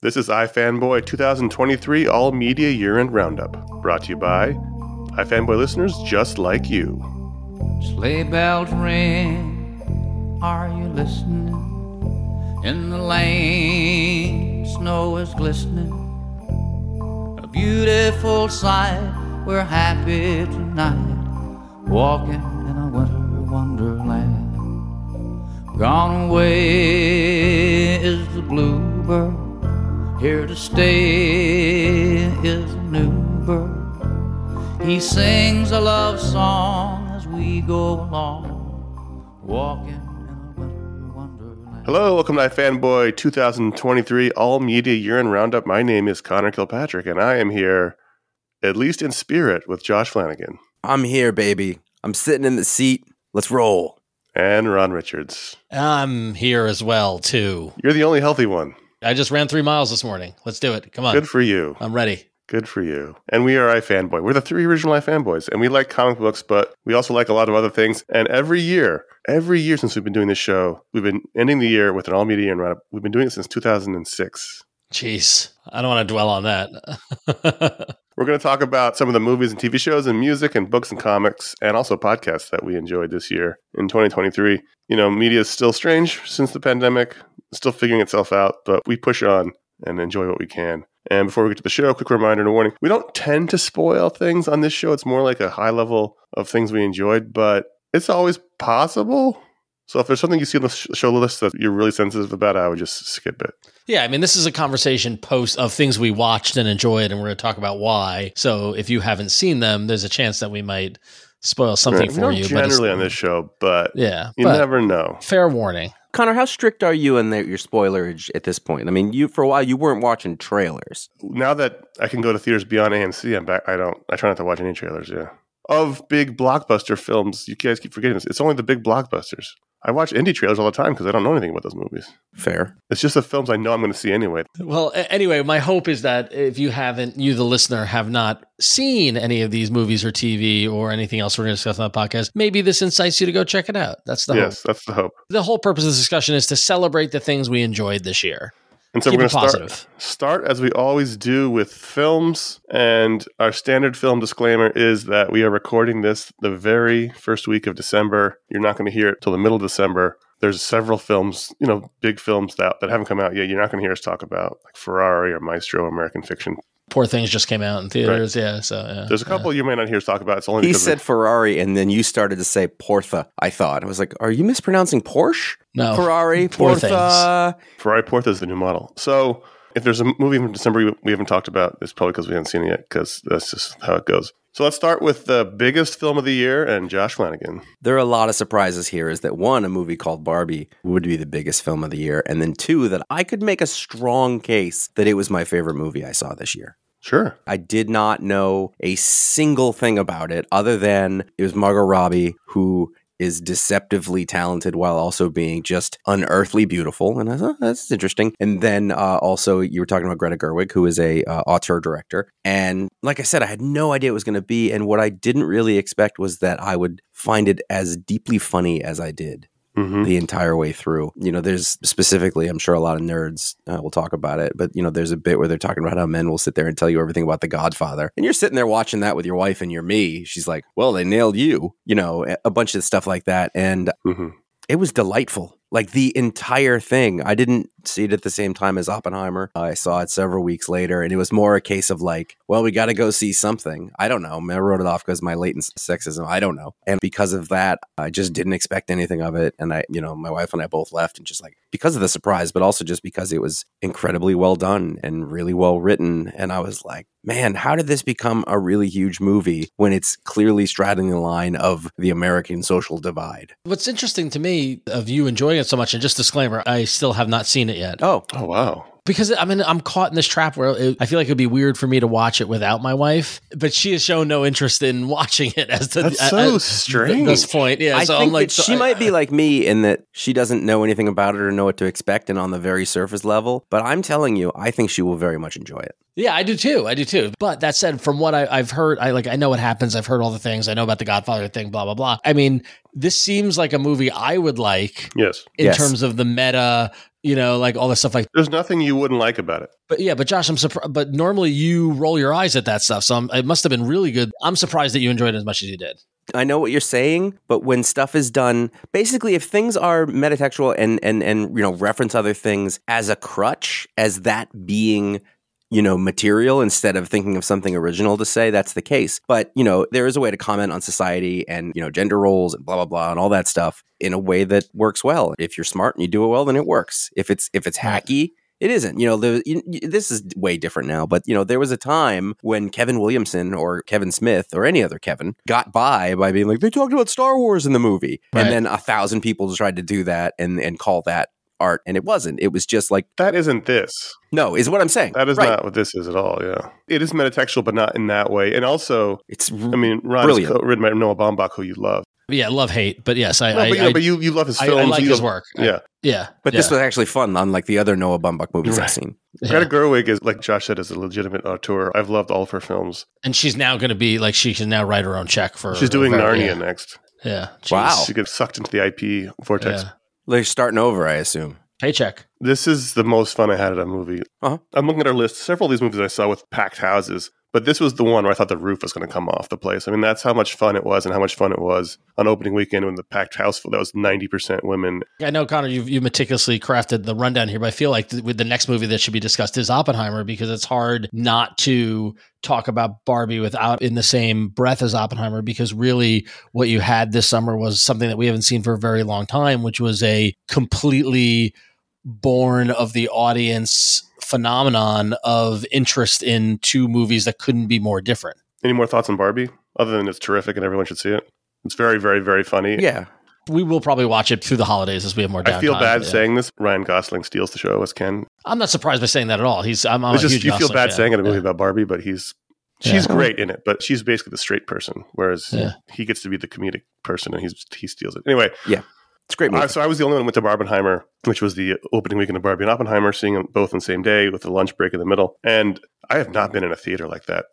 This is iFanboy 2023 All Media Year End Roundup, brought to you by iFanboy listeners just like you. Sleigh bells ring, are you listening? In the lane, snow is glistening. A beautiful sight, we're happy tonight, walking in a winter wonderland. Gone away is the bluebird, here to stay is a new bird. He sings a love song as we go along, walking in a winter wonderland. Hello, welcome to iFanboy 2023 All Media Year End Roundup. My name is Conor Kilpatrick, and I am here, at least in spirit, with Josh Flanagan I'm here, baby. I'm sitting in the seat. Let's roll. and Ron Richards. I'm here as well too. You're the only healthy one. I just ran three miles this morning. Let's do it. Come on. Good for you. I'm ready. Good for you. And we are iFanboy. We're the three original iFanboys. And we like comic books, but we also like a lot of other things. And every year, every year since we've been doing this show, we've been ending the year with an all media and roundup. We've been doing it since 2006. Jeez, I don't want to dwell on that. We're going to talk about some of the movies and TV shows and music and books and comics and also podcasts that we enjoyed this year in 2023. You know, media is still strange since the pandemic, still figuring itself out, but we push on and enjoy what we can. And before we get to the show, quick reminder and a warning. We don't tend to spoil things on this show. It's more like a high level of things we enjoyed, but it's always possible. So if there's something you see on the show list that you're really sensitive about, I would just skip it. yeah, I mean, this is a conversation post of things we watched and enjoyed, and we're going to talk about why. So if you haven't seen them, there's a chance that we might spoil something Right. For don't you. but generally on this show, but yeah, you but never know. fair warning. Conor, how strict are you in the, your spoilerage at this point? I mean, you for a while you weren't watching trailers. now that I can go to theaters beyond AMC, I'm back. I don't. I try not to watch any trailers. Yeah, of big blockbuster films. You guys keep forgetting this. It's only the big blockbusters. I watch indie trailers all the time because I don't know anything about those movies. Fair. It's just the films I know I'm going to see anyway. Well, a- anyway, my hope is that if you haven't, you, the listener, have not seen any of these movies or TV or anything else we're going to discuss on the podcast, maybe this incites you to go check it out. That's the hope. yes, that's the hope. The whole purpose of this discussion is to celebrate the things we enjoyed this year. And so Keep we're going to start start as we always do with films. And our standard film disclaimer is that we are recording this the very first week of December. You're not going to hear it till the middle of December. There's several films, you know, big films that, that haven't come out yet. You're not going to hear us talk about like Ferrari or Maestro, American Fiction. Poor things just came out in theaters. Yeah. So, yeah. There's a couple you might not hear us talk about. It's only He said of, Ferrari, and then you started to say Portha. I thought I was like, are you mispronouncing Porsche? No. Ferrari, Poor Portha. Ferrari Portha is the new model. So if there's a movie from December we- we haven't talked about, it's probably because we haven't seen it yet, because that's just how it goes. So let's start with the biggest film of the year and Josh Flanagan. There are a lot of surprises here. Is that one, a movie called Barbie would be the biggest film of the year, and then two, that I could make a strong case that it was my favorite movie I saw this year. Sure. I did not know a single thing about it other than it was Margot Robbie who is deceptively talented while also being just unearthly beautiful. And I thought, "Oh, that's interesting. And then uh, also you were talking about Greta Gerwig, who is a uh, auteur director. And like I said, I had no idea it was going to be. And what I didn't really expect was that I would find it as deeply funny as I did hmm the entire way through. You know, there's specifically, I'm sure a lot of nerds uh, will talk about it, but you know, there's a bit where they're talking about how men will sit there and tell you everything about The Godfather, and you're sitting there watching that with your wife and you're me. She's like, "Well, they nailed you," you know, a- bunch of stuff like that, and hmm it was delightful. Like the entire thing. I didn't see it at the same time as Oppenheimer. I saw it several weeks later, and it was more a case of like, well, we got to go see something. I don't know. I wrote it off because my latent sexism. I don't know. And because of that, I just didn't expect anything of it. And I, you know, my wife and I both left, and just like because of the surprise, but also just because it was incredibly well done and really well written. And I was like, man, how did this become a really huge movie when it's clearly straddling the line of the American social divide? What's interesting to me of you enjoying it so much, and just disclaimer, I still have not seen it yet. Oh, Oh, wow. because I mean I'm caught in this trap where it, I feel like it'd be weird for me to watch it without my wife, but she has shown no interest in watching it as to That's at- so at strange. this point. Yeah, I so think I'm like, that so she I- might be like me in that she doesn't know anything about it or know what to expect, and on the very surface level. But I'm telling you, I think she will very much enjoy it. Yeah, I do too. I do too. But that said, from what I, I've heard, I like I know what happens. I've heard all the things. I know about the Godfather thing. Blah blah blah. I mean, this seems like a movie I would like Yes. in Yes. terms of the meta. You know, like all the stuff like. There's nothing you wouldn't like about it. But yeah, but Josh, I'm surprised. But normally you roll your eyes at that stuff, so I'm, it must have been really good. I'm surprised that you enjoyed it as much as you did. I know what you're saying, but when stuff is done, basically, if things are metatextual and and and you know reference other things as a crutch, as that being you know material instead of thinking of something original to say, that's the case. But you know, there is a way to comment on society and you know gender roles and blah blah blah and all that stuff in a way that works well. If you're smart and you do it well, then it works. If it's if it's hacky. It isn't. You know, the, you, this is way different now, but you know, there was a time when Kevin Williamson or Kevin Smith or any other Kevin got by by being like, they talked about Star Wars in the movie. Right. And then a thousand people tried to do that and, and call that art. And it wasn't. It was just like, That isn't this. no, is what I'm saying. That is Right. not what this is at all. Yeah. It is metatextual, but not in that way. And also, It's, I mean, Ron Brilliant. is co- written by Noah Baumbach, who you love. Yeah, love hate, but yes, I No, I, but, yeah, I, but you, you love his I- I films. like you his love- work. Yeah. yeah. but this was actually fun, unlike the other Noah Baumbach movies Right. I've seen. yeah. Greta Gerwig is, like Josh said, is a legitimate auteur. I've loved all of her films. and she's now going to be like she can now write her own check for. She's doing Narnia Yeah, next. yeah. Wow. She gets sucked into the IP vortex. Yeah. They're starting over, I assume. Paycheck. This is the most fun I had at a movie. Uh-huh. I'm looking at our list. Several of these movies I saw with packed houses, but this was the one where I thought the roof was going to come off the place. I mean, that's how much fun it was, and how much fun it was on opening weekend when the packed house. That was 90% women. I know, Conor, you've you meticulously crafted the rundown here, but I feel like th- with the next movie that should be discussed is Oppenheimer because it's hard not to talk about Barbie without in the same breath as Oppenheimer because really what you had this summer was something that we haven't seen for a very long time, which was a completely born of the audience phenomenon of interest in two movies that couldn't be more different. Any more thoughts on Barbie? Other than it's terrific and everyone should see it. It's very, very, very funny. Yeah. We will probably watch it through the holidays as we have more downtime. I feel bad Yeah. saying this. Ryan Gosling steals the show as Ken. I'm not surprised by saying that at all. He's I'm, I'm it's a just huge you feel Gosling bad fan. saying it in a movie Yeah. about Barbie, but he's she's Yeah. great in it. But she's basically the straight person, whereas Yeah. he gets to be the comedic person, and he's he steals it anyway. It's a great movie. Uh, so I was the only one who went to Barbenheimer, which was the opening weekend of Barbie and Oppenheimer, seeing them both on the same day with a lunch break in the middle. And I have not been in a theater like that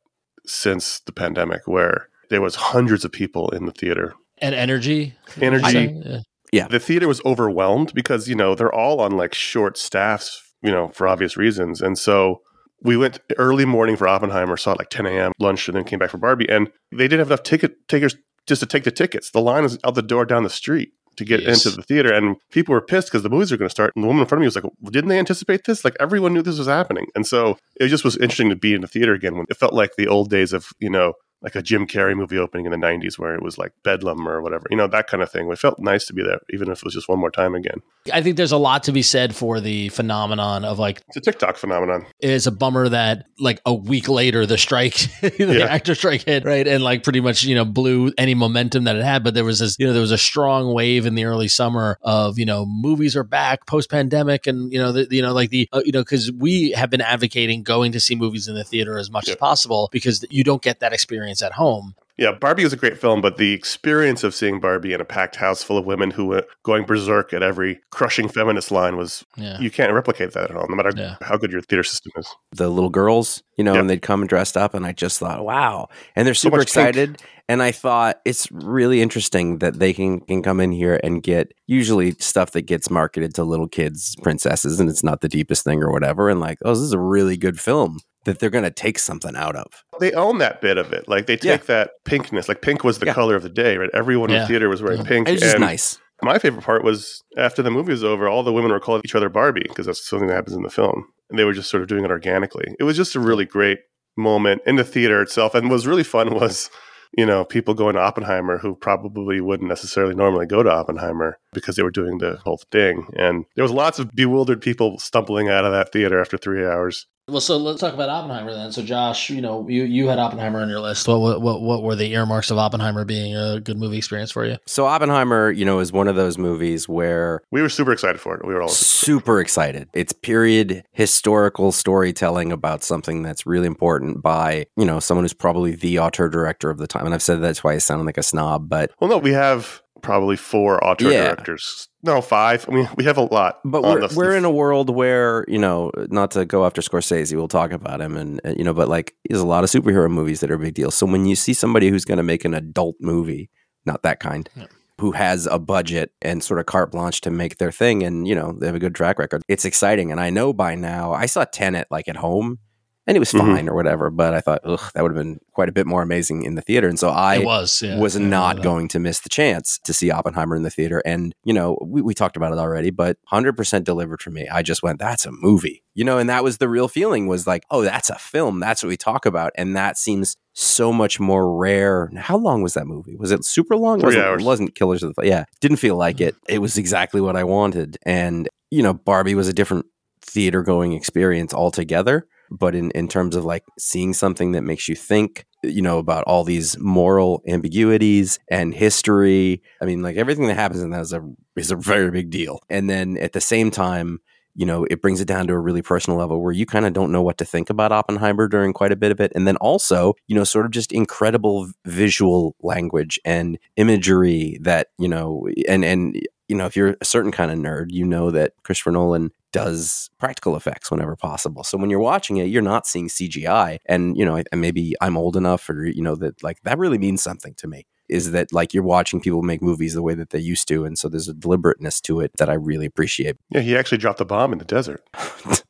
since the pandemic, where there was hundreds of people in the theater. and energy. Energy. Yeah. The theater was overwhelmed because you know they're all on like short staffs, you know, for obvious reasons. And so we went early morning for Oppenheimer, saw it like 10 a.m. lunch, and then came back for Barbie. And they didn't have enough ticket takers just to take the tickets. The line was out the door down the street to get Yes. into the theater, and people were pissed because the movies were going to start. And the woman in front of me was like, well, "Didn't they anticipate this? Like everyone knew this was happening." And so it just was interesting to be in the theater again. When it felt like the old days of you know. Like a Jim Carrey movie opening in the 90s where it was like Bedlam or whatever, you know, that kind of thing. It felt nice to be there, even if it was just one more time again. I think there's a lot to be said for the phenomenon of like It's a TikTok phenomenon. it's a bummer that like a week later the strike the Yeah. actor strike hit right and like pretty much you know blew any momentum that it had but there was this you know there was a strong wave in the early summer of you know movies are back post pandemic and you know the, you know like the uh, you know cuz we have been advocating going to see movies in the theater as much Yeah. as possible because you don't get that experience at home Yeah, Barbie was a great film, but the experience of seeing Barbie in a packed house full of women who were going berserk at every crushing feminist line was yeah you can't replicate that at all, no matter Yeah. how good your theater system is. the little girls, you know, Yep. and they'd come and dressed up, and I just thought, wow. And they're super much pink. excited. And I thought it's really interesting that they can, can come in here and get usually stuff that gets marketed to little kids, princesses, and it's not the deepest thing or whatever. And like, oh, this is a really good film that they're going to take something out of. They own that bit of it. Like they take that pinkness. Like pink was the Yeah. color of the day, right? Everyone in Yeah. the theater was wearing Yeah. pink. It's just and nice. My favorite part was after the movie was over, all the women were calling each other Barbie because that's something that happens in the film. And they were just sort of doing it organically. It was just a really great moment in the theater itself. And what was really fun was, you know, people going to Oppenheimer who probably wouldn't necessarily normally go to Oppenheimer because they were doing the whole thing. And there was lots of bewildered people stumbling out of that theater after three hours. Well, so let's talk about Oppenheimer then. So, Josh, you know, you, you had Oppenheimer on your list. What, what what what were the earmarks of Oppenheimer being a good movie experience for you? So Oppenheimer, you know, is one of those movies where We were super excited for it. We were all super excited. It's period historical storytelling about something that's really important by, you know, someone who's probably the auteur director of the time. And I've said that twice, sounding like a snob, but Well, no, we have probably four auteur Yeah. directors. No, five. I mean, we have a lot. But we're, the- we're in a world where, you know, not to go after Scorsese, we'll talk about him. And, uh, you know, but like, there's a lot of superhero movies that are a big deal. So when you see somebody who's going to make an adult movie, not that kind, Yeah. who has a budget and sort of carte blanche to make their thing and, you know, they have a good track record, it's exciting. And I know by now, I saw Tenet like at home and it was Mhm. fine or whatever. But I thought, ugh, that would have been quite a bit more amazing in the theater. And so I it was. Yeah, was I remember not that. going to miss the chance to see Oppenheimer in the theater. And, you know, we, we talked about it already, but 100% delivered for me. I just went, that's a movie, you know, and that was the real feeling was like, oh, that's a film. That's what we talk about. And that seems so much more rare. How long was that movie? Was it super long? Three wasn't, hours. wasn't Killers of the, yeah, didn't feel like it. It was exactly what I wanted. And, you know, Barbie was a different theater going experience altogether but in, in terms of like seeing something that makes you think you know about all these moral ambiguities and history i mean like everything that happens in that is a is a very big deal. And then at the same time you know it brings it down to a really personal level where you kind of don't know what to think about oppenheimer during quite a bit of it. And then also you know sort of just incredible visual language and imagery that you know and and you know if you're a certain kind of nerd you know that christopher nolan does practical effects whenever possible. So when you're watching it, you're not seeing CGI. And, you know, and maybe I'm old enough or, you know, that like that really means something to me is that like you're watching people make movies the way that they used to. And so there's a deliberateness to it that I really appreciate. yeah, he actually dropped the bomb in the desert.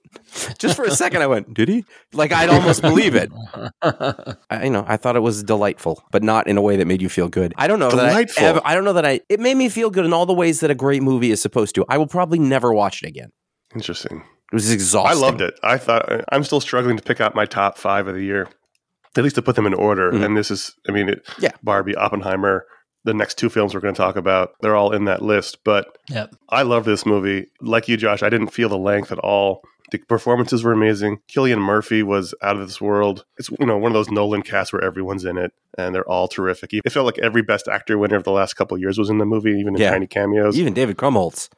Just for a second, I went, did he? Like I'd almost believe it. I, you know, I thought it was delightful, but not in a way that made you feel good. I don't know Delightful. that I, ever, I don't know that I. It made me feel good in all the ways that a great movie is supposed to. I will probably never watch it again. Interesting. It was exhausting. I loved it. I thought I'm still struggling to pick out my top five of the year, at least to put them in order. Mhm. And this is, I mean, it, Yeah. Barbie, Oppenheimer, the next two films we're going to talk about, they're all in that list. But Yep. I love this movie. Like you, Josh, I didn't feel the length at all. The performances were amazing. Cillian Murphy was out of this world. It's you know one of those Nolan casts where everyone's in it and they're all terrific. It felt like every Best Actor winner of the last couple of years was in the movie, even in Yeah. tiny cameos. Even David Krumholtz,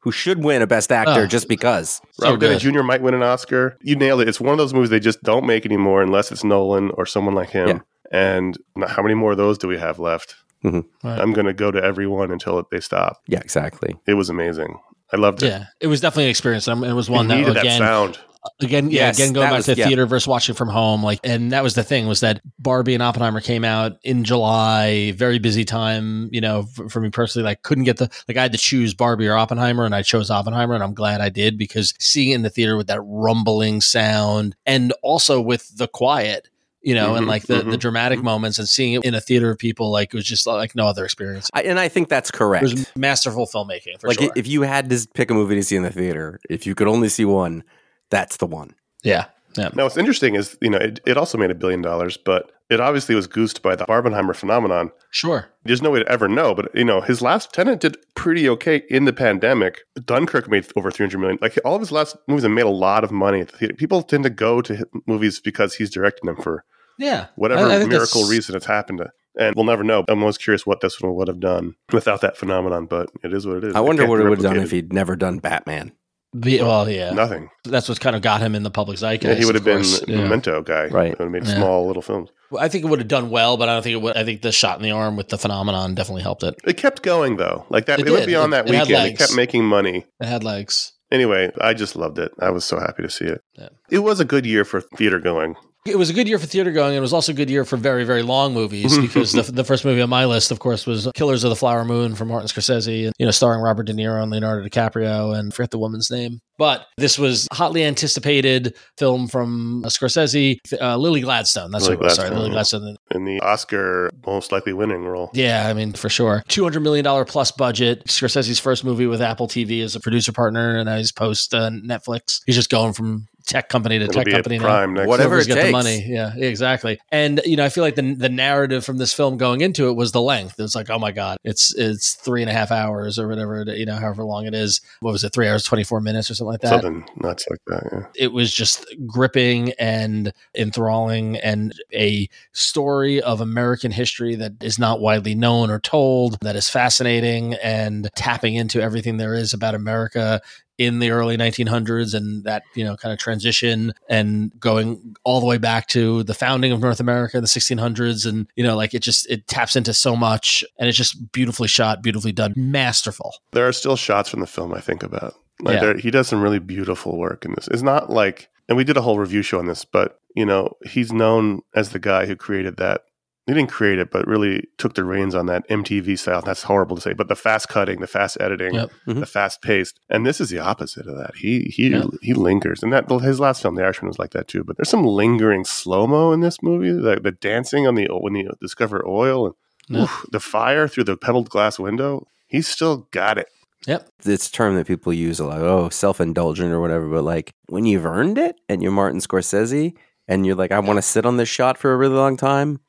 who should win a Best Actor Oh. just because. So Robert Downey good. Jr. might win an Oscar. You nailed it. It's one of those movies they just don't make anymore unless it's Nolan or someone like him. Yeah. And now how many more of those do we have left? Mhm. Right. I'm going to go to everyone until they stop. Yeah, exactly. It was amazing. I loved it. Yeah, it was definitely an experience. and It was You one that needed again, that sound. Again, yeah, Yes, again going back was- to yeah. theater versus watching from home. Like, and that was the thing was that Barbie and Oppenheimer came out in July, very busy time. You know, for, for me personally, like couldn't get the like I had to choose Barbie or Oppenheimer, and I chose Oppenheimer, and I'm glad I did because seeing it in the theater with that rumbling sound, and also with the quiet. You know, and Mhm, like the, the mhm, dramatic moments, and seeing it in a theater of people, like it was just like no other experience. I, and I think that's It correct. was masterful filmmaking for like sure. if you had to pick a movie to see in the theater, if you could only see one, that's the one. yeah, yeah. Now, what's interesting is, you know, it, it also made a billion dollars, but it obviously was goosed by the Barbenheimer phenomenon. Sure. There's no way to ever know, but, you know, his last Tenet did pretty okay in the pandemic. Dunkirk made over 300 million. Like, all of his last movies have made a lot of money at the theater. People tend to go to movies because he's directing them for Yeah. whatever I- I miracle that's- reason it's happened to. And we'll never know. I'm always curious what this one would have done without that phenomenon, but it is what it is. I wonder can't what it would have done if he'd never done Batman. Be, well, yeah. Nothing. That's what's kind of got him in the public Yeah, he would have been course. Yeah. memento guy. Right. Would have made Yeah. small little films. Well, I think it would have done well, but I don't think it would. I think the shot in the arm with the phenomenon definitely helped it. It kept going though. Like that, It it, went did. beyond It- that it weekend. It legs. kept making money. It had legs. Anyway, I just loved it. I was so happy to see it. Yeah. It was a good year for theater going. It was a good year for theater going. and It was also a good year for very, very long movies because the, the first movie on my list, of course, was Killers of the Flower Moon from Martin Scorsese, and you know, starring Robert De Niro and Leonardo DiCaprio, and I forget the woman's name. But this was hotly anticipated film from uh, Scorsese, uh, Lily Gladstone. That's Lily what was. Sorry, Lily Gladstone. in the Oscar most likely winning role. Yeah, I mean, for sure. $200 million plus budget. Scorsese's first movie with Apple TV as a producer partner, and now he's post uh, Netflix. He's just going from tech company to It'll tech be at company now. Next. Whatever Whoever's it got the takes. money. Yeah, exactly. And you know, I feel like the the narrative from this film going into it was the length. It was like, oh my god, it's it's three and a half hours or whatever. it- You know, however long it is. What was it? Three hours twenty four minutes or something like that. Something nuts like that. Yeah. It was just gripping and enthralling, and a story of American history that is not widely known or told. That is fascinating and tapping into everything there is about America in the early 1900s and that you know kind of transition and going all the way back to the founding of North America in the 1600s and you know like it just it taps into so much and it's just beautifully shot, beautifully done, masterful. There are still shots from the film I think about. Like Yeah. there, he does some really beautiful work in this. It's not like, and we did a whole review show on this, but you know, he's known as the guy who created that. He didn't create it, but really took the reins on that MTV style. That's horrible to say, but the fast cutting, the fast editing, Yep. Mhm. the fast paced, and this is the opposite of that. He he Yep. he lingers, and that his last film, The Irishman, was like that too. But there's some lingering slow mo in this movie. The, the dancing on the when you discover oil and Yep. oof, the fire through the pebbled glass window. He's still got it. Yep. it's a term that people use a lot. Oh, self indulgent or whatever. But like when you've earned it and you're Martin Scorsese and you're like, I want to sit on this shot for a really long time.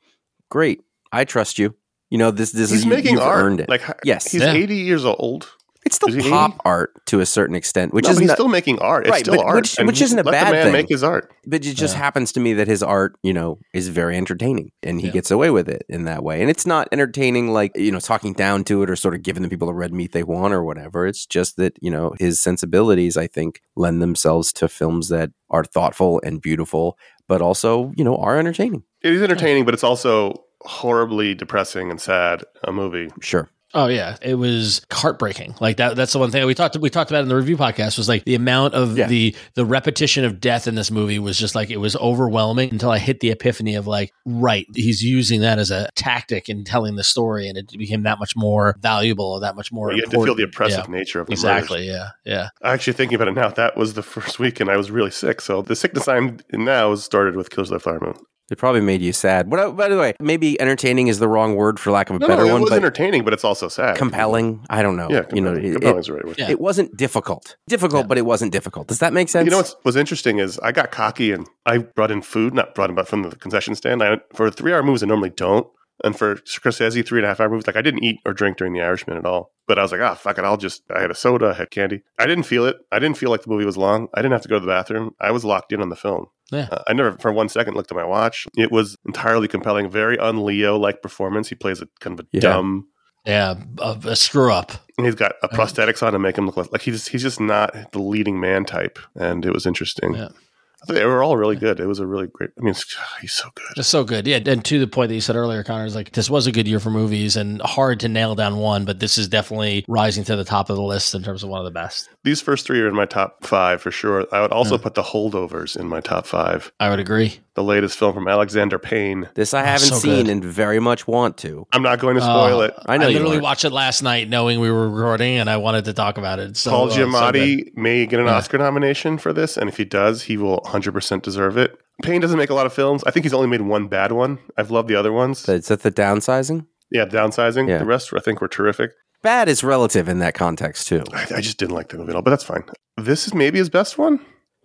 Great, I trust you. You know this. This He's is making you've art. Earned it. Like Yes. he's Yeah. 80 years old. it's still pop 80? art to a certain extent, which no, is he's not, still making art. It's Right, still but art, which- which isn't a let bad the man thing. make his art. But it just Yeah. happens to me that his art, you know, is very entertaining and he Yeah. gets away with it in that way. And it's not entertaining like, you know, talking down to it or sort of giving the people the red meat they want or whatever. It's just that, you know, his sensibilities, I think, lend themselves to films that are thoughtful and beautiful, but also, you know, are entertaining. It is entertaining, but it's also horribly depressing and sad. A movie. Sure. Oh yeah, it was heartbreaking. Like that. That's the one thing we talked. We talked about in the review podcast was like the amount of Yeah. the the repetition of death in this movie was just like it was overwhelming until I hit the epiphany of like, right, he's using that as a tactic in telling the story, and it became that much more valuable, or that much more. you have to feel the oppressive Yeah, nature of the exactly. Yeah, yeah. murders. Actually, thinking about it now, that was the first week, and I was really sick. So the sickness I'm in now started with Killers of the Flower Moon. It probably made you sad. What, by the way, maybe entertaining is the wrong word for lack of a No, better no, it one, was but entertaining, but it's also sad. compelling. I don't know. Yeah, you know, compelling. it- compelling it, is the right word. Yeah. it wasn't difficult. Difficult, Yeah. but it wasn't difficult. Does that make sense? You know what was interesting is I got cocky and I brought in food, not brought in, but from the concession stand. I, for three hour movies, I normally don't. And for Scorsese, three and a half hour movies, like I didn't eat or drink during The Irishman at all. But I was like, ah, fuck it. I'll just, I had a soda, I had candy. I didn't feel it. I didn't feel like the movie was long. I didn't have to go to the bathroom. I was locked in on the film. Yeah. Uh, I never for one second looked at my watch. It was entirely compelling, very un Leo like performance. He plays a kind of a Yeah. dumb, Yeah, a, a screw up. and he's got a prosthetics on to make him look like, like he's he's just not the leading man type. And it was interesting. Yeah. I think they were all really good. It was a really great. I mean, it's, he's so good. It's so good. Yeah. And to the point that you said earlier, Conor, is like this was a good year for movies and hard to nail down one, but this is definitely rising to the top of the list in terms of one of the best. These first three are in my top five for sure. I would also Yeah. put The Holdovers in my top five. I would agree. The latest film from Alexander Payne. This I haven't so seen good. and very much want to. I'm not going to spoil Uh, it. I know I literally watched it last night knowing we were recording and I wanted to talk about it. So, Paul uh, so good. Giamatti may get an Yeah. Oscar nomination for this, and if he does, he will 100% deserve it. Payne doesn't make a lot of films. I think he's only made one bad one. I've loved the other ones. Is that the downsizing? yeah, downsizing. Yeah. The rest, I think, were terrific. Bad is relative in that context too. I, I just didn't like the movie at all, but that's fine. This is maybe his best one,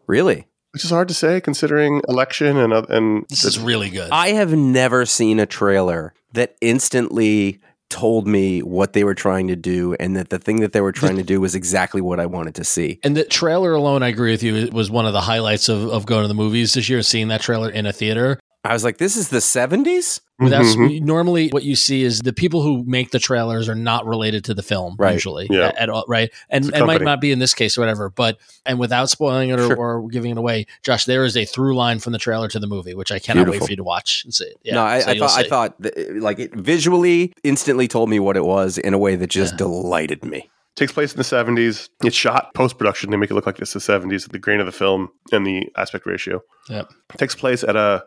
Really? which is hard to say considering election and oth- and This is really good. I have never seen a trailer that instantly told me what they were trying to do and that the thing that they were trying to do was exactly what I wanted to see. and the trailer alone, I agree with you, it was one of the highlights of, of going to the movies this year, seeing that trailer in a theater. I was like, this is the 70s? Without Mhm. normally, what you see is the people who make the trailers are not related to the film Right. usually, Yeah. at, at all, right? And it might not be in this case or whatever, but and without spoiling it or, Sure. or giving it away, Josh, there is a through line from the trailer to the movie, which I cannot wait for you to watch and see. Yeah, no, I, so I you'll thought I thought that, like it visually instantly told me what it was in a way that just Yeah. delighted me. takes place in the 70s. It's shot post production to make it look like it's the 70s, the grain of the film and the aspect ratio. Yep. takes place at a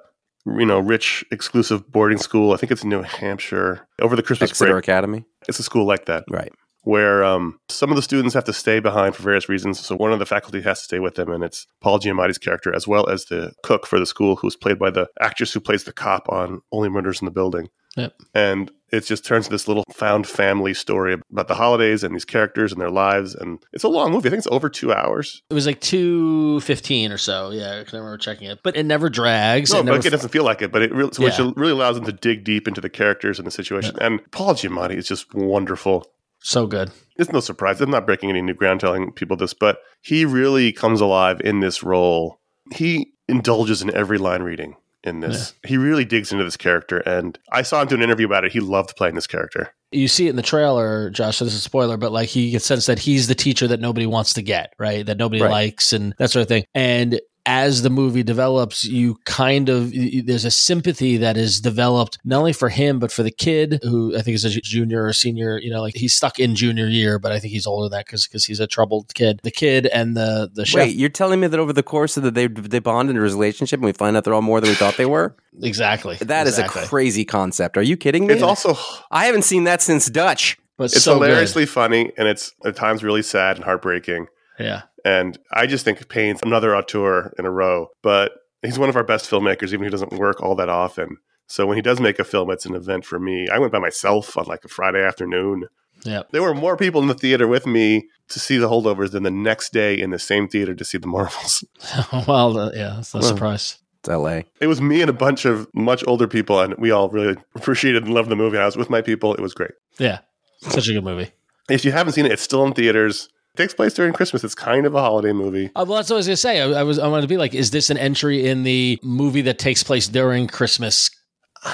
you know rich exclusive boarding school. I think it's in New Hampshire over the Christmas Exeter break. Academy. It's a school like that Right. where um, some of the students have to stay behind for various reasons. So one of the faculty has to stay with them, and it's Paul Giamatti's character as well as the cook for the school, who's played by the actress who plays the cop on Only Murders in the Building. Yep. And it just turns this little found family story about the holidays and these characters and their lives. And it's a long movie. I think it's over two hours. It was like two fifteen or so. Yeah, 'cause I remember checking it, but it never drags. No, it never it doesn't feel like it. But it really, so which Yeah. really allows them to dig deep into the characters and the situation. And Paul Giamatti is just wonderful. so good. It's no surprise. I'm not breaking any new ground telling people this, but he really comes alive in this role. He indulges in every line reading in this. He really digs into this character. And I saw him do an interview about it. He loved playing this character. you see it in the trailer, Josh. So this is a spoiler, but like he gets sense that he's the teacher that nobody wants to get, right? That nobody Right. likes and that sort of thing. And as the movie develops, you kind of y- there's a sympathy that is developed not only for him but for the kid who I think is a junior or senior. You know, like he's stuck in junior year, but I think he's older than that because he's a troubled kid. The kid and the the chef Wait, you're telling me that over the course of the they they bond in a relationship and we find out they're all more than we thought they were? exactly That is exactly. a crazy concept. Are you kidding me? It's also I haven't seen that since Dutch. but it's so good. hilariously funny and it's at times really sad and heartbreaking. Yeah. And I just think Payne's another auteur in a row, but he's one of our best filmmakers, even if he doesn't work all that often. So when he does make a film, it's an event for me. I went by myself on like a Friday afternoon. Yeah. There were more people in the theater with me to see the holdovers than the next day in the same theater to see the Marvels. well, uh, yeah, it's no Well. surprise. It's L.A. It was me and a bunch of much older people, and we all really appreciated and loved the movie. I was with my people. It was great. Yeah, such a good movie. If you haven't seen it, it's still in theaters. It takes place during Christmas. It's kind of a holiday movie. Uh, well, that's what I was gonna say. I, I was I wanted to be like, is this an entry in the movie that takes place during Christmas?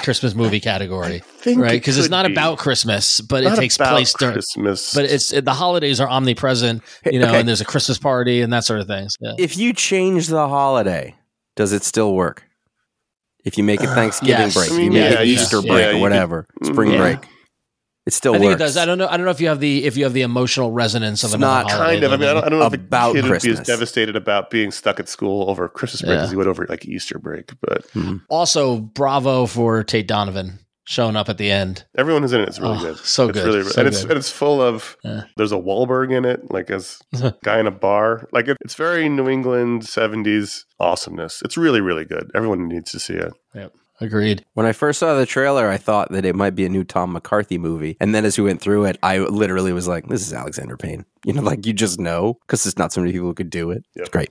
Christmas movie category, think right? it Because it's not be. about Christmas, but Not it takes about place during. Christmas. But it's the holidays are omnipresent, you know, Okay. and there's a Christmas party and that sort of things. Yeah. If you change the holiday, does it still work? If you make it Thanksgiving Yes. break, I mean, you make yeah, it Easter yeah, break you or could- whatever, spring Yeah. break, it still I think works. it does. I don't know. I don't know if you have the if you have the emotional resonance of It's another not holiday kind of. I mean, I don't, I don't know if About a kid would be as devastated about being stuck at school over Christmas break Yeah. as he would over like Easter break. But mm-hmm. Also, bravo for Tate Donovan showing up at the end. everyone who's in it is really Oh, good. so it's good. really, So and it's good. and it's full of. Yeah. There's a Wahlberg in it, like as guy in a bar. Like it, it's very New England '70s awesomeness. It's really, really good. Everyone needs to see it. Agreed. When I first saw the trailer, I thought that it might be a new Tom McCarthy movie. And then as we went through it, I literally was like, this is Alexander Payne. You know, like you just know because there's not so many people who could do it. Yep. It's great.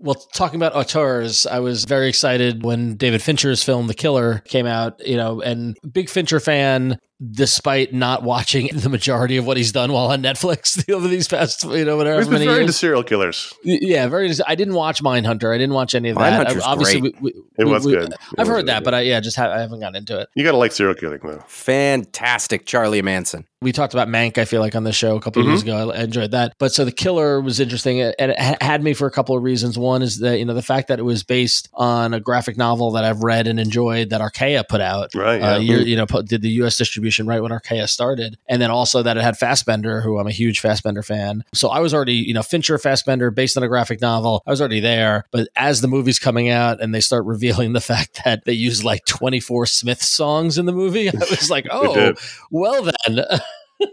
Well, talking about auteurs, I was very excited when David Fincher's film The Killer came out, you know, and big Fincher fan despite not watching the majority of what he's done while on Netflix over these past, you know, whatever He's been many very into serial killers. Yeah, very. I didn't watch Mindhunter. I didn't watch any of that. Mindhunter's I, obviously, great. We, we, it was we, good. It I've was heard really that, good. but I yeah, just ha- I haven't gotten into it. You got to like serial killing though. Fantastic Charlie Manson. We talked about Mank, I feel like, on the show a couple of Mm-hmm. years ago. I enjoyed that. But so the killer was interesting, and it had me for a couple of reasons. One is that you know the fact that it was based on a graphic novel that I've read and enjoyed that Archaia put out. Right. Uh, Yeah. year, you know, pu- did the U.S. distribution right when Archaia started, and then also that it had Fassbender, who I'm a huge Fassbender fan. So I was already, you know, Fincher Fassbender based on a graphic novel. I was already there, but as the movie's coming out and they start revealing the fact that they use like 24 Smith songs in the movie, I was like, oh, well then.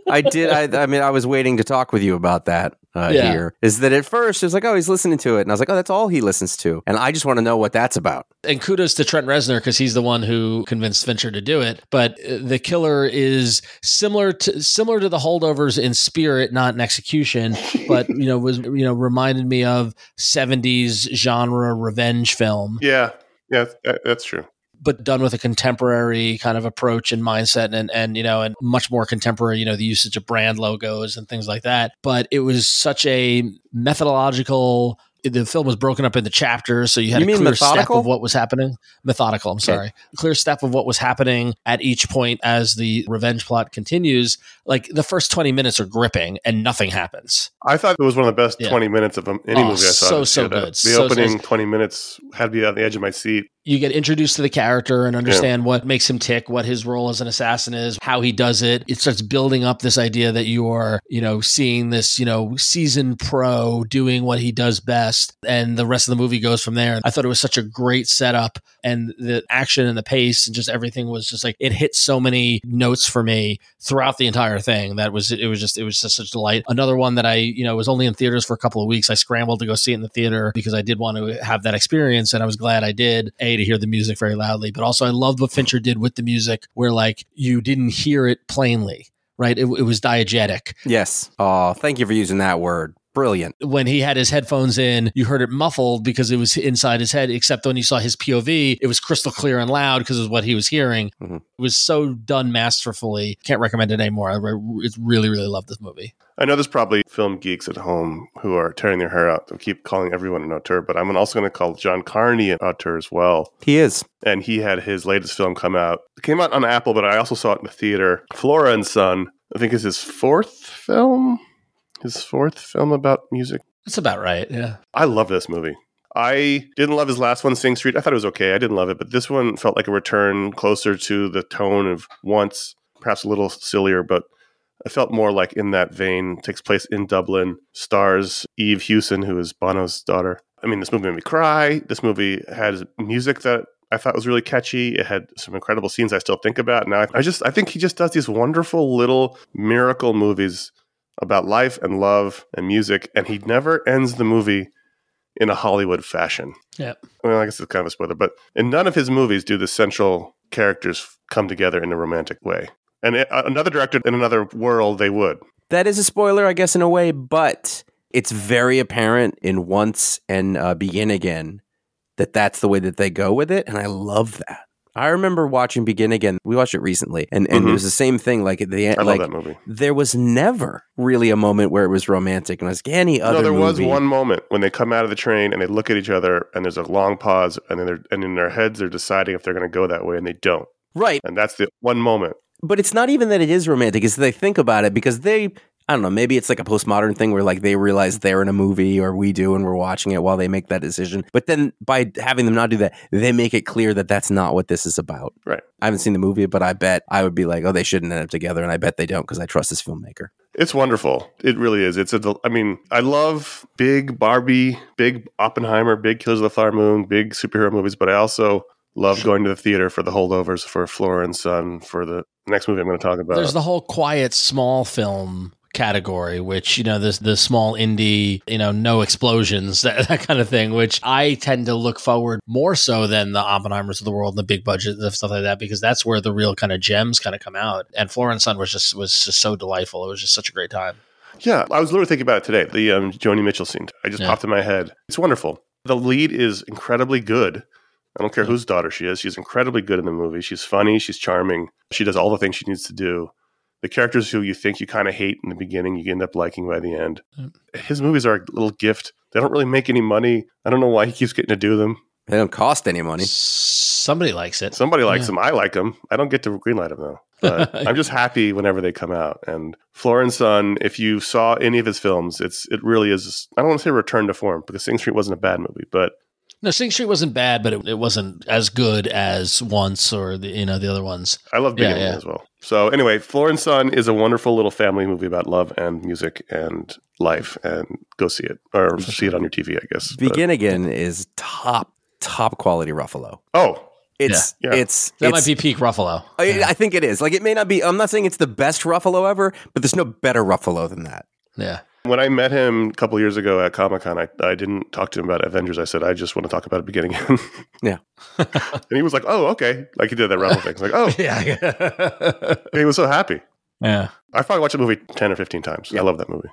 I did. I, I mean, I was waiting to talk with you about that uh, Yeah. here. Is that at first it was like, oh, he's listening to it. And I was like, oh, that's all he listens to. And I just want to know what that's about. and kudos to Trent Reznor because he's the one who convinced Fincher to do it. But uh, the killer is similar to similar to the holdovers in spirit, not in execution. But you know, was you know reminded me of '70s genre revenge film, Yeah. Yeah. That's true. But done with a contemporary kind of approach and mindset, and and you know, and much more contemporary. You know, the usage of brand logos and things like that. But it was such a methodological. The film was broken up into chapters, so you had You a clear step of what was happening. Methodical, I'm sorry. Clear step of what was happening at each point as the revenge plot continues. Like the first 20 minutes are gripping and nothing happens. I thought it was one of the best Yeah. 20 minutes of um, any Oh, movie I saw. so, so good. The So, so- opening 20 minutes had me on the edge of my seat. You get introduced to the character and understand what makes him tick, what his role as an assassin is, how he does it. It starts building up this idea that you are, you know, seeing this, you know, seasoned pro doing what he does best. And the rest of the movie goes from there. I thought it was such a great setup and the action and the pace and just everything was just like, it hit so many notes for me throughout the entire thing. That was, it was just, it was just such a delight. Another one that I, you know, was only in theaters for a couple of weeks. I scrambled to go see it in the theater because I did want to have that experience and I was glad I did. A, to hear the music very loudly, but also I loved what Fincher did with the music where like you didn't hear it plainly, right? It, it was diegetic. Yes. Oh, thank you for using that word. Brilliant. When he had his headphones in, you heard it muffled because it was inside his head, except when you saw his POV, it was crystal clear and loud because of what he was hearing. Mhm. It was so done masterfully. Can't recommend it anymore. I re- really, really love this movie. I know there's probably film geeks at home who are tearing their hair out to keep calling everyone an auteur, but I'm also going to call John Carney an auteur as well. He is. And he had his latest film come out. It came out on Apple, but I also saw it in the theater. Flora and Son, I think is his fourth film. His fourth film about music. That's about right. Yeah. I love this movie. I didn't love his last one, Sing Street. I thought it was okay. I didn't love it, but this one felt like a return closer to the tone of once, perhaps a little sillier, but I felt more like in that vein. Takes place in Dublin, stars Eve Hewson, who is Bono's daughter. I mean, this movie made me cry. This movie had music that I thought was really catchy. It had some incredible scenes I still think about. Now, I just, I think he just does these wonderful little miracle movies about life and love and music, and he never ends the movie in a Hollywood fashion. Yeah. Well, I guess it's kind of a spoiler, but in none of his movies do the central characters come together in a romantic way. And it, another director in another world, they would. That is a spoiler, I guess, in a way, but it's very apparent in Once and uh, Begin Again that that's the way that they go with it. And I love that. I remember watching Begin Again. We watched it recently, and, and Mhm. it was the same thing. Like at the end, I like love that movie. there was never really a moment where it was romantic, and it was like any other. no, there was one moment when they come out of the train and they look at each other, and there's a long pause, and then they're, and in their heads they're deciding if they're going to go that way, and they don't. right? And that's the one moment. But it's not even that it is romantic; it's that they think about it because they. I don't know. Maybe it's like a postmodern thing where like they realize they're in a movie or we do and we're watching it while they make that decision. But then by having them not do that, they make it clear that that's not what this is about. Right. I haven't seen the movie, but I bet I would be like, oh, they shouldn't end up together, and I bet they don't because I trust this filmmaker. It's wonderful. It really is. It's a. del- I mean, I love big Barbie, big Oppenheimer, big Killers of the Flower Moon, big superhero movies, but I also love going to the theater for the holdovers for Flora and Son for the next movie I'm going to talk about. There's the whole quiet small film category, which, you know, this the small indie, you know, no explosions, that, that kind of thing, which I tend to look forward more so than the Oppenheimers of the world and the big budget and stuff like that, because that's where the real kind of gems kind of come out. And Flora and Son was just was just so delightful. It was just such a great time. Yeah, I was literally thinking about it today. The um, Joni Mitchell scene. I just Yeah. popped in my head. It's wonderful. The lead is incredibly good. I don't care whose daughter she is. She's incredibly good in the movie. She's funny. She's charming. She does all the things she needs to do. The characters who you think you kind of hate in the beginning, you end up liking by the end. His movies are a little gift. They don't really make any money. I don't know why he keeps getting to do them. They don't cost any money. Somebody likes it. Somebody likes Yeah. them. I like them. I don't get to greenlight them though. But I'm just happy whenever they come out. And Flora and Son, if you saw any of his films, it's it really is. I don't want to say return to form because Sing Street wasn't a bad movie, but No, Sing Street wasn't bad, but it, it wasn't as good as Once or the you know the other ones. I love Yeah, Begin Again yeah. as well. So anyway, Flora and Son is a wonderful little family movie about love and music and life. And go see it or see it on your TV, I guess. But- Begin Again is top top quality Ruffalo. oh, It's Yeah. Yeah. it's That it's- might be peak Ruffalo. I, I think it is. Like it may not be. I'm not saying it's the best Ruffalo ever, but there's no better Ruffalo than that. Yeah. When I met him a couple years ago at Comic Con, I, I didn't talk to him about Avengers. I said I just want to talk about it beginning. Yeah. and he was like, "Oh, okay." Like he did that Ruffle thing. He's like, "Oh," Yeah. he was so happy. yeah. I probably watched the movie ten or fifteen times. I love that movie.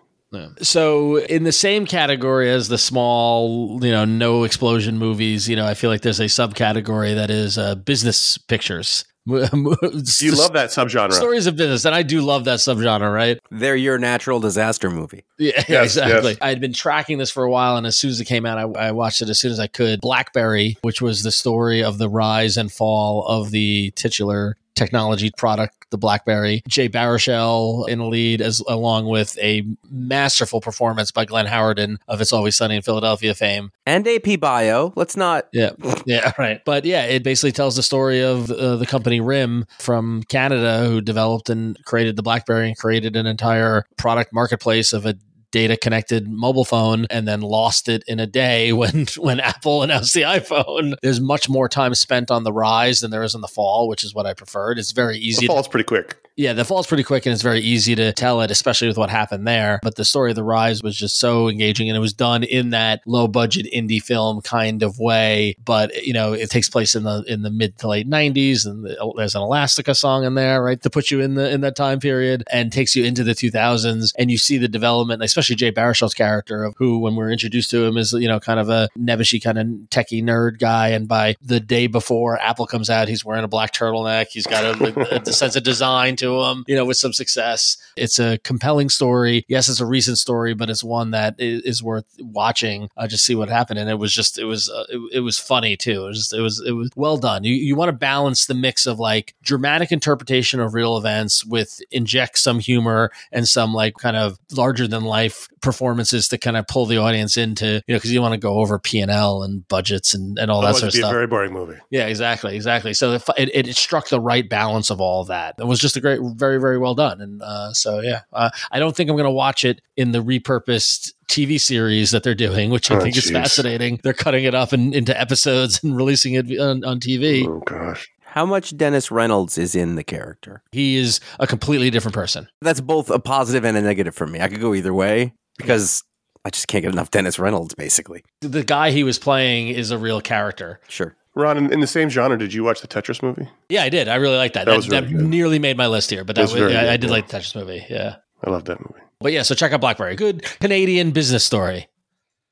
So, in the same category as the small, you know, no explosion movies, you know, I feel like there's a subcategory that is uh, business pictures. You You love that subgenre. stories of business, and I do love that subgenre, right? They're your natural disaster movie. Yeah, Yes, exactly. yes. I had been tracking this for a while, and as soon as it came out, I, I watched it as soon as I could. Blackberry, which was the story of the rise and fall of the titular technology product, the BlackBerry. Jay Baruchel in the lead, as along with a masterful performance by Glenn Howerton of "It's Always Sunny in Philadelphia" fame. And AP Bio. Let's not. Yeah, yeah, right. But yeah, it basically tells the story of uh, the company RIM from Canada who developed and created the BlackBerry and created an entire product marketplace of a data connected mobile phone and then lost it in a day when when Apple announced the iPhone. There's much more time spent on the rise than there is on the fall, which is what I preferred. It's very easy The to fall's pretty quick. yeah, the fall's pretty quick and it's very easy to tell it, especially with what happened there. But the story of the rise was just so engaging and it was done in that low budget indie film kind of way. But you know, it takes place in the in the mid to late nineties and the, there's an Elastica song in there, right, to put you in the in that time period and takes you into the two thousands and you see the development, especially especially Jay Baruchel's character of who, when we're introduced to him, is you know kind of a nebbishy kind of techie nerd guy, and by the day before Apple comes out, he's wearing a black turtleneck. He's got a, a sense of design to him, you know, with some success. It's a compelling story. Yes, it's a recent story, but it's one that is, is worth watching. Uh, just see what happened, and it was just it was uh, it, it was funny too. It was just, it was it was well done. You you want to balance the mix of like dramatic interpretation of real events with inject some humor and some like kind of larger than life performances to kind of pull the audience into you know because you want to go over P and L and budgets and and all that sort of stuff. a very boring movie. Yeah, exactly, exactly. So it, it, it struck the right balance of all of that. It was just a great, very, very well done. And uh, so, yeah, uh, I don't think I'm going to watch it in the repurposed TV series that they're doing, which I Oh, think is fascinating. They're cutting it up in, into episodes and releasing it on, on TV. Oh gosh. How much Dennis Reynolds is in the character? He is a completely different person. That's both a positive and a negative for me. I could go either way because I just can't get enough Dennis Reynolds, basically. The guy he was playing is a real character. Sure. Ron, in, in the same genre, did you watch the Tetris movie? Yeah, I did. I really liked that. That That, was that, good. nearly made my list here, but that was was, very yeah, I did yeah. like the Tetris movie. Yeah. I love that movie. But yeah, so check out Blackberry. Good Canadian business story.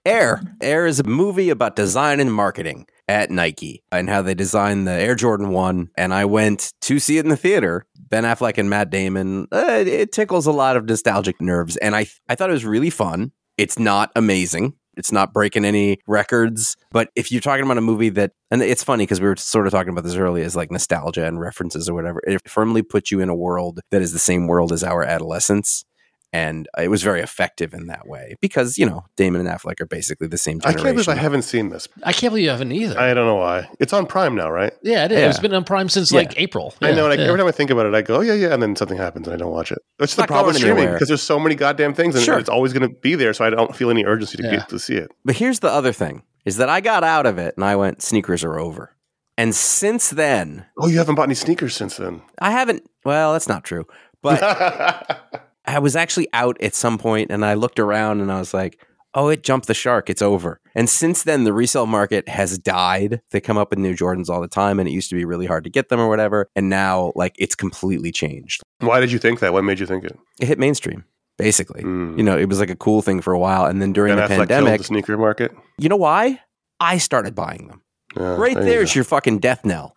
Air. Air is a movie about design and marketing at Nike and how they designed the Air Jordan 1. And I went to see it in the theater. Ben Affleck and Matt Damon. Uh, it tickles a lot of nostalgic nerves. And I, I thought it was really fun. It's not amazing. It's not breaking any records. But if you're talking about a movie that, and it's funny because we were sort of talking about this earlier, is like nostalgia and references or whatever. It firmly puts you in a world that is the same world as our adolescence. And it was very effective in that way because, you know, Damon and Affleck are basically the same Generation. I can't believe I haven't seen this. I can't believe you haven't either. I don't know why. It's on Prime now, right? yeah, it is. Yeah. It's been on Prime since Yeah. like April. I know. Yeah, And I, yeah. every time I think about it, I go, "Oh yeah, yeah," and then something happens and I don't watch it. That's the problem with streaming because there's so many goddamn things, and Sure. it's always going to be there. So I don't feel any urgency to Yeah. get to see it. But here's the other thing is that I got out of it and I went, sneakers are over. And since then, Oh, you haven't bought any sneakers since then. I haven't, well, that's not true. But I was actually out at some point and I looked around and I was like, oh, it jumped the shark. It's over. And since then, the resale market has died. They come up with new Jordans all the time and it used to be really hard to get them or whatever. And now, like, it's completely changed. Why did you think that? What made you think it? It hit mainstream, basically. Mm. You know, it was like a cool thing for a while. And then during Ben the Affleck pandemic, the sneaker market. you know why? I started buying them. Yeah, right there's go. your fucking death knell.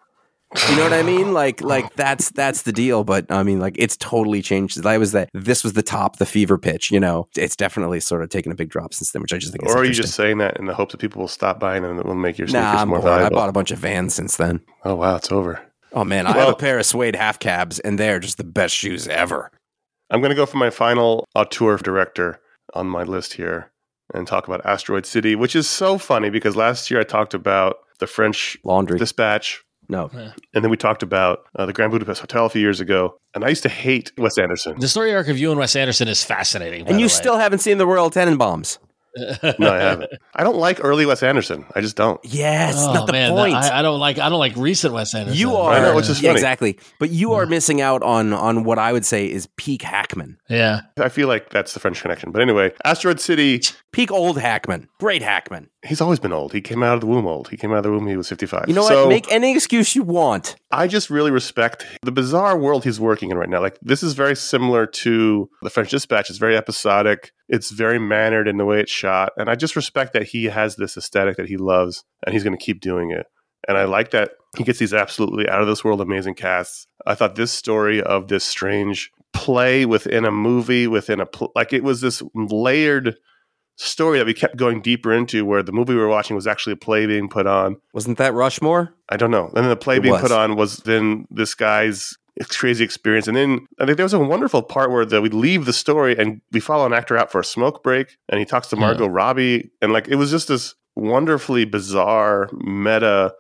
You know what I mean? Like, like that's that's the deal. But I mean, like, it's totally changed. I was that this was the top, the fever pitch. You know, it's definitely sort of taken a big drop since then, which I just think. is Or are you just saying that in the hopes that people will stop buying and it will make your sneakers Nah, I'm more bored. I bought a bunch of Vans since then. oh wow, it's over. Oh man, I have a pair of suede half cabs, and they're just the best shoes ever. I'm going to go for my final auteur director on my list here and talk about Asteroid City, which is so funny because last year I talked about the French Laundry. Dispatch, no, and then we talked about uh, the Grand Budapest Hotel a few years ago. And I used to hate Wes Anderson. The story arc of you and Wes Anderson is fascinating. and you still haven't seen the Royal Tenenbaums. No, I haven't. I don't like early Wes Anderson. I just don't. Yes, Oh, not the man, point. I, I don't like. I don't like recent Wes Anderson. you are I know, which is yeah, funny. exactly, but you are mm. missing out on on what I would say is peak Hackman, Yeah. I feel like that's the French connection. But anyway, Asteroid City, peak old Hackman, great Hackman. he's always been old. He came out of the womb old. He came out of the womb, he was 55. You know so what? Make any excuse you want. I just really respect the bizarre world he's working in right now. Like, this is very similar to the French Dispatch. It's very episodic, it's very mannered in the way it's shot. And I just respect that he has this aesthetic that he loves and he's going to keep doing it. And I like that he gets these absolutely out of this world amazing casts. I thought this story of this strange play within a movie, within a, pl- like, it was this layered story that we kept going deeper into where the movie we were watching was actually a play being put on. Wasn't that Rushmore? I don't know. And then the play It being was. put on was then this guy's crazy experience. And then I think there was a wonderful part where the, we leave the story and we follow an actor out for a smoke break and he talks to Margot Robbie. And like it was just this wonderfully bizarre, meta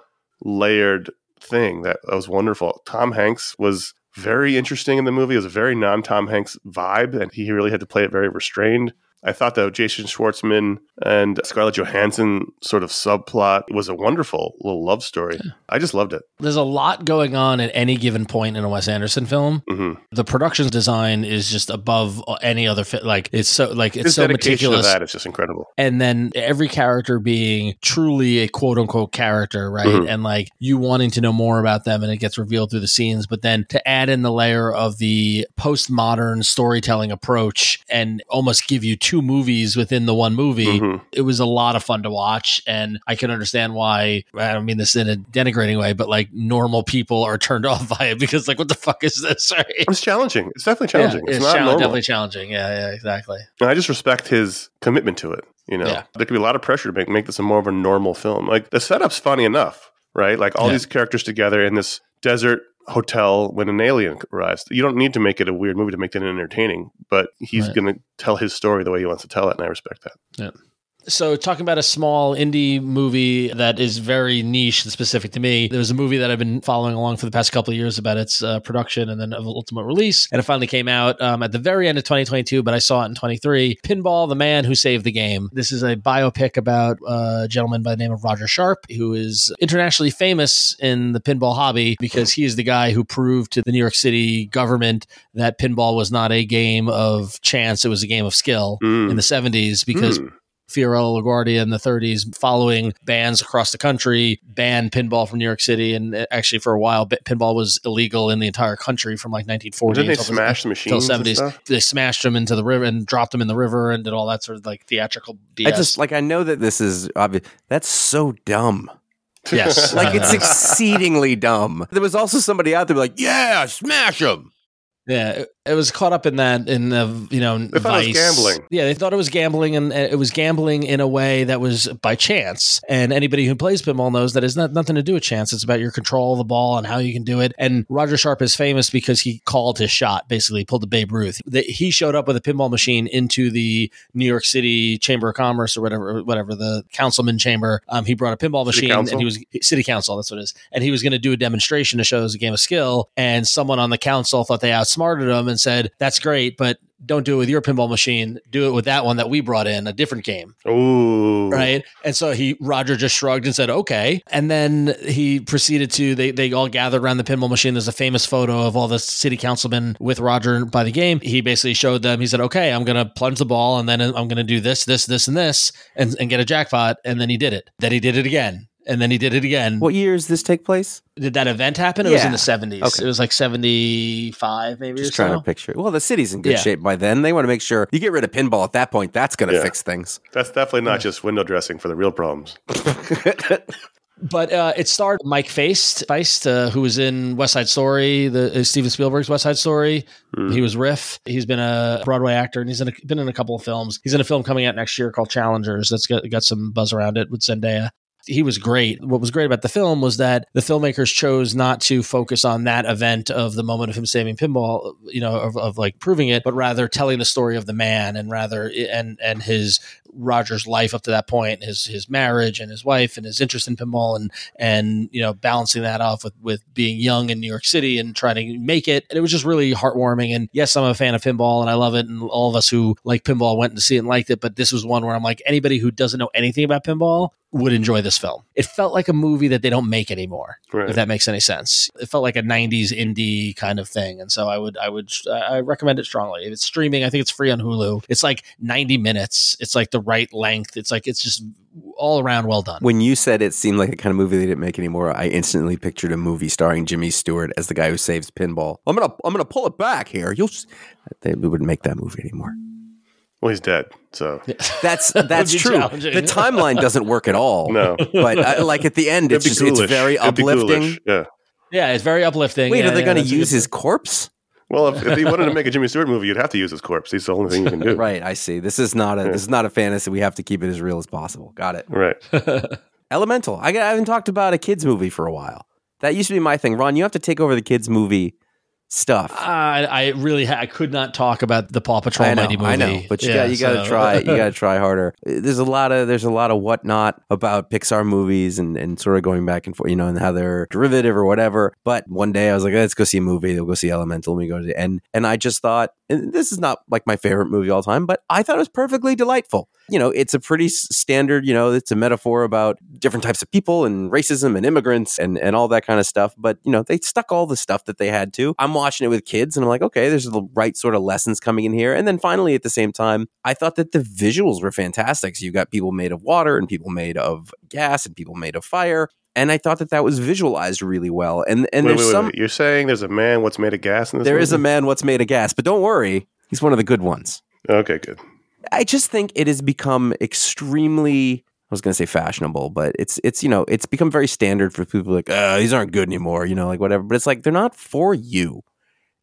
layered thing that was wonderful. Tom Hanks was very interesting in the movie. It was a very non Tom Hanks vibe, and he really had to play it very restrained. I thought that Jason Schwartzman and Scarlett Johansson sort of subplot was a wonderful little love story. I just loved it. There's a lot going on at any given point in a Wes Anderson film. hmm The production design is just above any other fit. Like it's so like it's His so meticulous. that is just incredible. and then every character being truly a quote unquote character, right? Mhm. And like you wanting to know more about them and it gets revealed through the scenes, but then to add in the layer of the postmodern storytelling approach and almost give you two two movies within the one movie. Mhm. It was a lot of fun to watch, and I can understand why. I don't mean this in a denigrating way, but like normal people are turned off by it because like, what the fuck is this? Right? It's challenging. It's definitely challenging. Yeah, it's, not challenge- definitely challenging. Yeah, yeah, exactly. And I just respect his commitment to it. You know, Yeah. there could be a lot of pressure to make make this a more of a normal film. Like the setup's funny enough, right? Like all Yeah. these characters together in this desert hotel when an alien arrives. You don't need to make it a weird movie to make it entertaining, but he's Right. going to tell his story the way he wants to tell it, and I respect that. So, talking about a small indie movie that is very niche and specific to me, there was a movie that I've been following along for the past couple of years about its uh, production and then ultimate release. And it finally came out um, at the very end of 2022, but I saw it in 23. Pinball, The Man Who Saved the Game. This is a biopic about a gentleman by the name of Roger Sharp, who is internationally famous in the pinball hobby because he is the guy who proved to the New York City government that pinball was not a game of chance, it was a game of skill Mm. in the 70s because Mm. Fiorello LaGuardia in the 30s, following bans across the country, banned pinball from New York City. And uh, actually, for a while, pinball was illegal in the entire country from like 1940 Didn't until the- smash the machines? and 70s. They smashed them into the river and dropped them in the river and did all that sort of like theatrical BS. I just like I know that this is obvious. That's so dumb. yes, Like it's exceedingly dumb. There was also somebody out there like, yeah, smash them. Yeah, it, it was caught up in that in the you know They thought it was gambling. Yeah, they thought it was gambling, and it was gambling in a way that was by chance. And anybody who plays pinball knows that it's not nothing to do with chance. It's about your control of the ball and how you can do it. And Roger Sharp is famous because he called his shot, basically pulled the Babe Ruth. He showed up with a pinball machine into the New York City Chamber of Commerce or whatever, whatever the councilman chamber. Um, he brought a pinball City machine, Council? and he was city council. That's what it is. And he was going to do a demonstration to show it was a game of skill. And someone on the council thought they outsmarted him and said, "That's great, but." Don't do it with your pinball machine. Do it with that one that we brought in, a different game. Ooh. right? And so he roger just shrugged and said okay. And then he proceeded to they, they all gathered around the pinball machine. There's a famous photo of all the city councilmen with roger by the game. He basically showed them he said okay i'm gonna plunge the ball and then i'm gonna do this this this and this and, and get a jackpot. And then he did it. Then he did it again and then he did it again What years does this take place? did that event happen it was in the 70s Okay. it was like 75 maybe Just or trying so. to picture. it. Well, the city's in good Yeah. shape by then. They want to make sure you get rid of pinball at that point. That's going to Yeah. fix things. That's definitely not just window dressing for the real problems. But uh, it starred Mike Faist, Faist uh, who was in West Side Story, the uh, Steven Spielberg's West Side Story. Hmm. He was Riff. He's been a Broadway actor, and he's in a, been in a couple of films. He's in a film coming out next year called Challengers. That's got, got some buzz around it with Zendaya. He was great. What was great about the film was that the filmmakers chose not to focus on that event of the moment of him saving pinball, you know, of, of like proving it, but rather telling the story of the man and rather and and his Roger's life up to that point, his his marriage and his wife and his interest in pinball and and you know balancing that off with with being young in New York City and trying to make it. And it was just really heartwarming. And yes, I'm a fan of pinball and I love it. And all of us who like pinball went to see it and liked it. But this was one where I'm like, anybody who doesn't know anything about pinball would enjoy this film. It felt like a movie that they don't make anymore, Right. if that makes any sense. It felt like a '90s indie kind of thing, and so I would, I would, I recommend it strongly. If it's streaming, I think it's free on Hulu. It's like 90 minutes. It's like the right length. It's like it's just all around well done. When you said it seemed like a kind of movie they didn't make anymore, I instantly pictured a movie starring Jimmy Stewart as the guy who saves pinball. I'm gonna I'm gonna pull it back here. You'll s- they wouldn't make that movie anymore. Well, he's dead, so That's That'd that's true. The timeline doesn't work at all. no. But uh, like at the end, it's It'd just be it's very It'd uplifting. Yeah. Yeah, it's very uplifting. Wait, Yeah, are they yeah, going to use good his corpse? Well, if, if he wanted to make a Jimmy Stewart movie, you'd have to use his corpse. He's the only thing you can do. Right, I see. This is not a this is not a fantasy. We have to keep it as real as possible. Got it. Right. Elemental. I, I haven't talked about a kids movie for a while. That used to be my thing. Ron, you have to take over the kids movie stuff. I, I really, ha- I could not talk about the Paw Patrol I know, Mighty movie. I know, but you Yeah, got you got to try. You got to try harder. There's a lot of there's a lot of whatnot about Pixar movies and, and sort of going back and forth, you know, and how they're derivative or whatever. But one day I was like, let's go see a movie. We'll go see Elemental. And we go to the end, and I just thought and this is not like my favorite movie all time, but I thought it was perfectly delightful. You know, it's a pretty standard. You know, it's a metaphor about different types of people and racism and immigrants and and all that kind of stuff. But you know, they stuck all the stuff that they had to. I'm watching it with kids, and I'm like, okay, there's the right sort of lessons coming in here. And then finally, at the same time, I thought that the visuals were fantastic. So you got people made of water and people made of gas and people made of fire. And I thought that that was visualized really well. And and wait, there's wait, some wait. You're saying there's a man what's made of gas in this movie. there is a man what's made of gas, but don't worry, he's one of the good ones. Okay, good. I just think it has become extremely. I was going to say fashionable, but it's it's you know it's become very standard for people like uh, these aren't good anymore, you know, like whatever. But it's like they're not for you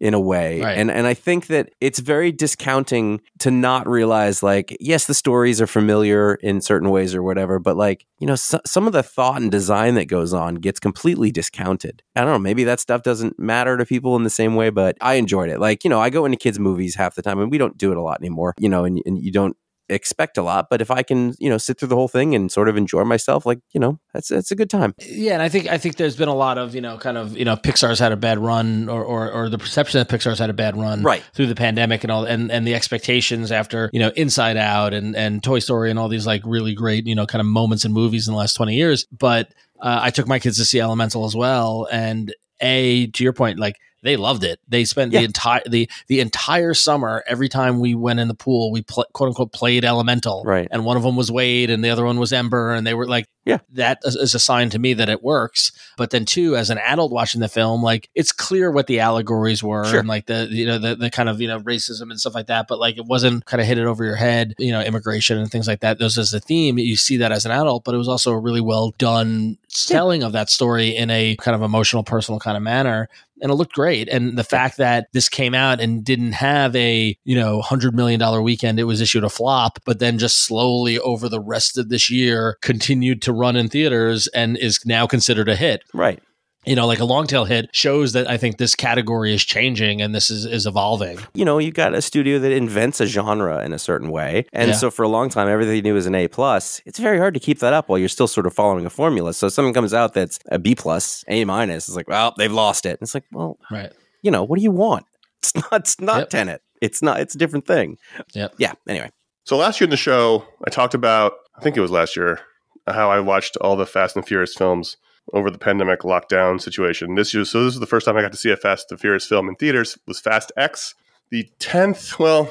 in a way, Right. and and I think that it's very discounting to not realize like yes, the stories are familiar in certain ways or whatever, but like you know so, some of the thought and design that goes on gets completely discounted. I don't know, maybe that stuff doesn't matter to people in the same way, but I enjoyed it. Like you know, I go into kids' movies half the time, and we don't do it a lot anymore, you know, and, and you don't expect a lot but if i can you know sit through the whole thing and sort of enjoy myself like you know that's that's a good time Yeah, and I think I think there's been a lot of you know kind of you know Pixar's had a bad run, or or, or the perception that Pixar's had a bad run, Right. through the pandemic and all, and and the expectations after you know Inside Out and and Toy Story and all these like really great you know kind of moments in movies in the last twenty years. But uh, I took my kids to see Elemental as well, and a to your point, like they loved it. They spent Yeah. the entire the the entire summer. Every time we went in the pool, we pl- quote unquote played Elemental, Right. And one of them was Wade, and the other one was Ember, and they were like, Yeah. that is, a sign to me that it works. But then too, as an adult watching the film, like it's clear what the allegories were, Sure. and like the you know the the kind of you know racism and stuff like that. But like it wasn't kind of hit it over your head, you know, immigration and things like that. Those as a theme, you see that as an adult, but it was also a really well done telling of that story in a kind of emotional, personal kind of manner and it looked great. And the fact that this came out and didn't have a you know hundred million dollar weekend, it was issued a flop, but then just slowly over the rest of this year continued to run in theaters and is now considered a hit. right You know, like a long tail hit shows that I think this category is changing and this is is evolving. you know you got a studio that invents a genre in a certain way and Yeah. so for a long time everything you do is an a plus it's very hard to keep that up while you're still sort of following a formula so if something comes out that's a b plus a minus it's like well they've lost it it's like well Right. you know what do you want it's not it's not Yep. tenet it's not it's a different thing Yep. yeah anyway So last year in the show, I talked about, I think it was last year, how I watched all the Fast and Furious films over the pandemic lockdown situation. This year, so this is the first time I got to see a Fast and Furious film in theaters. Was Fast X, the tenth, well,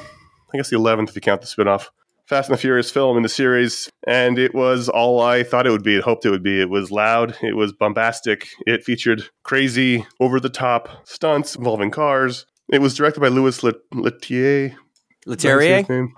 I guess the eleventh if you count the spinoff. Fast and the Furious film in the series, and it was all I thought it would be. Hoped it would be. It was loud. It was bombastic. It featured crazy, over the top stunts involving cars. It was directed by Louis Let- Leterrier. Leterrier?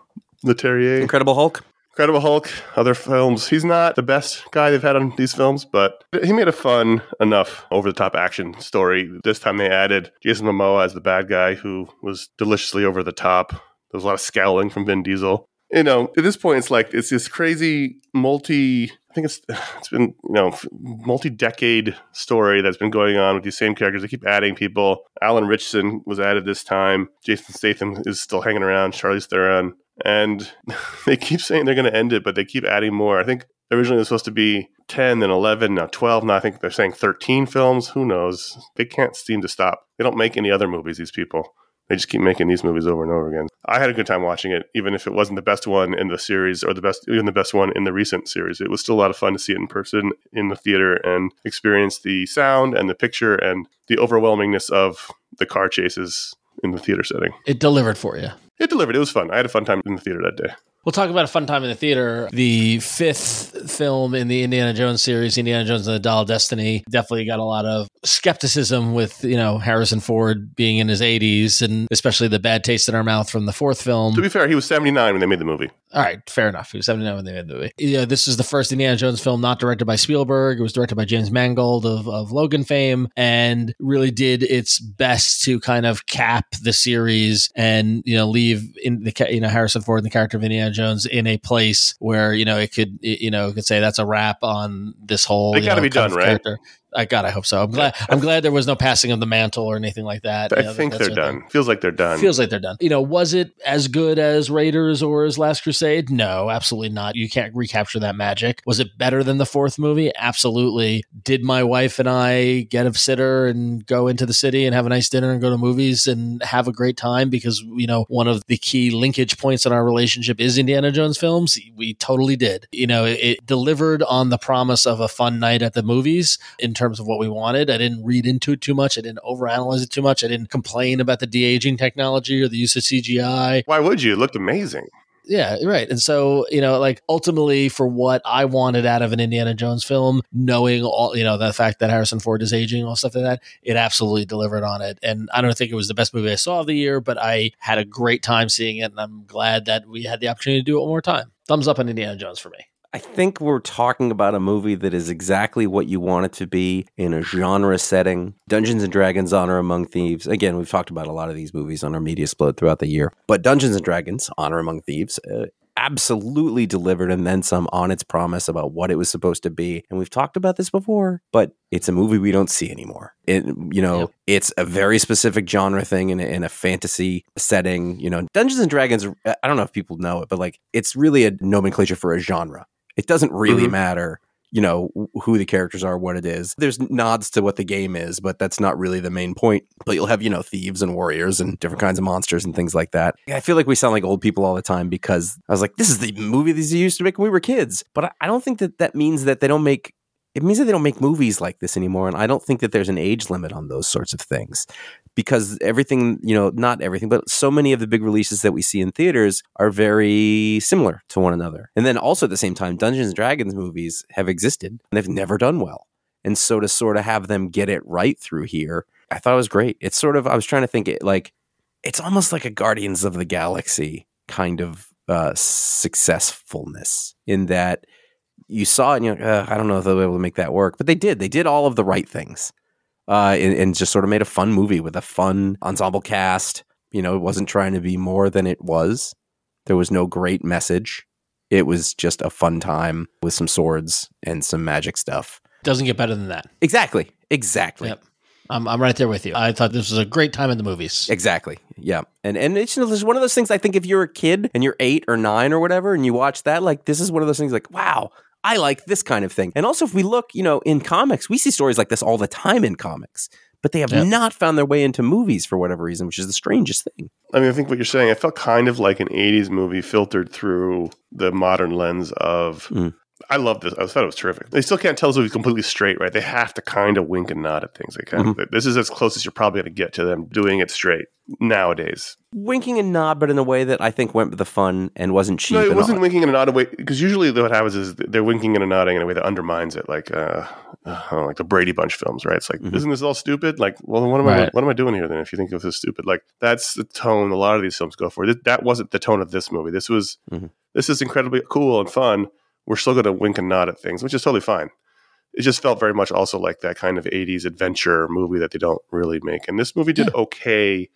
Leterrier. Incredible Hulk Incredible Hulk, other films. He's not the best guy they've had on these films, but he made a fun enough over the top action story. This time they added Jason Momoa as the bad guy who was deliciously over the top. There was a lot of scowling from Vin Diesel. You know, at this point, it's like it's this crazy multi. I think it's it's been you know multi decade story that's been going on with these same characters. They keep adding people. Alan Ritchson was added this time. Jason Statham is still hanging around. Charlize Theron, and they keep saying they're going to end it, but they keep adding more. I think originally it was supposed to be 10, then 11, now 12. Now I think they're saying 13 films. Who knows? They can't seem to stop. They don't make any other movies, these people. They just keep making these movies over and over again. I had a good time watching it, even if it wasn't the best one in the series or the best, even the best one in the recent series. It was still a lot of fun to see it in person in the theater and experience the sound and the picture and the overwhelmingness of the car chases in the theater setting. It delivered for you. It delivered. It was fun. I had a fun time in the theater that day. We'll talk about a fun time in the theater. The fifth film in the Indiana Jones series, Indiana Jones and the Dial of Destiny, definitely got a lot of skepticism with, you know, Harrison Ford being in his 80s and especially the bad taste in our mouth from the fourth film. To be fair, he was 79 when they made the movie. All right, fair enough. He was 79 when they made the movie. Yeah, this is the first Indiana Jones film not directed by Spielberg. It was directed by James Mangold of, of Logan fame and really did its best to kind of cap the series and, you know, leave in the, you know, Harrison Ford and the character of Indiana Jones in a place where, you know, it could, you know, it could say that's a wrap on this whole, They gotta know, be done, right? character. I God, I hope so. I'm glad. I'm glad there was no passing of the mantle or anything like that. I You know, think they're of thing. done. Feels like they're done. Feels like they're done. You know, was it as good as Raiders or as Last Crusade? No, absolutely not. You can't recapture that magic. Was it better than the fourth movie? Absolutely. Did my wife and I get a sitter and go into the city and have a nice dinner and go to movies and have a great time because, you know, one of the key linkage points in our relationship is Indiana Jones films? We totally did. You know, it, it delivered on the promise of a fun night at the movies in terms of what we wanted. I didn't read into it too much. I didn't overanalyze it too much. I didn't complain about the de aging technology or the use of CGI. Why would you? It looked amazing. Yeah, right. And so, you know, like ultimately for what I wanted out of an Indiana Jones film, knowing all, you know, the fact that Harrison Ford is aging, all stuff like that, it absolutely delivered on it. And I don't think it was the best movie I saw of the year, but I had a great time seeing it. And I'm glad that we had the opportunity to do it one more time. Thumbs up on Indiana Jones for me. I think we're talking about a movie that is exactly what you want it to be in a genre setting. Dungeons and Dragons Honor Among Thieves. Again, we've talked about a lot of these movies on our media split throughout the year. But Dungeons and Dragons Honor Among Thieves uh, absolutely delivered and then some on its promise about what it was supposed to be. And we've talked about this before, but it's a movie we don't see anymore. It, you know, yep. it's a very specific genre thing in a, in a fantasy setting. You know, Dungeons and Dragons. I don't know if people know it, but like it's really a nomenclature for a genre. It doesn't really mm-hmm. matter, you know, who the characters are, what it is. There's nods to what the game is, but that's not really the main point. But you'll have, you know, thieves and warriors and different kinds of monsters and things like that. I feel like we sound like old people all the time because I was like, this is the movie these used to make when we were kids. But I don't think that that means that they don't make it means that they don't make movies like this anymore. And I don't think that there's an age limit on those sorts of things because everything, you know, not everything, but so many of the big releases that we see in theaters are very similar to one another. And then also at the same time, Dungeons and Dragons movies have existed and they've never done well. And so to sort of have them get it right through here, I thought it was great. It's sort of, I was trying to think it like, it's almost like a Guardians of the Galaxy kind of uh, successfulness in that you saw it and you're like, I don't know if they'll be able to make that work. But they did. They did all of the right things uh, and, and, just sort of made a fun movie with a fun ensemble cast. You know, it wasn't trying to be more than it was. There was no great message. It was just a fun time with some swords and some magic stuff. Doesn't get better than that. Exactly. Exactly. Yep. I'm, I'm right there with you. I thought this was a great time in the movies. Exactly. Yeah. And and it's you know, one of those things I think if you're a kid and you're eight or nine or whatever and you watch that, like this is one of those things like, wow, I like this kind of thing. And also, if we look, you know, in comics, we see stories like this all the time in comics, but they have yep. not found their way into movies for whatever reason, which is the strangest thing. I mean, I think what you're saying, I felt kind of like an 80s movie filtered through the modern lens of mm. I love this. I thought it was terrific. They still can't tell us if completely straight, right? They have to kind of wink and nod at things. They kind mm-hmm. of, this is as close as you're probably going to get to them doing it straight nowadays. Winking and nod, but in a way that I think went with the fun and wasn't cheap. No, it wasn't all. winking and a nod away because usually what happens is they're winking and nodding in a way that undermines it, like uh, uh, like the Brady Bunch films, right? It's like, mm-hmm. isn't this all stupid? Like, well, what am right. I what am I doing here then? If you think of this stupid, like that's the tone a lot of these films go for. That wasn't the tone of this movie. This was mm-hmm. this is incredibly cool and fun we're still going to wink and nod at things, which is totally fine. It just felt very much also like that kind of 80s adventure movie that they don't really make. And this movie did yeah. okay,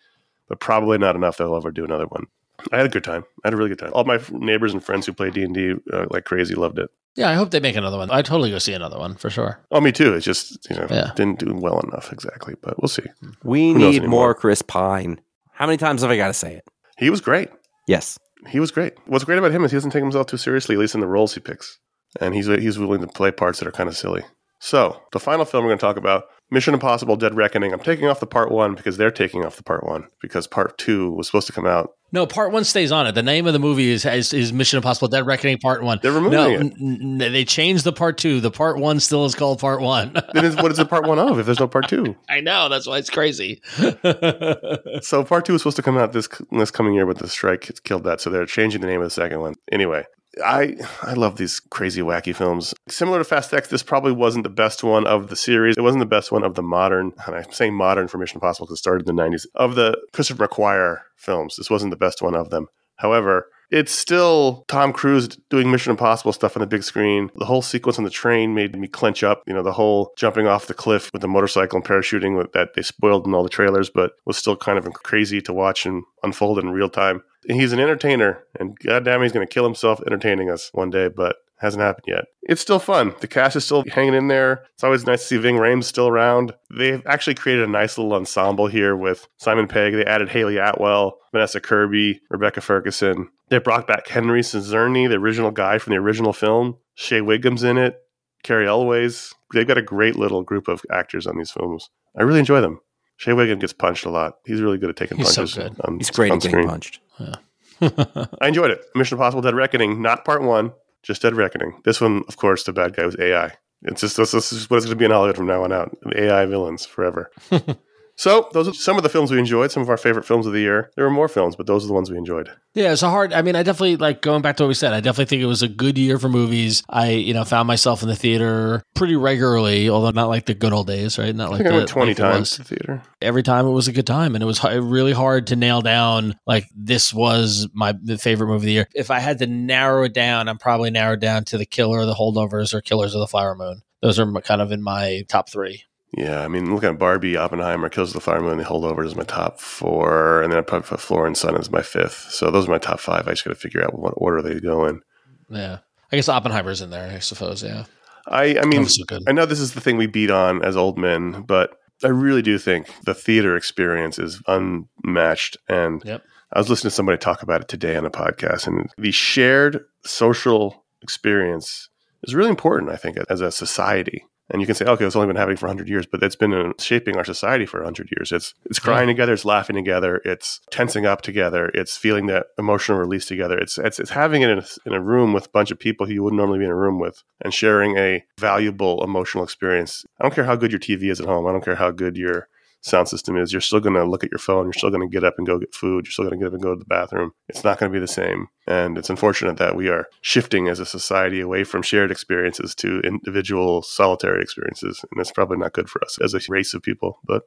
but probably not enough that I'll ever do another one. I had a good time. I had a really good time. All my neighbors and friends who play D and D uh, like crazy loved it. Yeah, I hope they make another one. I'd totally go see another one for sure. Oh, me too. It's just you know yeah. didn't do well enough exactly, but we'll see. We Who need more Chris Pine. How many times have I got to say it? He was great. Yes, he was great. What's great about him is he doesn't take himself too seriously, at least in the roles he picks, and he's he's willing to play parts that are kind of silly. So the final film we're going to talk about, Mission Impossible: Dead Reckoning. I'm taking off the part one because they're taking off the part one because part two was supposed to come out. No, part one stays on it. The name of the movie is is, is Mission Impossible: Dead Reckoning Part One. They're removing no, it. N- n- they changed the part two. The part one still is called Part One. then what is the part one of if there's no part two? I know that's why it's crazy. so part two was supposed to come out this this coming year, but the strike killed that. So they're changing the name of the second one. Anyway, I I love these crazy wacky films. Similar to Fast X, this probably wasn't the best one of the series. It wasn't the best one of the modern, and I'm saying modern for Mission Impossible because it started in the 90s. Of the Christopher McQuarrie films, this wasn't the best one of them. However, it's still Tom Cruise doing Mission Impossible stuff on the big screen. The whole sequence on the train made me clench up. You know, the whole jumping off the cliff with the motorcycle and parachuting that they spoiled in all the trailers, but was still kind of crazy to watch and unfold in real time. He's an entertainer, and goddamn, he's going to kill himself entertaining us one day, but hasn't happened yet. It's still fun. The cast is still hanging in there. It's always nice to see Ving Rhames still around. They've actually created a nice little ensemble here with Simon Pegg. They added Hayley Atwell, Vanessa Kirby, Rebecca Ferguson. They brought back Henry Czerny, the original guy from the original film. Shea Whigham's in it. Cary Elwes. They've got a great little group of actors on these films. I really enjoy them. Shea Whigham gets punched a lot. He's really good at taking He's punches. So on, He's great at getting screen. punched. Yeah. I enjoyed it. Mission Impossible: Dead Reckoning, not part one, just Dead Reckoning. This one, of course, the bad guy was AI. It's just this, this is what it's going to be in Hollywood from now on out. AI villains forever. So those are some of the films we enjoyed. Some of our favorite films of the year. There were more films, but those are the ones we enjoyed. Yeah, it's a hard. I mean, I definitely like going back to what we said. I definitely think it was a good year for movies. I, you know, found myself in the theater pretty regularly, although not like the good old days, right? Not I like I the, went twenty like times to the theater. Every time it was a good time, and it was really hard to nail down. Like this was my the favorite movie of the year. If I had to narrow it down, I'm probably narrowed down to the Killer, the Holdovers, or Killers of the Flower Moon. Those are kind of in my top three. Yeah, I mean, looking at Barbie, Oppenheimer, Kills of the Flower Moon, The Holdovers is my top four, and then I'd probably put Flora and Son as my fifth. So those are my top five. I just got to figure out what order they go in. Yeah, I guess Oppenheimer's in there. I suppose. Yeah, I, I mean, so. I know this is the thing we beat on as old men, but I really do think the theater experience is unmatched. And Yep. I was listening to somebody talk about it today on a podcast, and the shared social experience is really important, I think, as a society. And you can say, okay, it's only been happening for 100 years, but it's been uh, shaping our society for 100 years. It's it's crying together, it's laughing together, it's tensing up together, it's feeling that emotional release together. It's it's, it's having it in a, in a room with a bunch of people who you wouldn't normally be in a room with and sharing a valuable emotional experience. I don't care how good your TV is at home. I don't care how good your sound system is. You're still going to look at your phone. You're still going to get up and go get food. You're still going to get up and go to the bathroom. It's not going to be the same. And it's unfortunate that we are shifting as a society away from shared experiences to individual solitary experiences. And it's probably not good for us as a race of people. But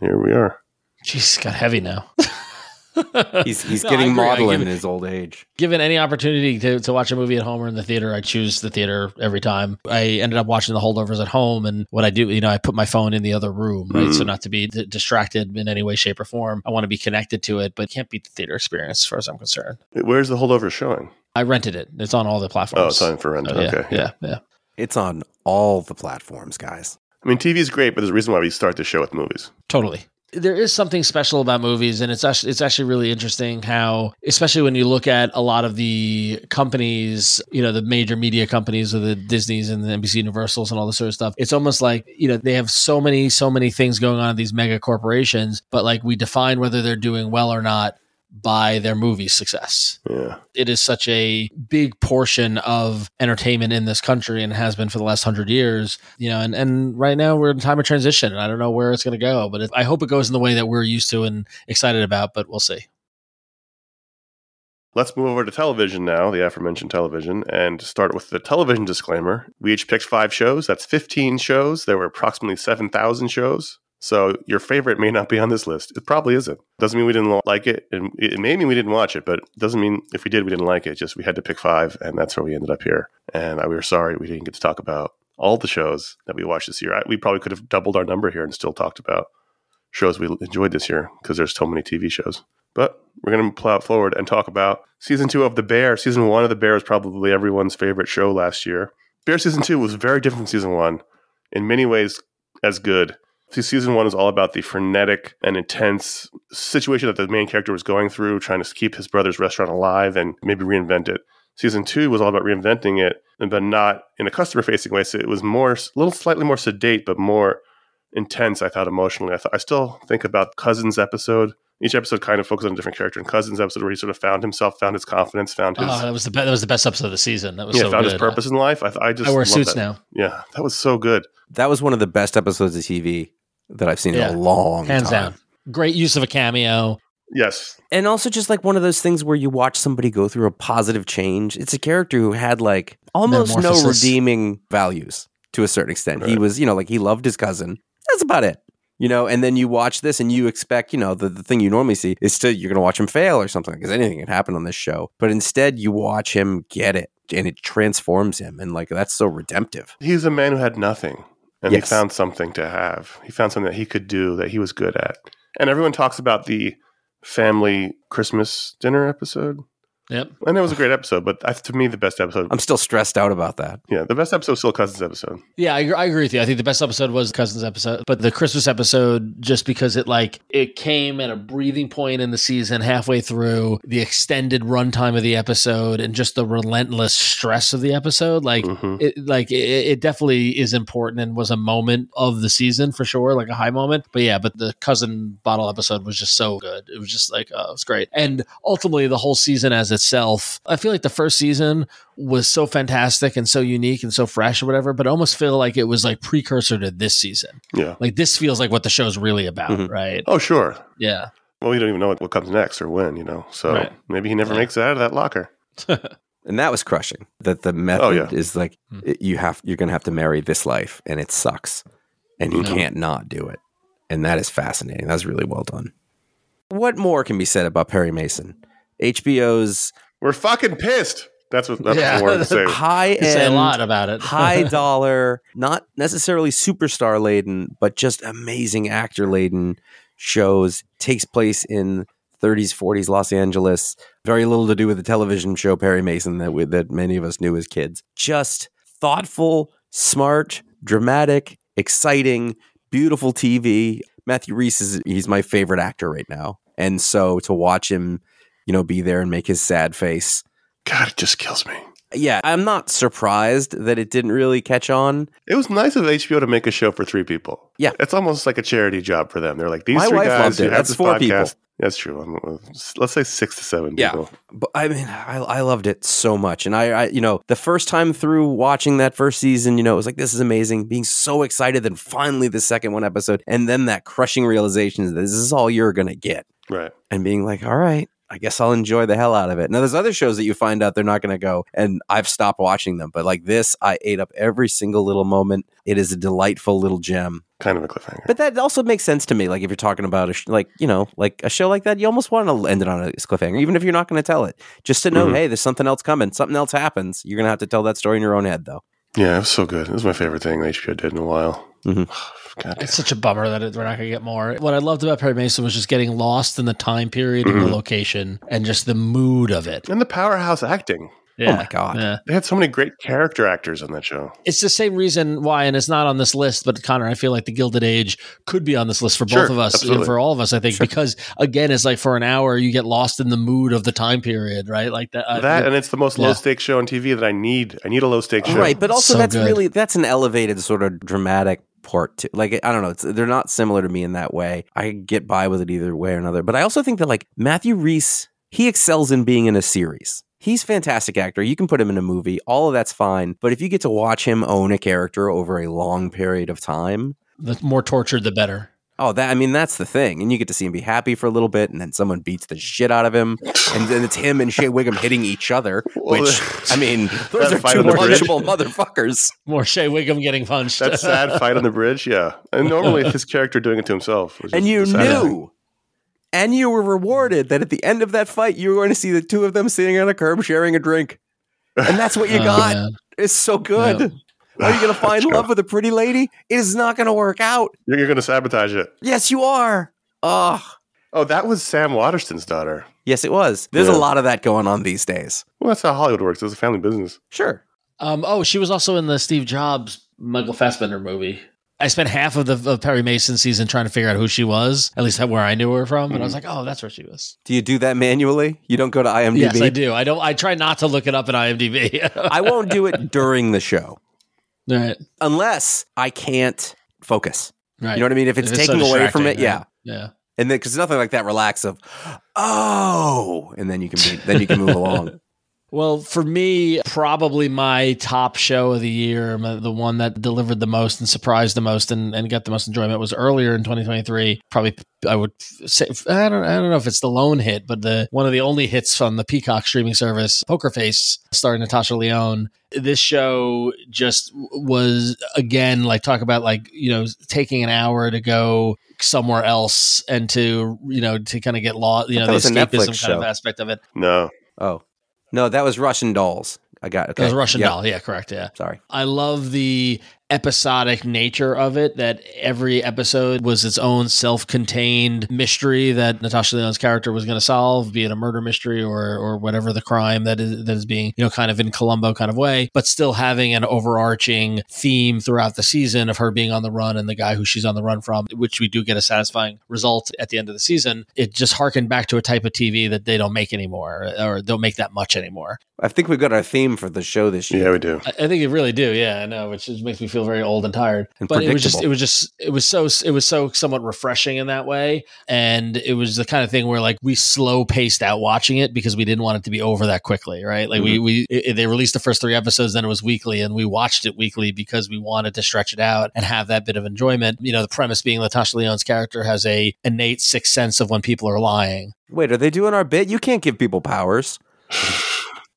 here we are. Jeez, got heavy now. He's he's No, getting agree. Maudlin in his old age. given any opportunity to, to watch a movie at home or in the theater, I choose the theater every time. I ended up watching the holdovers at home, and what I do, you know, I put my phone in the other room, right? Mhm. So not to be d- distracted in any way, shape, or form. I want to be connected to it, but can't beat the theater experience as far as I'm concerned. Where's the holdover showing? I rented it; it's on all the platforms. Oh, it's on for rent. Oh, yeah, okay. yeah, yeah. It's on all the platforms, guys. I mean, TV is great, but there's a reason why we start the show with movies. Totally. There is something special about movies, and it's actually it's actually really interesting how, especially when you look at a lot of the companies, you know, the major media companies, or the Disney's and the NBC Universals and all this sort of stuff. It's almost like you know they have so many so many things going on in these mega corporations, but like we define whether they're doing well or not by their movie success Yeah. it is such a big portion of entertainment in this country and has been for the last hundred years. You know, and, and right now we're in time of transition and I don't know where it's going to go, but it, I hope it goes in the way that we're used to and excited about, but we'll see. Let's move over to television now, the aforementioned television, and start with the television disclaimer. We each picked five shows. That's 15 shows. There were approximately 7,000 shows. So your favorite may not be on this list. It probably isn't. Doesn't mean we didn't like it. And it may mean we didn't watch it, but it doesn't mean if we did, we didn't like it. Just we had to pick five, and that's where we ended up here. And we were sorry we didn't get to talk about all the shows that we watched this year. We probably could have doubled our number here and still talked about shows we enjoyed this year because there's so many TV shows. But we're going to plow forward and talk about season two of The Bear. Season one of The Bear is probably everyone's favorite show last year. Bear season two was very different from season one, in many ways as good. See, season one is all about the frenetic and intense situation that the main character was going through, trying to keep his brother's restaurant alive and maybe reinvent it. Season two was all about reinventing it, but not in a customer facing way. So it was more, a little slightly more sedate, but more intense, I thought, emotionally. I, th- I still think about Cousins' episode. Each episode kind of focused on a different character. In Cousins' episode, where he sort of found himself, found his confidence, found his, Oh, that was the be- that was the best episode of the season. That was yeah, so found good. his purpose in life. I, th- I just I wear suits that. now, Yeah, that was so good. That was one of the best episodes of TV that I've seen Yeah. in a long time. hands time. down. Great use of a cameo. Yes, And also just like one of those things where you watch somebody go through a positive change. It's a character who had like almost no redeeming values to a certain extent. He was, you know, like he loved his cousin. That's about it. You know, and then you watch this and you expect, you know, the, the thing you normally see is still you're going to watch him fail or something because anything can happen on this show. But instead, you watch him get it and it transforms him. And like that's so redemptive. he's a man who had nothing, and Yes. he found something to have. He found something that he could do that he was good at. And everyone talks about the family Christmas dinner episode. Yep. And it was a great episode, but to me, the best episode, I'm still stressed out about that. yeah, the best episode was still Cousins' episode. Yeah, I, agree- I agree with you. I think the best episode was Cousins episode, but the Christmas episode, just because it like it came at a breathing point in the season halfway through the extended runtime of the episode and just the relentless stress of the episode, like Mhm. it, like it, it definitely is important and was a moment of the season for sure, like a high moment. But yeah, but the cousin bottle episode was just so good. It was just like, oh, it was great. And ultimately, the whole season as itself. I feel like the first season was so fantastic and so unique and so fresh or whatever, but I almost feel like it was like precursor to this season. Yeah. Like this feels like what the show's really about, Mhm. right? Oh, sure. Yeah. Well, we don't even know what, what comes next or when, you know. So Right. maybe he never Yeah. makes it out of that locker. and that was crushing. That the method Oh, yeah. is like Hmm. it- you have you're gonna have to marry this life, and it sucks, and you Mhm. can't not do it, and that is fascinating. That's really well done. What more can be said about Perry Mason? HBO's We're fucking pissed. That's what that's Yeah. what I wanted to say. high You say a lot about it. high dollar, not necessarily superstar laden, but just amazing actor laden shows. Takes place in 30s, 40s Los Angeles. Very little to do with the television show Perry Mason that we, that many of us knew as kids. Just thoughtful, smart, dramatic, exciting, beautiful TV. Matthew Rhys is he's my favorite actor right now, and so to watch him, you know, be there and make his sad face God, it just kills me. yeah, I'm not surprised that it didn't really catch on. It was nice of HBO to make a show for three people. Yeah. it's almost like a charity job for them. They're like these My three wife guys. loved who it. That's four people. That's true. I'm- uh, Let's say six to seven Yeah. people. But I mean, I, I loved it so much, and I, I, you know, the first time through watching that first season, you know, it was like this is amazing. Being so excited, then finally the second one episode, and then that crushing realization that this is all you're gonna get, Right. and being like, all right. I guess I'll enjoy the hell out of it. Now, there's other shows that you find out they're not going to go, and I've stopped watching them. But like this, I ate up every single little moment. It is a delightful little gem. Kind of a cliffhanger. But that also makes sense to me. Like if you're talking about a sh- like you know like a show like that, you almost want to end it on a cliffhanger, even if you're not going to tell it. Just to know, Mhm. hey, there's something else coming. Something else happens. You're going to have to tell that story in your own head, though. yeah, it was so good. It was my favorite thing HBO did in a while. Mhm. God. It's such a bummer that it, we're not going to get more. What I loved about Perry Mason was just getting lost in the time period and Mhm. the location and just the mood of it. And the powerhouse acting. Yeah. Oh my god! Yeah. They had so many great character actors on that show. It's the same reason why, and it's not on this list, but Conor, I feel like the Gilded Age could be on this list for both Sure, of us, absolutely. and for all of us, I think, Sure. because again, it's like for an hour, you get lost in the mood of the time period, right? Like that. uh, that and it's the most yeah. low stakes show on TV that I need. I need a low stakes show. Right, but also So that's good. really that's an elevated sort of dramatic part to like I don't know. It's, they're not similar to me in that way. I get by with it either way or another. But I also think that like Matthew Reese, he excels in being in a series. He's a fantastic actor. You can put him in a movie. All of that's fine. But if you get to watch him own a character over a long period of time, The more tortured, the better. oh, that I mean that's the thing. And you get to see him be happy for a little bit, and then someone beats the shit out of him, and then it's him and Shea Whigham hitting each other. Which I mean, those are fight two on punchable motherfuckers. More Shea Whigham getting punched. That sad fight on the bridge, yeah. And normally his character doing it to himself. which and you knew thing. Knew and you were rewarded that at the end of that fight you were going to see the two of them sitting on a curb sharing a drink and that's what you Oh, got man. it's so good are you going to find love with a pretty lady it is not going to work out You're, you're going to sabotage it. yes you are oh Oh, that was Sam Waterston's daughter. yes it was there's Yeah. a lot of that going on these days Well, that's how Hollywood works. It's a family business. sure Um, oh, she was also in the Steve Jobs Michael Fassbender movie. I spent half of the of Perry Mason season trying to figure out who she was, at least where I knew her from, and I was mm-hmm. like, "Oh, that's where she was." do you do that manually you don't go to imdb Yes, I do. I don't. I try not to look it up in IMDb. I won't do it during the show right, unless i can't focus right. you know what i mean if it's If it's so taking away from it distracting, yeah right. yeah. and then because nothing like that relax of oh and then you can be, then you can move along Well, for me, probably my top show of the year, the one that delivered the most and surprised the most and, and got the most enjoyment was earlier in 2023. Probably, I would say, I don't, I don't know if it's the lone hit, but the one of the only hits from the Peacock streaming service, Poker Face, starring Natasha Lyonne. This show just was again like talk about like you know taking an hour to go somewhere else and to you know to kind of get lost you know That the was a escapism Netflix kind show. of aspect of it. No. oh no that was russian dolls. I got okay That was Russian Yeah, Doll, yeah, correct, yeah. sorry. I love the episodic nature of it that every episode was its own self-contained mystery that Natasha Lyonne's character was going to solve, be it a murder mystery or or whatever the crime that is that is being, you know, kind of in Columbo kind of way, but still having an overarching theme throughout the season of her being on the run and the guy who she's on the run from, which we do get a satisfying result at the end of the season. It just harkened back to a type of TV that they don't make anymore or don't make that much anymore. i think we got our theme for the show this year Yeah, we do. I, I think you really do. Yeah, I know, which just makes me feel very old and tired. And but it was just, it was just, it was so, it was so somewhat refreshing in that way. And it was the kind of thing where like we slow paced out watching it because we didn't want it to be over that quickly, right? Like we, mm-hmm. we, it, they released the first three episodes, then it was weekly, and we watched it weekly because we wanted to stretch it out and have that bit of enjoyment. You know, the premise being Latasha Lyonne's character has a innate sixth sense of when people are lying. Wait, are they doing our bit? You can't give people powers.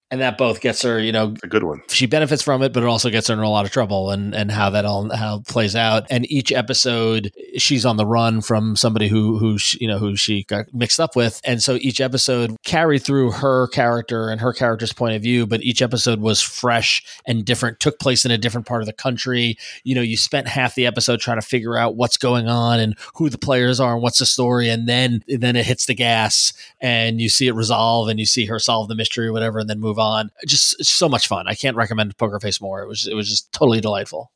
And that both gets her, you know, A good one. she benefits from it, but it also gets her in a lot of trouble and and how that all how plays out. And each episode, she's on the run from somebody who who she, you know who she got mixed up with, and so each episode carried through her character and her character's point of view. But each episode was fresh and different, took place in a different part of the country. You know, you spent half the episode trying to figure out what's going on and who the players are and what's the story, and then then it hits the gas and you see it resolve and you see her solve the mystery or whatever, and then move on. Just so much fun. I can't recommend Poker Face more. It was it was just totally delightful.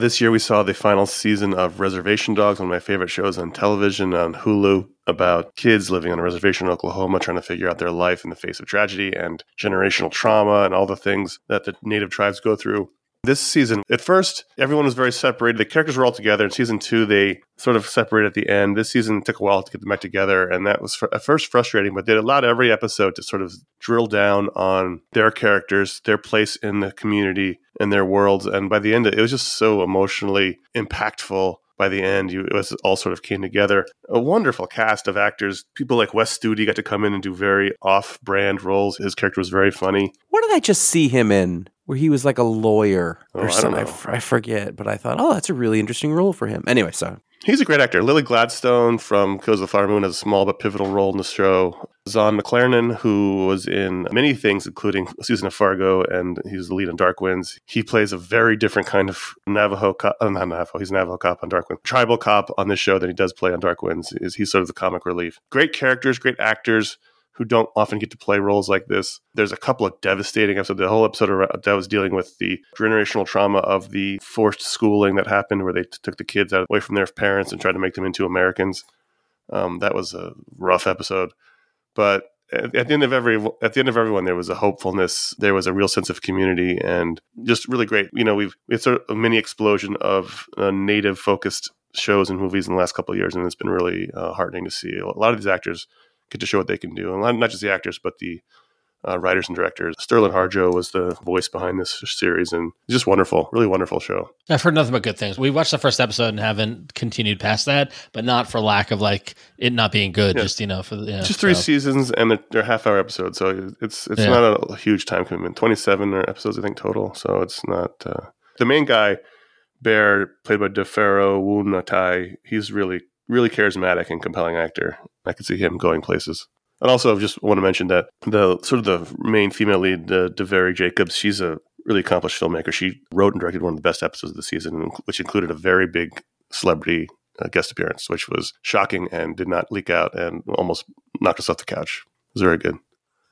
This year, we saw the final season of Reservation Dogs, one of my favorite shows on television on Hulu, about kids living on a reservation in Oklahoma trying to figure out their life in the face of tragedy and generational trauma and all the things that the native tribes go through. This season, at first, everyone was very separated. The characters were all together. In season two, they sort of separated at the end. This season took a while to get them back together, and that was at first frustrating, but they allowed every episode to sort of drill down on their characters, their place in the community, and their worlds. And by the end, it was just so emotionally impactful. By the end, you, it was all sort of came together. A wonderful cast of actors. People like Wes Studi got to come in and do very off-brand roles. His character was very funny. What did I just see him in? Where he was like a lawyer Oh, or don't something. I, know. forget, but I thought, oh, that's a really interesting role for him. Anyway, so He's a great actor. Lily Gladstone from Kills of the Flower Moon has a small but pivotal role in the show. Zahn McClarnon, who was in many things, including season of Fargo, and he's the lead in Dark Winds. He plays a very different kind of Navajo cop. Uh, not Navajo. He's a Navajo cop on Dark Winds. Tribal cop on this show that he does play on Dark Winds. Is he's sort of the comic relief. Great characters, great actors who don't often get to play roles like this. There's a couple of devastating episodes. The whole episode that was dealing with the generational trauma of the forced schooling that happened, where they t- took the kids away from their parents and tried to make them into Americans. Um, that was a rough episode, but at, at the end of every at the end of everyone, there was a hopefulness. There was a real sense of community, and just really great. You know, we've it's of a mini explosion of uh, native focused shows and movies in the last couple of years, and it's been really uh, heartening to see. A lot of these actors get to show what they can do, and not- just the actors, but the uh, writers and directors. Sterling Harjo was the voice behind this series, and just wonderful, really wonderful show. I've heard nothing but good things. We watched the first episode and haven't continued past that, but not for lack of like it not being good. Yeah. Just you know, for just three so. seasons, and they're, they're half hour episodes, so it's it's Yeah. not a huge time commitment. Twenty seven episodes, I think, total. So it's not uh, the main guy, Bear, played by D'Pharaoh Woon-A-Tai. He's really really charismatic and compelling actor. I could see him going places. And also, I just want to mention that the sort of the main female lead, uh, Devery Jacobs, she's a really accomplished filmmaker. She wrote and directed one of the best episodes of the season, which included a very big celebrity uh, guest appearance, which was shocking and did not leak out and almost knocked us off the couch. It was very good.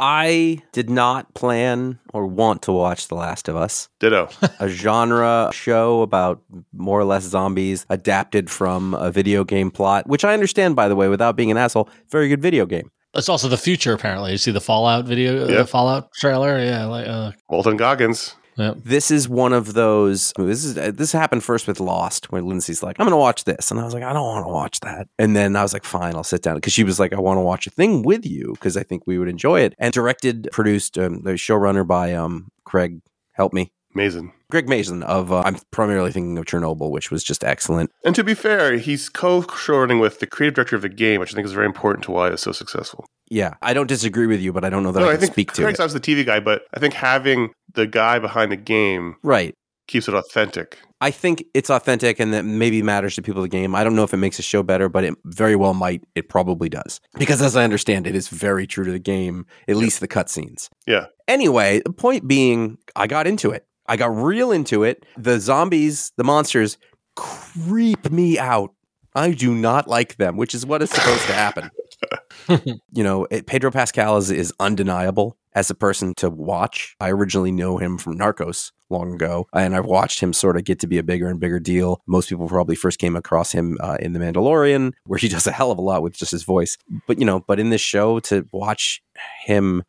I did not plan or want to watch The Last of Us, Ditto. a genre show about more or less zombies adapted from a video game plot, which I understand, by the way, without being an asshole. Very good video game. It's also the future. Apparently, you see the Fallout video, Yeah. the Fallout trailer. Yeah, like uh, Walton Goggins. Yeah. This is one of those. This is this happened first with Lost, where Lindsay's like, "I'm going to watch this," and I was like, "I don't want to watch that." And then I was like, "Fine, I'll sit down," because she was like, "I want to watch a thing with you because I think we would enjoy it." And directed, produced, um, the showrunner by um, Craig. Help me, Amazing. Craig Mazin of. Uh, I'm primarily thinking of Chernobyl, which was just excellent. And to be fair, he's co-showrunning with the creative director of the game, which I think is very important to why it's so successful. Yeah, I don't disagree with you, but I don't know that no, I I can think speak to Craig's it. was the TV guy, but I think having the guy behind the game Right. keeps it authentic. I think it's authentic and that maybe matters to people of the game. I don't know if it makes a show better, but it very well might. It probably does. Because as I understand it, it's very true to the game, at least the cutscenes. Yeah. Anyway, the point being, I got into it. I got real into it. The zombies, the monsters, creep me out. I do not like them, which is what is supposed to happen. you know, it, Pedro Pascal is, is undeniable as a person to watch. I originally know him from Narcos long ago, and I've watched him sort of get to be a bigger and bigger deal. Most people probably first came across him uh, in The Mandalorian, where he does a hell of a lot with just his voice. But, you know, but in this show, to watch him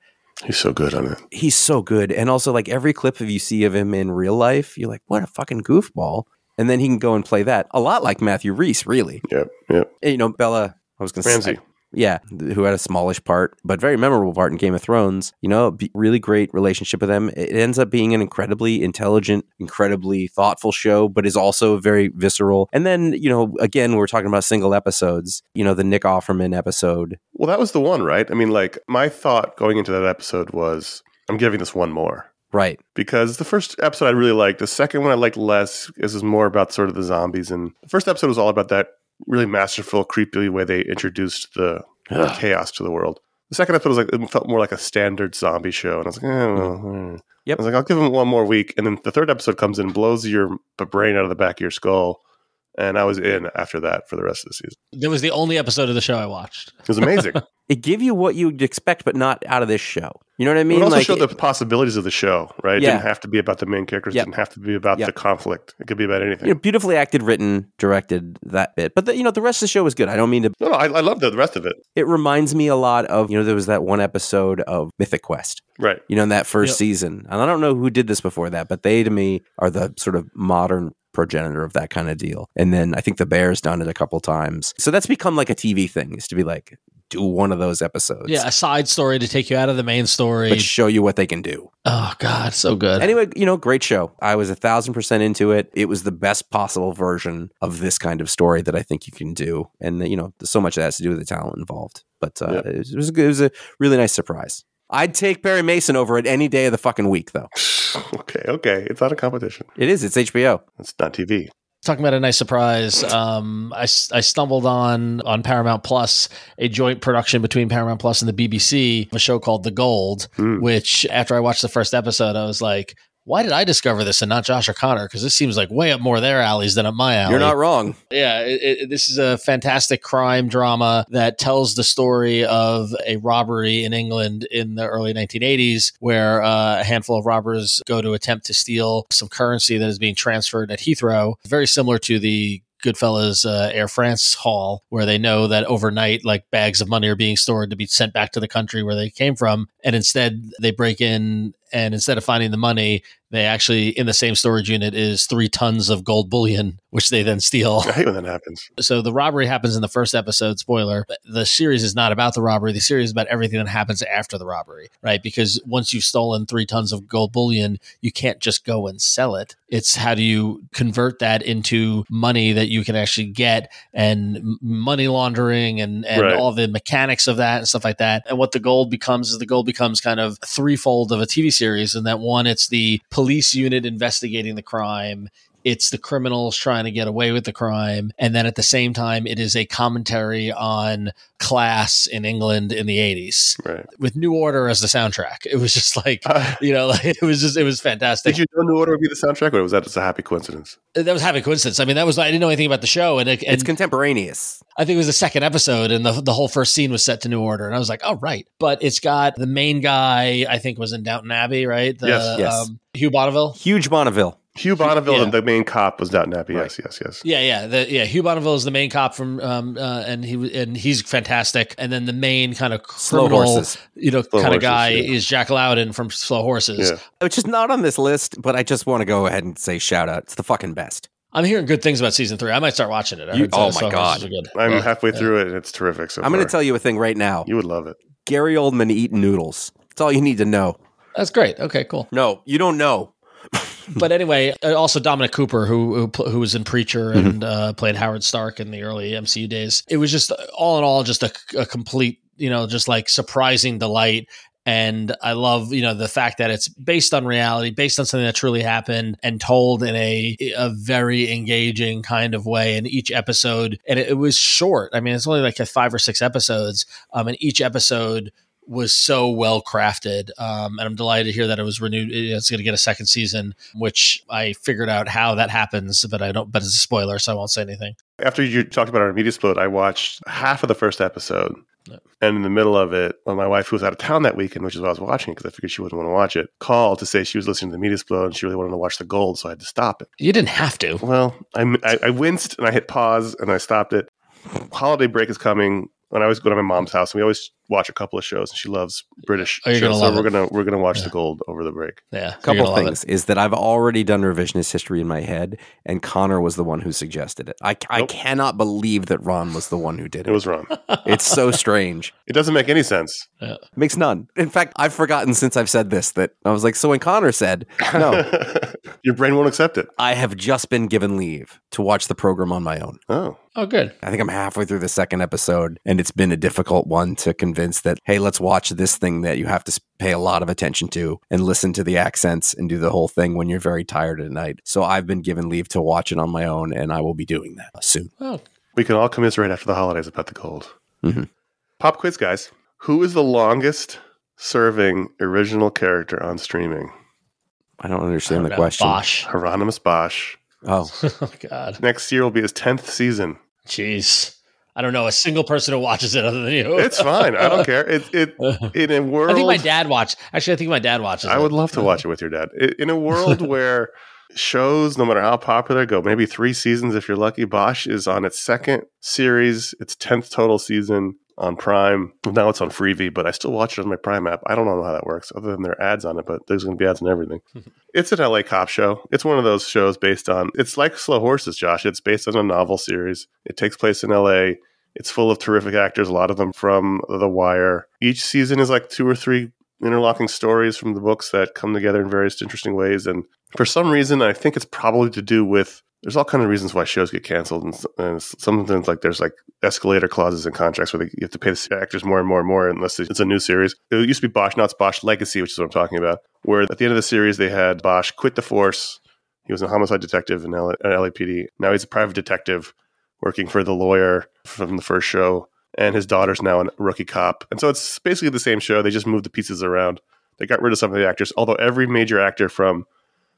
He's so good on it. He's so good. And also, like every clip of you see of him in real life, you're like, what a fucking goofball. And then he can go and play that a lot like Matthew Rhys, really. Yep, yep. And, you know, Bella, I was going to say, yeah, who had a smallish part, but very memorable part in Game of Thrones. You know, really great relationship with them. It ends up being an incredibly intelligent, incredibly thoughtful show, but is also very visceral. And then, you know, again, we're talking about single episodes. You know, the Nick Offerman episode. Well, that was the one, right? I mean, like my thought going into that episode was, I'm giving this one more. Right. because the first episode I really liked. The second one I liked less. This is more about sort of the zombies, and the first episode was all about that really masterful, creepy way they introduced the Ugh. chaos to the world. The second episode was like it felt more like a standard zombie show, and I was like, eh, well, hmm. Yep. I was like, I'll give them one more week, and then the third episode comes in, blows your b- brain out of the back of your skull, and I was in after that for the rest of the season. That was the only episode of the show I watched. It was amazing. it It give you what you'd expect, but not out of this show. You know what I mean? It also like, showed the possibilities of the show, right? It Yeah. didn't have to be about the main characters. It didn't have to be about Yep. the conflict. It could be about anything. you know, beautifully acted, written, directed that bit. But the, you know, the rest of the show was good. I don't mean to. no, no, I, I love the rest of it. It reminds me a lot of you know there was that one episode of Mythic Quest. Right. You know, in that first Yep. season, and I don't know who did this before that, but they to me are the sort of modern progenitor of that kind of deal. And then I think the Bears done it a couple times. So that's become like a TV thing, is to be like do one of those episodes. Yeah, a side story to take you out of the main story. But show you what they can do. oh God, so good. Anyway, you know, great show. I was a thousand percent into it. It was the best possible version of this kind of story that I think you can do. And you know, so much of that has to do with the talent involved. But uh, Yeah. it, was, it was a it was a really nice surprise. I'd take Perry Mason over it any day of the fucking week, though. Okay, okay. It's not a competition. It is. It's HBO. It's not TV. Talking about a nice surprise, um, I, s- I stumbled on on Paramount Plus a joint production between Paramount Plus and the BBC, a show called The Gold. Hmm. Which, after I watched the first episode, I was like, "Why did I discover this and not Josh or Conor? Because this seems like way up more their alleys than up my alley." You're not wrong. Yeah, it, it, this is a fantastic crime drama that tells the story of a robbery in England in the early 1980s, where uh, a handful of robbers go to attempt to steal some currency that is being transferred at Heathrow. Very similar to the Goodfellas uh, Air France hall, where they know that overnight, like bags of money are being stored to be sent back to the country where they came from. And instead, they break in, and instead of finding the money, they actually, in the same storage unit, is three tons of gold bullion, which they then steal. I hate when that happens. So the robbery happens in the first episode. Spoiler: the series is not about the robbery. The series is about everything that happens after the robbery, right? Because once you've stolen three tons of gold bullion, you can't just go and sell it. It's how do you convert that into money that you can actually get, and money laundering, and and Right. all the mechanics of that and stuff like that. And what the gold becomes is the gold becomes kind of threefold of a TV series. And that one, it's the police unit investigating the crime it's the criminals trying to get away with the crime and then at the same time it is a commentary on class in england in the 80s Right. with new order as the soundtrack it was just like Uh, you know like, it was just it was fantastic did you know New Order would be the soundtrack, or was that just a happy coincidence? that was happy coincidence i mean that was i didn't know anything about the show and, it, and It's contemporaneous. I think it was the second episode, and the the whole first scene was set to New Order, and I was like, "Oh, right." But it's got the main guy. I think was in Downton Abbey, right? The, Yes. Yes. Um, Hugh Bonneville. Huge Bonneville. Hugh Bonneville, Yeah. and the main cop, was not nappy. Right. Yes, yes, yes. Yeah, yeah, the, yeah. Hugh Bonneville is the main cop from, um, uh, and he and he's fantastic. And then the main kind of criminal, you know, Slow kind of guy yeah. is Jack Lowden from Slow Horses. Yeah. Which is not on this list, but I just want to go ahead and say shout out. It's the fucking best. I'm hearing good things about season three. I might start watching it. You- oh my Slow God. Good. I'm Yeah. halfway yeah. through it, and it's terrific. So I'm going to tell you a thing right now. you would love it. Gary Oldman eating noodles. That's all you need to know. That's great. Okay, cool. No, you don't know. But anyway, uh, also Dominic Cooper, who who, who was in Preacher Mm-hmm. and uh, played Howard Stark in the early MCU days. It was just all in all just a, a complete, you know, just like surprising delight. And I love, you know, the fact that it's based on reality, based on something that truly happened, and told in a a very engaging kind of way. And each episode, and it, it was short. I mean, it's only like a five or six episodes, um, and each episode was so well crafted. Um, and I'm delighted to hear that it was renewed. It's going to get a second season, which I figured out how that happens, but I don't, but it's a spoiler, so I won't say anything. After you talked about our media split, I watched half of the first episode. And in the middle of it, when my wife, who was out of town that weekend, which is why I was watching it because I figured she wouldn't want to watch it, called to say she was listening to the media split and she really wanted to watch the gold, so I had to stop it. You didn't have to. Well, I, I, I winced and I hit pause and I stopped it. Holiday break is coming. When I always go to my mom's house, and we always watch a couple of shows, and she loves British Oh, shows. so we're it. gonna we're gonna watch Yeah. The Gold over the break. Yeah. you're couple gonna love it. things is that I've already done revisionist history in my head, and Conor was the one who suggested it. I, I Nope. cannot believe that Ron was the one who did it. It was wrong. it's so strange. it doesn't make any sense. Makes none. In fact, I've forgotten since I've said this that I was like, so when Conor said, no, Your brain won't accept it. I have just been given leave to watch the program on my own. Oh, Oh, good. I think I'm halfway through the second episode, and it's been a difficult one to convince that, hey, let's watch this thing that you have to pay a lot of attention to and listen to the accents and do the whole thing when you're very tired at night. So I've been given leave to watch it on my own, and I will be doing that soon. Oh, we can all commiserate after the holidays about The Gold. Mhm. Pop quiz, guys. Who is the longest serving original character on streaming? I don't understand I the don't know. question. Bosch. Hieronymus Bosch. Oh, oh, God. Next year will be his 10th season. Jeez. I don't know a single person who watches it other than you. It's fine. I don't care. It, it, in a world. I think my dad watched. Actually, I think my dad watches. I it. would love to watch it with your dad. In a world where shows, no matter how popular, go maybe three seasons if you're lucky. Bosch is on its second series, its tenth total season on Prime. Now it's on Freevee, but I still watch it on my Prime app. I don't know how that works, other than there are ads on it. But there's going to be ads on everything. it's an LA cop show. It's one of those shows based on. It's like Slow Horses, Josh. It's based on a novel series. It takes place in LA. It's full of terrific actors, a lot of them from The Wire. Each season is like two or three interlocking stories from the books that come together in various interesting ways. And for some reason, I think it's probably to do with there's all kind of reasons why shows get canceled, and, and sometimes like there's like escalator clauses in contracts where they, you have to pay the actors more and more and more unless it's a new series. It used to be Bosch, now it's Bosch Legacy, which is what I'm talking about. Where at the end of the series, they had Bosch quit the force. He was a homicide detective in LAPD. Now he's a private detective working for the lawyer from the first show and his daughter's now a rookie cop. And so it's basically the same show. They just moved the pieces around. They got rid of some of the actors, although every major actor from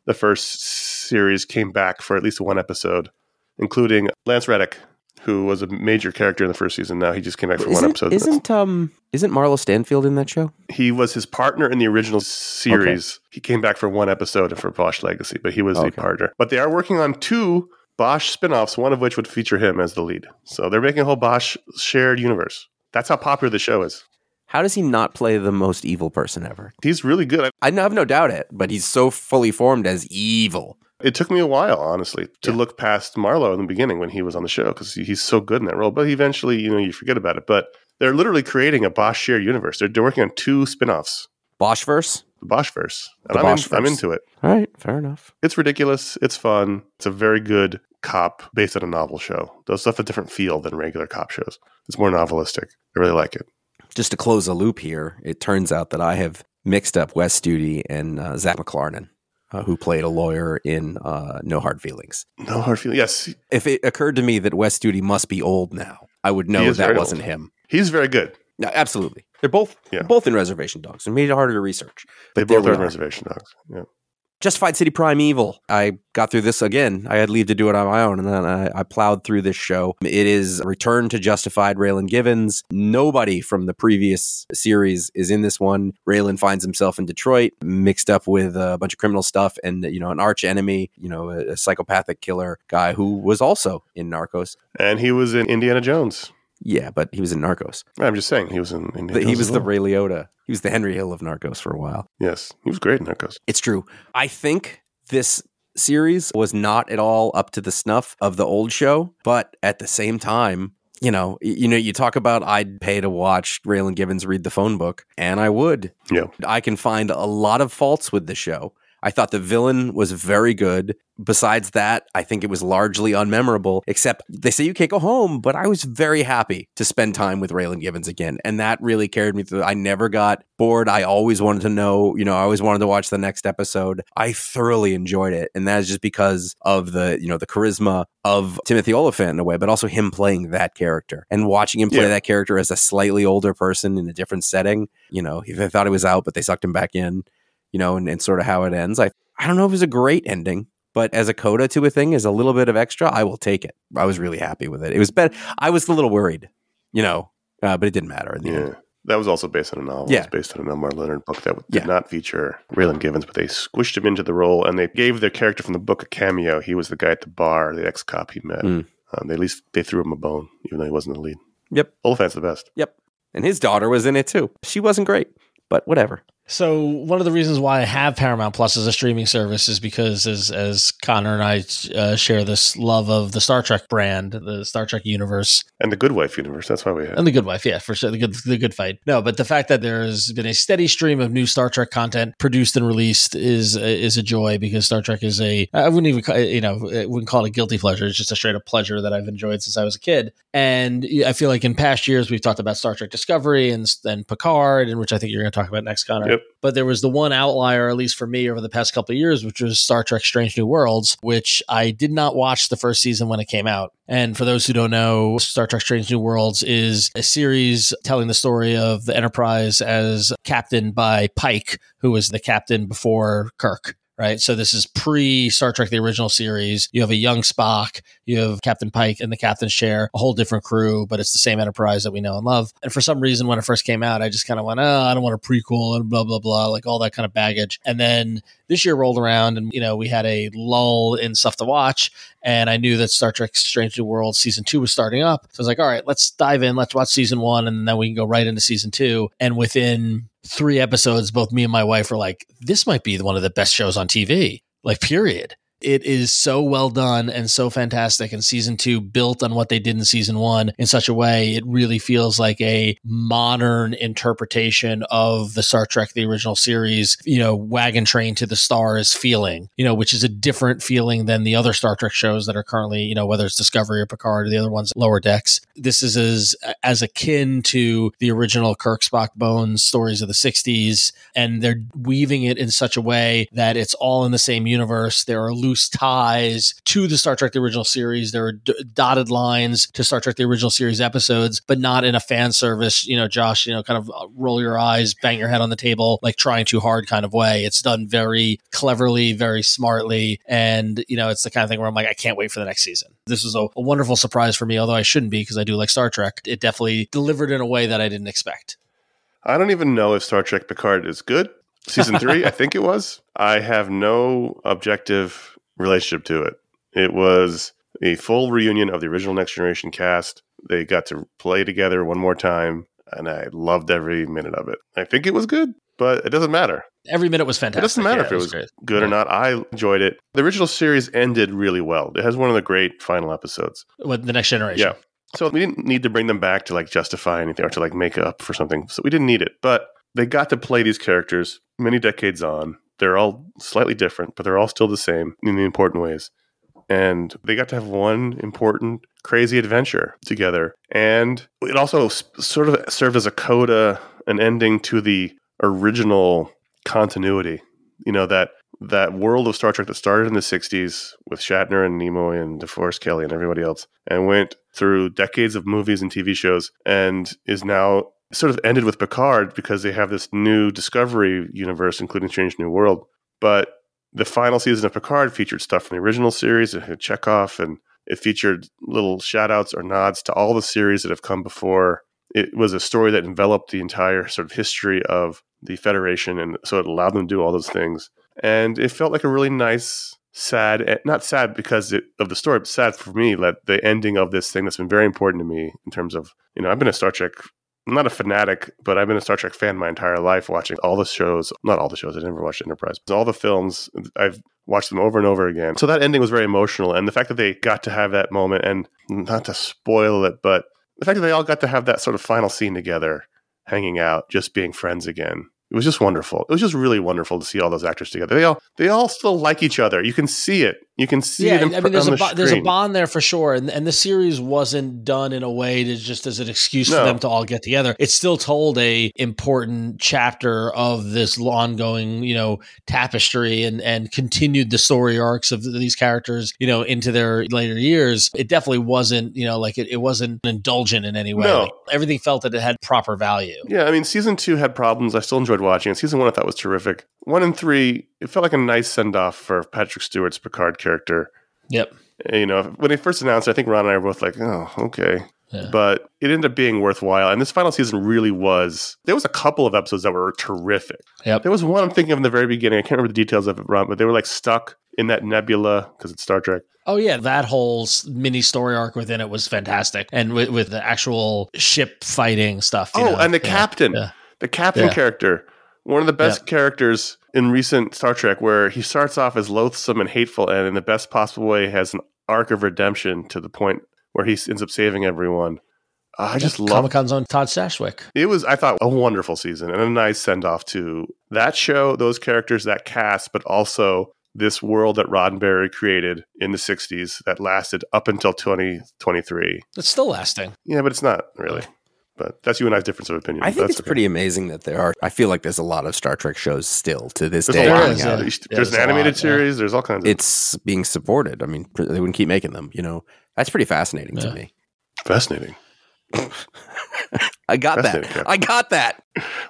the first series came back for at least one episode, including Lance Reddick, who was a major character in the first season. Now he just came back for one isn't, episode. isn't um isn't Marlo Stanfield in that show? he was his partner in the original series. He came back for one episode for Bosch Legacy, but he was the Okay. partner. But they are working on two Bosch spin-offs, one of which would feature him as the lead. So they're making a whole Bosch shared universe. That's how popular the show is. How does he not play the most evil person ever? He's really good. I have no doubt it, but he's so fully formed as evil. It took me a while, honestly, to Yeah. look past Marlo in the beginning when he was on the show because he's so good in that role. But eventually, you know, you forget about it. But they're literally creating a Bosch shared universe. They're, they're working on two spin-offs, Boschverse? the Boschverse. And The I'm, in, I'm into it. All right, fair enough. It's ridiculous. It's fun. It's a very good cop based on a novel show. Does stuff a different feel than regular cop shows. It's more novelistic. I really like it. Just to close a loop here, it turns out that I have mixed up Wes Studi and uh, Zahn McClarnon, uh, who played a lawyer in uh, No Hard Feelings. No hard Feelings, Yes, If it occurred to me that Wes Studi must be old now, I would know that wasn't old. him. he's very good. No, absolutely. They're both Yeah. both in Reservation Dogs. It made it harder to research. They both are in reservation dogs. Yeah. Justified City Primeval. I got through this again. I had leave to do it on my own, and then I, I plowed through this show. It is Return to Justified. Raylan Givens. Nobody from the previous series is in this one. Raylan finds himself in Detroit, mixed up with a bunch of criminal stuff, and you know an arch enemy, you know a, a psychopathic killer guy who was also in Narcos. And he was in Indiana Jones. Yeah, but he was in Narcos. I'm just saying he was in The- he was as the well. Ray Liotta. He was the Henry Hill of Narcos for a while. Yes, he was great in Narcos. It's true. I think this series was not at all up to the snuff of the old show, but at the same time, you know, you know, you talk about I'd pay to watch Raylan Givens read the phone book, and I would. Yeah. I can find a lot of faults with the show. I thought the villain was very good. Besides that, I think it was largely unmemorable, except they say you can't go home, but I was very happy to spend time with Raylan Givens again. And that really carried me through. I never got bored. I always wanted to know, you know, I always wanted to watch the next episode. I thoroughly enjoyed it. And that is just because of the, you know, the charisma of Timothy Olyphant in a way, but also him playing that character and watching him play Yeah. that character as a slightly older person in a different setting. You know, they thought he was out, but they sucked him back in you know, and, and sort of how it ends. I I don't know if it was a great ending, but as a coda to a thing, as a little bit of extra, I will take it. I was really happy with it. It was better. I was a little worried, you know, uh, but it didn't matter in the Yeah. end. That was also based on a novel. Yeah. It's based on an Elmore Leonard book that did Yeah. not feature Raylan Givens, but they squished him into the role and they gave their character from the book a cameo. He was the guy at the bar, the ex cop he met. Mm. Um, they, at least they threw him a bone, even though he wasn't the lead. Yep. Olyphant's the best. Yep. And his daughter was in it too. She wasn't great, but whatever. So one of the reasons why I have Paramount Plus as a streaming service is because as as Conor and I uh, share this love of the Star Trek brand, the Star Trek universe, and the Good Wife universe. That's why we have and the Good Wife, yeah, for sure, the good the good fight. No, but the fact that there has been a steady stream of new Star Trek content produced and released is is a joy because Star Trek is a I wouldn't even call, you know I wouldn't call it a guilty pleasure. It's just a straight up pleasure that I've enjoyed since I was a kid. And I feel like in past years we've talked about Star Trek Discovery and and Picard, and which I think you're going to talk about next, Conor. Yep. But there was the one outlier, at least for me, over the past couple of years, which was Star Trek Strange New Worlds, which I did not watch the first season when it came out. And for those who don't know, Star Trek Strange New Worlds is a series telling the story of the Enterprise as captained by Pike, who was the captain before Kirk right? So this is pre Star Trek, the original series. You have a young Spock, you have Captain Pike in the captain's chair, a whole different crew, but it's the same Enterprise that we know and love. And for some reason, when it first came out, I just kind of went, oh, I don't want a prequel and blah, blah, blah, like all that kind of baggage. And then this year rolled around and, you know, we had a lull in stuff to watch. And I knew that Star Trek Strange New World season two was starting up. So I was like, all right, let's dive in. Let's watch season one. And then we can go right into season two. And within three episodes, both me and my wife were like, this might be one of the best shows on TV, like, period. It is so well done and so fantastic. And season two built on what they did in season one in such a way, it really feels like a modern interpretation of the Star Trek, the original series, you know, wagon train to the stars feeling, you know, which is a different feeling than the other Star Trek shows that are currently, you know, whether it's Discovery or Picard or the other ones, Lower Decks. This is as, as akin to the original Kirk Spock Bones stories of the 60s. And they're weaving it in such a way that it's all in the same universe. There are loose ties to the Star Trek the original series. There are d- dotted lines to Star Trek the original series episodes, but not in a fan service, you know, Josh, you know, kind of uh, roll your eyes, bang your head on the table, like trying too hard kind of way. It's done very cleverly, very smartly. And, you know, it's the kind of thing where I'm like, I can't wait for the next season. This was a, a wonderful surprise for me, although I shouldn't be because I do like Star Trek. It definitely delivered in a way that I didn't expect. I don't even know if Star Trek Picard is good. Season three, I think it was. I have no objective relationship to it. It was a full reunion of the original Next Generation cast. They got to play together one more time, and I loved every minute of it. I think it was good, but it doesn't matter. Every minute was fantastic. It doesn't matter Yeah, if it was great. good or not. I enjoyed it. The original series ended really well. It has one of the great final episodes. With the next generation. Yeah. So we didn't need to bring them back to like justify anything or to like make up for something. So we didn't need it. But they got to play these characters many decades on. They're all slightly different, but they're all still the same in the important ways. And they got to have one important, crazy adventure together. And it also s- sort of served as a coda, uh, an ending to the original continuity. You know, that that world of Star Trek that started in the 60s with Shatner and Nimoy and DeForest Kelley and everybody else and went through decades of movies and TV shows and is now sort of ended with Picard because they have this new Discovery universe, including Strange New World. But the final season of Picard featured stuff from the original series. It had Chekhov and it featured little shout outs or nods to all the series that have come before. It was a story that enveloped the entire sort of history of the Federation, and so it allowed them to do all those things. And it felt like a really nice, sad, eh, not sad because it, of the story, but sad for me that the ending of this thing that's been very important to me in terms of, you know, I've been a Star Trek I'm not a fanatic, but I've been a Star Trek fan my entire life, watching all the shows. Not all the shows. I never watched Enterprise. All the films. I've watched them over and over again. So that ending was very emotional, and the fact that they got to have that moment, and not to spoil it, but the fact that they all got to have that sort of final scene together, hanging out, just being friends again. It was just wonderful. It was just really wonderful to see all those actors together. They all they all still like each other. You can see it. You can see yeah, it. In, I mean, there's a the bo- there's a bond there for sure, and and the series wasn't done in a way to just as an excuse for them to all get together. It still told a important chapter of this ongoing, you know, tapestry, and and continued the story arcs of these characters, you know, into their later years. It definitely wasn't, you know, like it, it wasn't indulgent in any way. No. Like, everything felt that it had proper value. Yeah, I mean, season two had problems. I still enjoyed watching it. Season one I thought was terrific. One and three, it felt like a nice send off for Patrick Stewart's Picard character. Yep. You know, when they first announced it, I think Ron and I were both like, oh, okay. Yeah. But it ended up being worthwhile. And this final season really was. There was a couple of episodes that were terrific. Yep. There was one I'm thinking of in the very beginning. I can't remember the details of it, Ron, but they were like stuck in that nebula because it's Star Trek. Oh yeah, that whole mini story arc within it was fantastic, and with, with the actual ship fighting stuff. you Oh, know, and the yeah, captain, yeah. the captain character, one of the best characters in recent Star Trek, where he starts off as loathsome and hateful, and in the best possible way has an arc of redemption to the point where he ends up saving everyone. Uh, I just love Comic Con's own Todd Stashwick. it. Was I thought a wonderful season and a nice send off to that show, those characters, that cast, but also this world that Roddenberry created in the '60s that lasted up until 2023. It's still lasting. Yeah, but it's not really. But that's you and I's difference of opinion. I think That's it's okay. pretty amazing that there are. I feel like there's a lot of Star Trek shows still to this There's day. a lot. There coming is, out. yeah. There's, Yeah, there's there's an animated lot, yeah. series. There's all kinds of It's being supported. I mean, they wouldn't keep making them. You know, that's pretty fascinating to me. fascinating. I got that. Fascinating, yeah. I got that.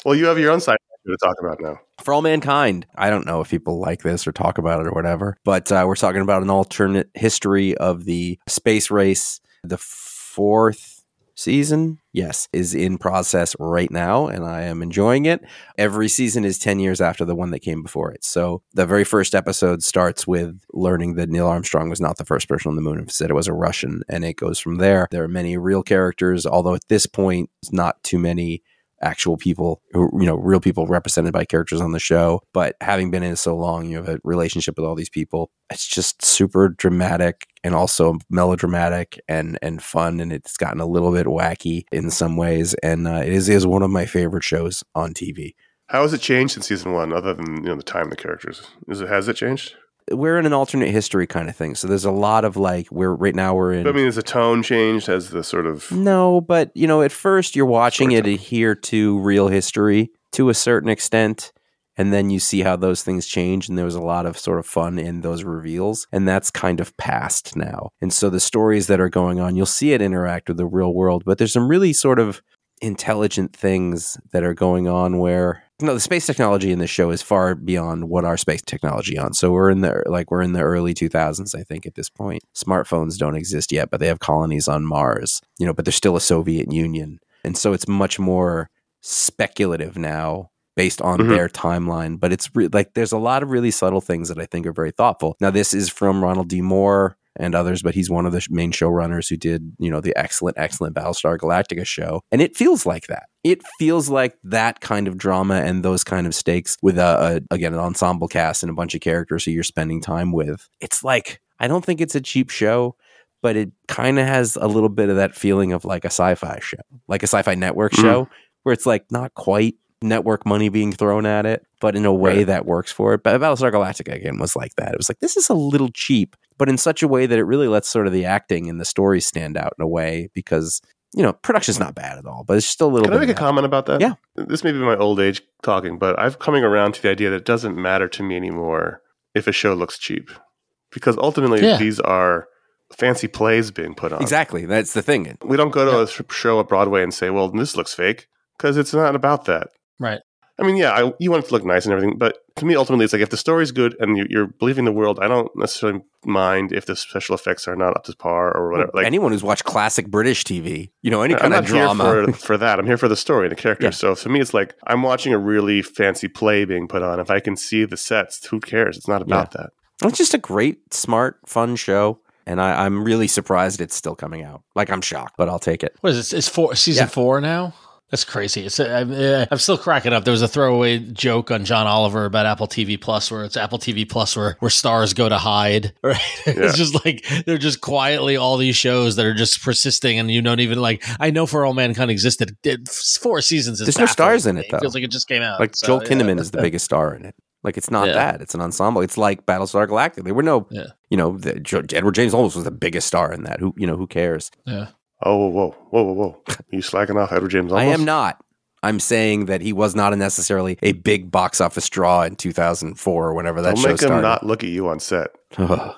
Well, you have your own side to talk about now. For all mankind. I don't know if people like this or talk about it or whatever, but uh, we're talking about an alternate history of the space race. The fourth season, yes, is in process right now, and I am enjoying it. Every season is 10 years after the one that came before it. So the very first episode starts with learning that Neil Armstrong was not the first person on the moon. Instead, it was a Russian, and it goes from there. There are many real characters, although at this point, not too many actual people who you know real people represented by characters on the show but having been in it so long you have a relationship with all these people it's just super dramatic and also melodramatic and and fun and it's gotten a little bit wacky in some ways and uh, it is is one of my favorite shows on tv How has it changed since season one, other than you know the time the characters? Is it has it changed? We're in an alternate history kind of thing so there's a lot of like we're right now we're in I mean, has the tone changed? Has the sort of No, but you know, at first you're watching it adhere to real history to a certain extent, and then you see how those things change, and there was a lot of sort of fun in those reveals, and that's kind of past now. And so the stories that are going on, you'll see it interact with the real world, but there's some really sort of intelligent things that are going on where know the space technology in this show is far beyond what our space technology on. So we're in the like we're in the early 2000s i think at this point. Smartphones don't exist yet but they have colonies on mars you know but there's still a soviet union. And so it's much more speculative now based on Mhm. their timeline but it's re- like there's a lot of really subtle things that i think are very thoughtful. Now this is from ronald d. Moore and others, but he's one of the sh- main showrunners who did, you know, the excellent, excellent Battlestar Galactica show. And it feels like that. It feels like that kind of drama and those kind of stakes with a, a again an ensemble cast and a bunch of characters who you're spending time with. It's like I don't think it's a cheap show, but it kind of has a little bit of that feeling of like a sci-fi show, like a sci-fi network Mhm. show, where it's like not quite network money being thrown at it, but in a way Right. that works for it. But Battlestar Galactica again was like that. It was like this is a little cheap, but in such a way that it really lets sort of the acting and the story stand out in a way because you know production's not bad at all, but it's still a little bit. Can I bit. make a of comment about that? Yeah. This may be my old age talking, but I've coming around to the idea that it doesn't matter to me anymore if a show looks cheap. Because ultimately Yeah. these are fancy plays being put on. Exactly, that's the thing. We don't go to a show at Broadway and say, "Well, this looks fake," because it's not about that. Right. I mean, yeah, I, you want it to look nice and everything, but to me, ultimately, it's like if the story's good and you, you're believing the world, I don't necessarily mind if the special effects are not up to par or whatever. Like, anyone who's watched classic British TV, you know, any I'm kind of not drama. here for, for that. I'm here for the story and the characters. Yeah. So to me, it's like I'm watching a really fancy play being put on. If I can see the sets, who cares? It's not about that. It's just a great, smart, fun show. And I, I'm really surprised it's still coming out. Like I'm shocked, but I'll take it. What is it? It's four season Yeah. four now. That's crazy. It's I'm, uh, I'm still cracking up. There was a throwaway joke on John Oliver about Apple TV Plus, where it's Apple TV Plus, where where stars go to hide. Right? Yeah. It's just like they're just quietly all these shows that are just persisting, and you don't even like. I know For All Mankind existed. It, four seasons. There's no stars in it, though. feels like it just came out. Like So, Joel yeah. Kinnaman is the biggest star in it. Like it's not Yeah. that. It's an ensemble. It's like Battlestar Galactica. There were no, Yeah. you know, the, Edward James Olmos was the biggest star in that. Who, you know, who cares? Yeah. Oh, whoa, whoa, whoa, whoa, whoa! Are you slacking off Edward James? I am not. I'm saying that he was not a necessarily a big box office draw in 2004 or whenever that Don't show make him not look at you on set, Ron.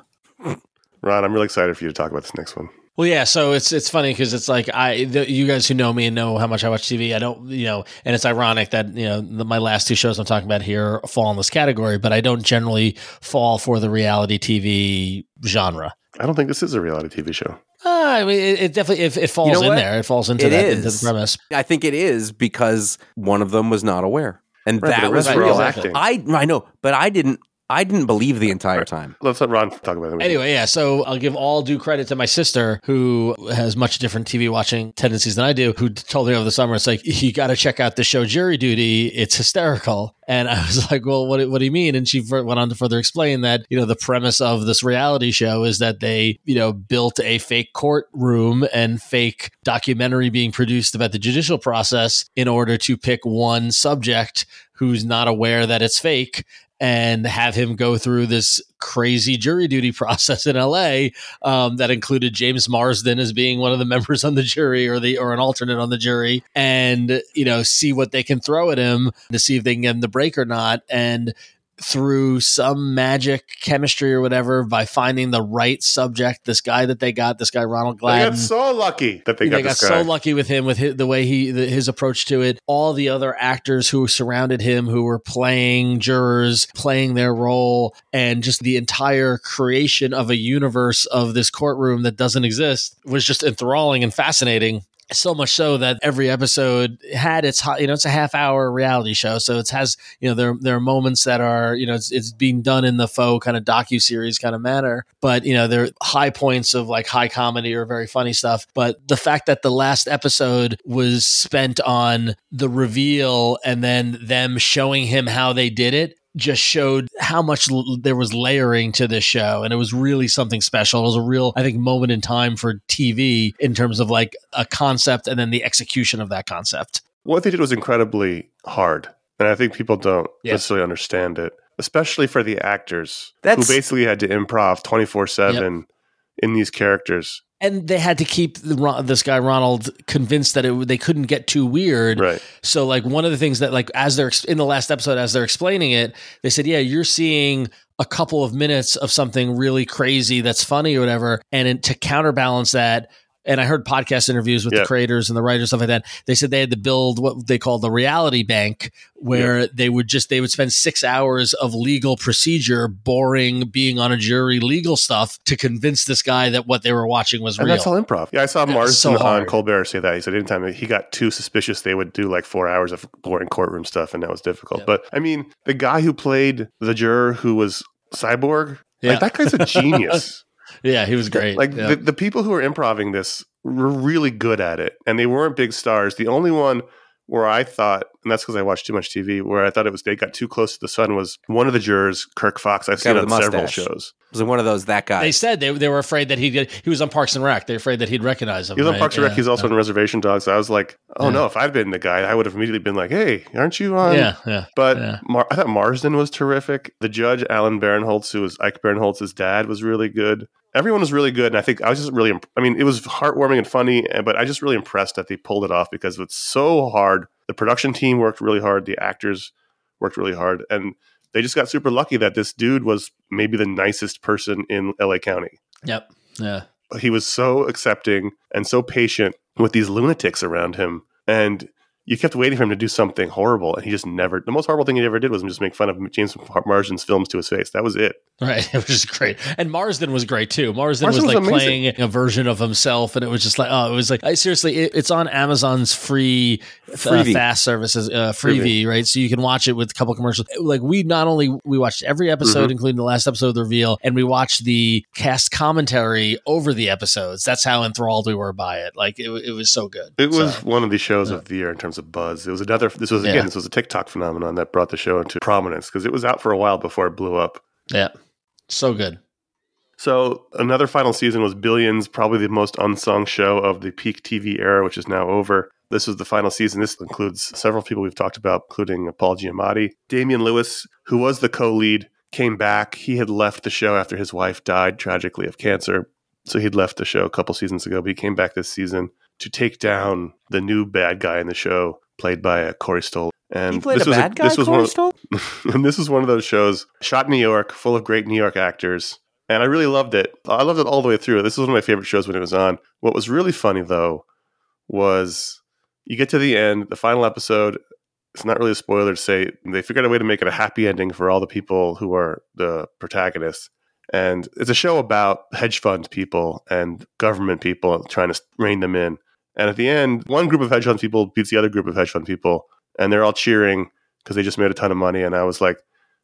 I'm really excited for you to talk about this next one. Well, yeah. So it's it's funny because it's like I the, you guys who know me and know how much I watch TV. I don't you know, and it's ironic that you know the, my last two shows I'm talking about here fall in this category, but I don't generally fall for the reality TV genre. I don't think this is a reality TV show. Uh, I mean, it, it definitely if it falls know in what? there, it falls into It that into the premise. I think it is because one of them was not aware, and Right, that was rest were real. exactly. acting. I I know, but I didn't I didn't believe the entire time. Let's let Ron talk about it. Anyway, yeah. So I'll give all due credit to my sister, who has much different TV watching tendencies than I do, who told me over the summer, it's like, you got to check out the show Jury Duty. It's hysterical. And I was like, well, what, what do you mean? And she went on to further explain that, you know, the premise of this reality show is that they, you know, built a fake courtroom and fake documentary being produced about the judicial process in order to pick one subject who's not aware that it's fake and have him go through this crazy jury duty process in LA um, that included James Marsden as being one of the members on the jury or the or an alternate on the jury and you know see what they can throw at him to see if they can get him the break or not. And through some magic chemistry or whatever by finding the right subject. This guy that they got, this guy Ronald They got so lucky that they got they got so lucky with him with his, the way he the, his approach to it. All the other actors who surrounded him who were playing jurors playing their role and just the entire creation of a universe of this courtroom that doesn't exist was just enthralling and fascinating so much so that every episode had its you know it's a half hour reality show. So it has you know there there are moments that are you know it's, it's being done in the faux kind of docu series kind of manner. But you know there are high points of like high comedy or very funny stuff. But the fact that the last episode was spent on the reveal and then them showing him how they did it just showed how much l- there was layering to this show and it was really something special it was a real i think moment in time for tv in terms of like a concept and then the execution of that concept what they did was incredibly hard, and I think people don't Yeah. necessarily understand it, especially for the actors That's- who basically had to improv twenty four seven in these characters. And they had to keep the, this guy ronald convinced that it, they couldn't get too weird Right. So like one of the things that like as they're in the last episode as they're explaining it, they said, "Yeah, you're seeing a couple of minutes of something really crazy that's funny or whatever." And in, to counterbalance that, and I heard podcast interviews with Yeah. the creators and the writers stuff like that. They said they had to build what they call the reality bank, where they would just they would spend six hours of legal procedure, boring, being on a jury, legal stuff to convince this guy that what they were watching was And real. that's all improv. Yeah, I saw Yeah, Marsden so on. Colbert say that. He said anytime he got too suspicious, they would do like four hours of boring courtroom stuff, and that was difficult. Yeah. But I mean, the guy who played the juror who was cyborg, Yeah. like that guy's a genius. Yeah, he was great. Like Yeah. the, the people who were improving this were really good at it, and they weren't big stars. The only one where I thought, and that's because I watched too much TV, where I thought it was they got too close to the sun was one of the jurors, Kirk Fox. I've Guy seen with on the several shows. was it one of those that guy. They said they, they were afraid that he'd he was on Parks and Rec. They're afraid that he'd recognize him. He was on? Parks and Rec. He's also in Reservation Dogs. So I was like, oh Yeah. no, if I'd been the guy, I would have immediately been like, hey, aren't you on? yeah, yeah. But Yeah. Mar- I thought Marsden was terrific. The judge, Alan Barinholtz, who was Ike Barinholtz's dad, was really good. Everyone was really good. And I think I was just really, imp- I mean, it was heartwarming and funny, eh, but I just really impressed that they pulled it off because it's so hard. The production team worked really hard. The actors worked really hard. And they just got super lucky that this dude was maybe the nicest person in LA County. Yep. Yeah. He was so accepting and so patient with these lunatics around him. And you kept waiting for him to do something horrible, and he just never. The most horrible thing he ever did was just make fun of James Marsden's films to his face. That was it. Right. It was just great. And Marsden was great too. Marsden, Marsden was was like amazing. playing a version of himself. And it was just like, oh, it was like, I seriously, it, it's on Amazon's free uh, fast services, uh, Freevee, right? So you can watch it with a couple commercials. Like we not only, we watched every episode, Mhm. including the last episode of The Reveal, and we watched the cast commentary over the episodes. That's how enthralled we were by it. Like it, it was so good. It was one of the shows yeah. of the year in terms of buzz. It was another. This was again. Yeah. This was a TikTok phenomenon that brought the show into prominence because it was out for a while before it blew up. yeah. So good. So another final season was Billions, probably the most unsung show of the peak TV era, which is now over. This was the final season. This includes several people we've talked about, including Paul Giamatti. Damian Lewis, who was the co-lead, came back. He had left the show after his wife died tragically of cancer. So he'd left the show a couple seasons ago, but he came back this season to take down the new bad guy in the show, played by uh, Corey Stoll. And he played this a was bad guy, this was Corey one of- Stoll? and this is one of those shows shot in New York, full of great New York actors. And I really loved it. I loved it all the way through. This was one of my favorite shows when it was on. What was really funny, though, was you get to the end, the final episode. It's not really a spoiler to say they figured out a way to make it a happy ending for all the people who are the protagonists. And it's a show about hedge fund people and government people trying to rein them in. And at the end, one group of hedge fund people beats the other group of hedge fund people, and they're all cheering because they just made a ton of money. And I was like,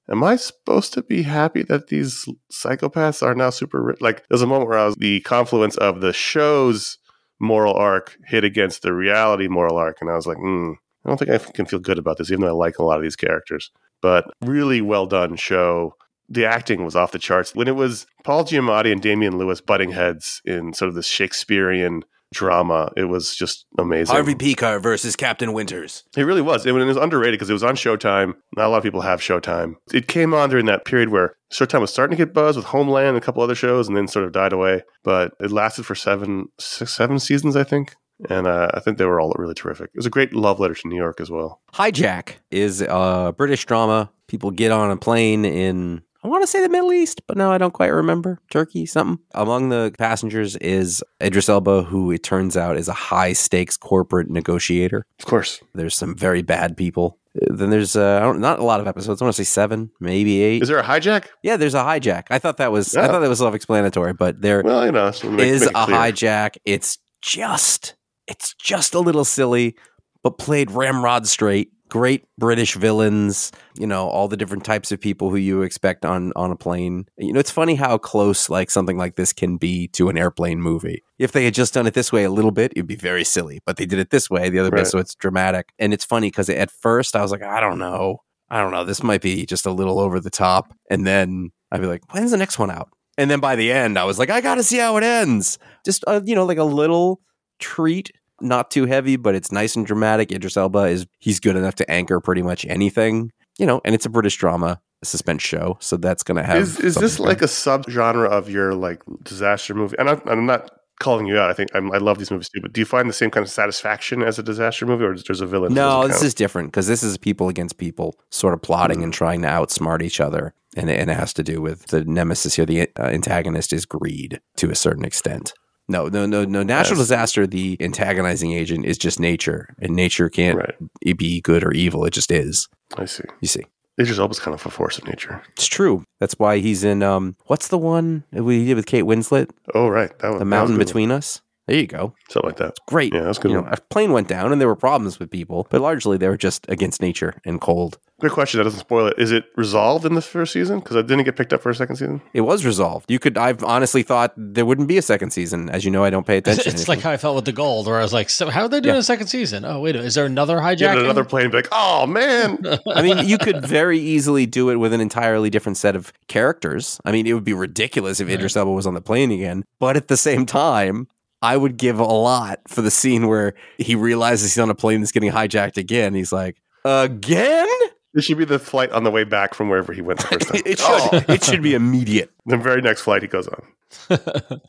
am I supposed to be happy that these psychopaths are now super rich? Like, there's a moment where I was the confluence of the show's moral arc hit against the reality moral arc, and I was like, hmm, I don't think I can feel good about this, even though I like a lot of these characters. But really well done show. The acting was off the charts. When it was Paul Giamatti and Damian Lewis butting heads in sort of this Shakespearean drama. It was just amazing. Harvey Pekar versus Captain Winters. It really was. It, it was underrated because it was on Showtime. Not a lot of people have Showtime. It came on during that period where Showtime was starting to get buzz with Homeland and a couple other shows, and then sort of died away. But it lasted for seven, six, seven seasons, I think. And uh, I think they were all really terrific. It was a great love letter to New York as well. Hijack is a British drama. People get on a plane in I want to say the Middle East, but no, I don't quite remember. Turkey, something. Among the passengers is Idris Elba, who it turns out is a high stakes corporate negotiator. Of course. There's some very bad people. Then there's uh, not a lot of episodes. I want to say seven, maybe eight. Is there a hijack? Yeah, there's a hijack. I thought that was I thought that was self-explanatory, but there well, you know, make, is make a hijack. It's just it's just a little silly, but played ramrod straight great British villains, you know, all the different types of people who you expect on on a plane. You know, it's funny how close like something like this can be to an airplane movie. If they had just done it this way a little bit, it'd be very silly. But they did it this way, the other right. bit, so it's dramatic. And it's funny because at first I was like, I don't know. I don't know. This might be just a little over the top. And then I'd be like, when's the next one out? And then by the end, I was like, I got to see how it ends. Just, uh, you know, like a little treat not too heavy, but it's nice and dramatic. Idris Elba is he's good enough to anchor pretty much anything, you know, and it's a British drama suspense show, so that's going to have. Is, is this like a subgenre of your like disaster movie? And I'm, I'm not calling you out. I think I'm, i love these movies too. But do you find the same kind of satisfaction as a disaster movie, or there's a villain? No, this is different because this is people against people, sort of plotting mm. and trying to outsmart each other, and, and it has to do with the nemesis here. The uh, antagonist is greed to a certain extent. No, no, no, no. Natural disaster, the antagonizing agent is just nature, and nature can't right. be good or evil. It just is. I see. You see. Nature's always kind of a force of nature. It's true. That's why he's in. Um, what's the one we did with Kate Winslet? Oh, right. That one. The Mountain Between one. Us. There you go. Something like that. It's great. Yeah, that's good. You know, a plane went down and there were problems with people, but largely they were just against nature and cold. Good question. That doesn't spoil it. Is it resolved in the first season? Because I didn't get picked up for a second season. It was resolved. You could. I've honestly thought there wouldn't be a second season. As you know, I don't pay attention. It's like how I felt with the gold, where I was like, "So how are they doing yeah. a second season? Oh wait, is there another hijack? Another plane? Be like, oh man. I mean, you could very easily do it with an entirely different set of characters. I mean, it would be ridiculous if right. Idris Elba was on the plane again. But at the same time, I would give a lot for the scene where he realizes he's on a plane that's getting hijacked again. He's like, again? This should be the flight on the way back from wherever he went the first time. it should. Oh. It should be immediate. The very next flight he goes on.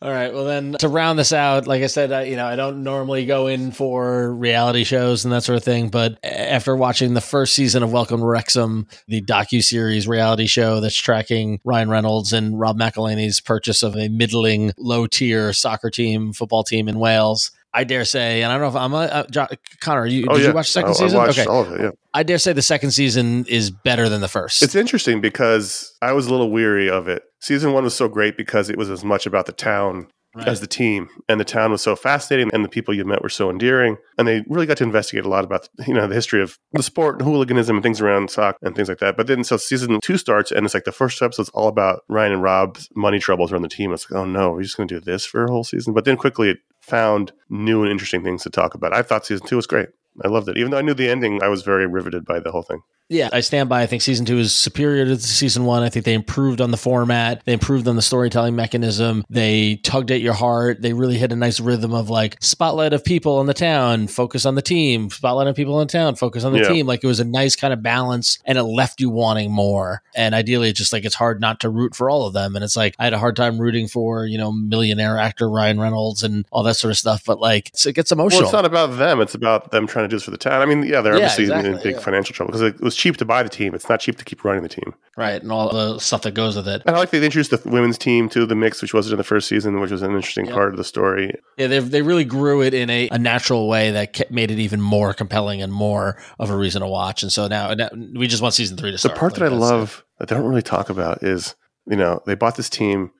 All right. Well, then to round this out, like I said, I, you know, I don't normally go in for reality shows and that sort of thing, but after watching the first season of Welcome to Wrexham, the docu series reality show that's tracking Ryan Reynolds and Rob McElhenney's purchase of a middling, low tier soccer team, football team in Wales, I dare say, and I don't know if I'm a uh, John, Conor. You, oh, did yeah. you watch the second I, season? I okay, all of it. Yeah. I dare say the second season is better than the first. It's interesting because I was a little weary of it. Season one was so great because it was as much about the town Right. as the team and the town was so fascinating and the people you met were so endearing and they really got to investigate a lot about you know the history of the sport and hooliganism and things around soccer and things like that but then so season two starts and it's like the first episode's all about ryan and rob's money troubles around the team it's like oh no we're just going to do this for a whole season but then quickly it found new and interesting things to talk about. I thought season two was great. I loved it. Even though I knew the ending, I was very riveted by the whole thing. Yeah, I stand by. I think season two is superior to season one. I think they improved on the format. They improved on the storytelling mechanism. They tugged at your heart. They really hit a nice rhythm of like spotlight of people in the town, focus on the team, spotlight of people in town, focus on the yeah. team. Like it was a nice kind of balance and it left you wanting more. And ideally, it's just like it's hard not to root for all of them. And it's like I had a hard time rooting for, you know, millionaire actor Ryan Reynolds and all that sort of stuff. But like it gets emotional. Well, it's not about them. It's about them trying to do this for the town. I mean, yeah, they're yeah, obviously exactly, in big yeah. financial trouble because it was was cheap to buy the team. It's not cheap to keep running the team. Right. And all the stuff that goes with it. And I like they introduced the women's team to the mix, which wasn't in the first season, which was an interesting yep. part of the story. Yeah, they they really grew it in a, a natural way that made it even more compelling and more of a reason to watch. And so now, now we just want season three to start. The part like that I love that they don't really talk about is, you know, they bought this team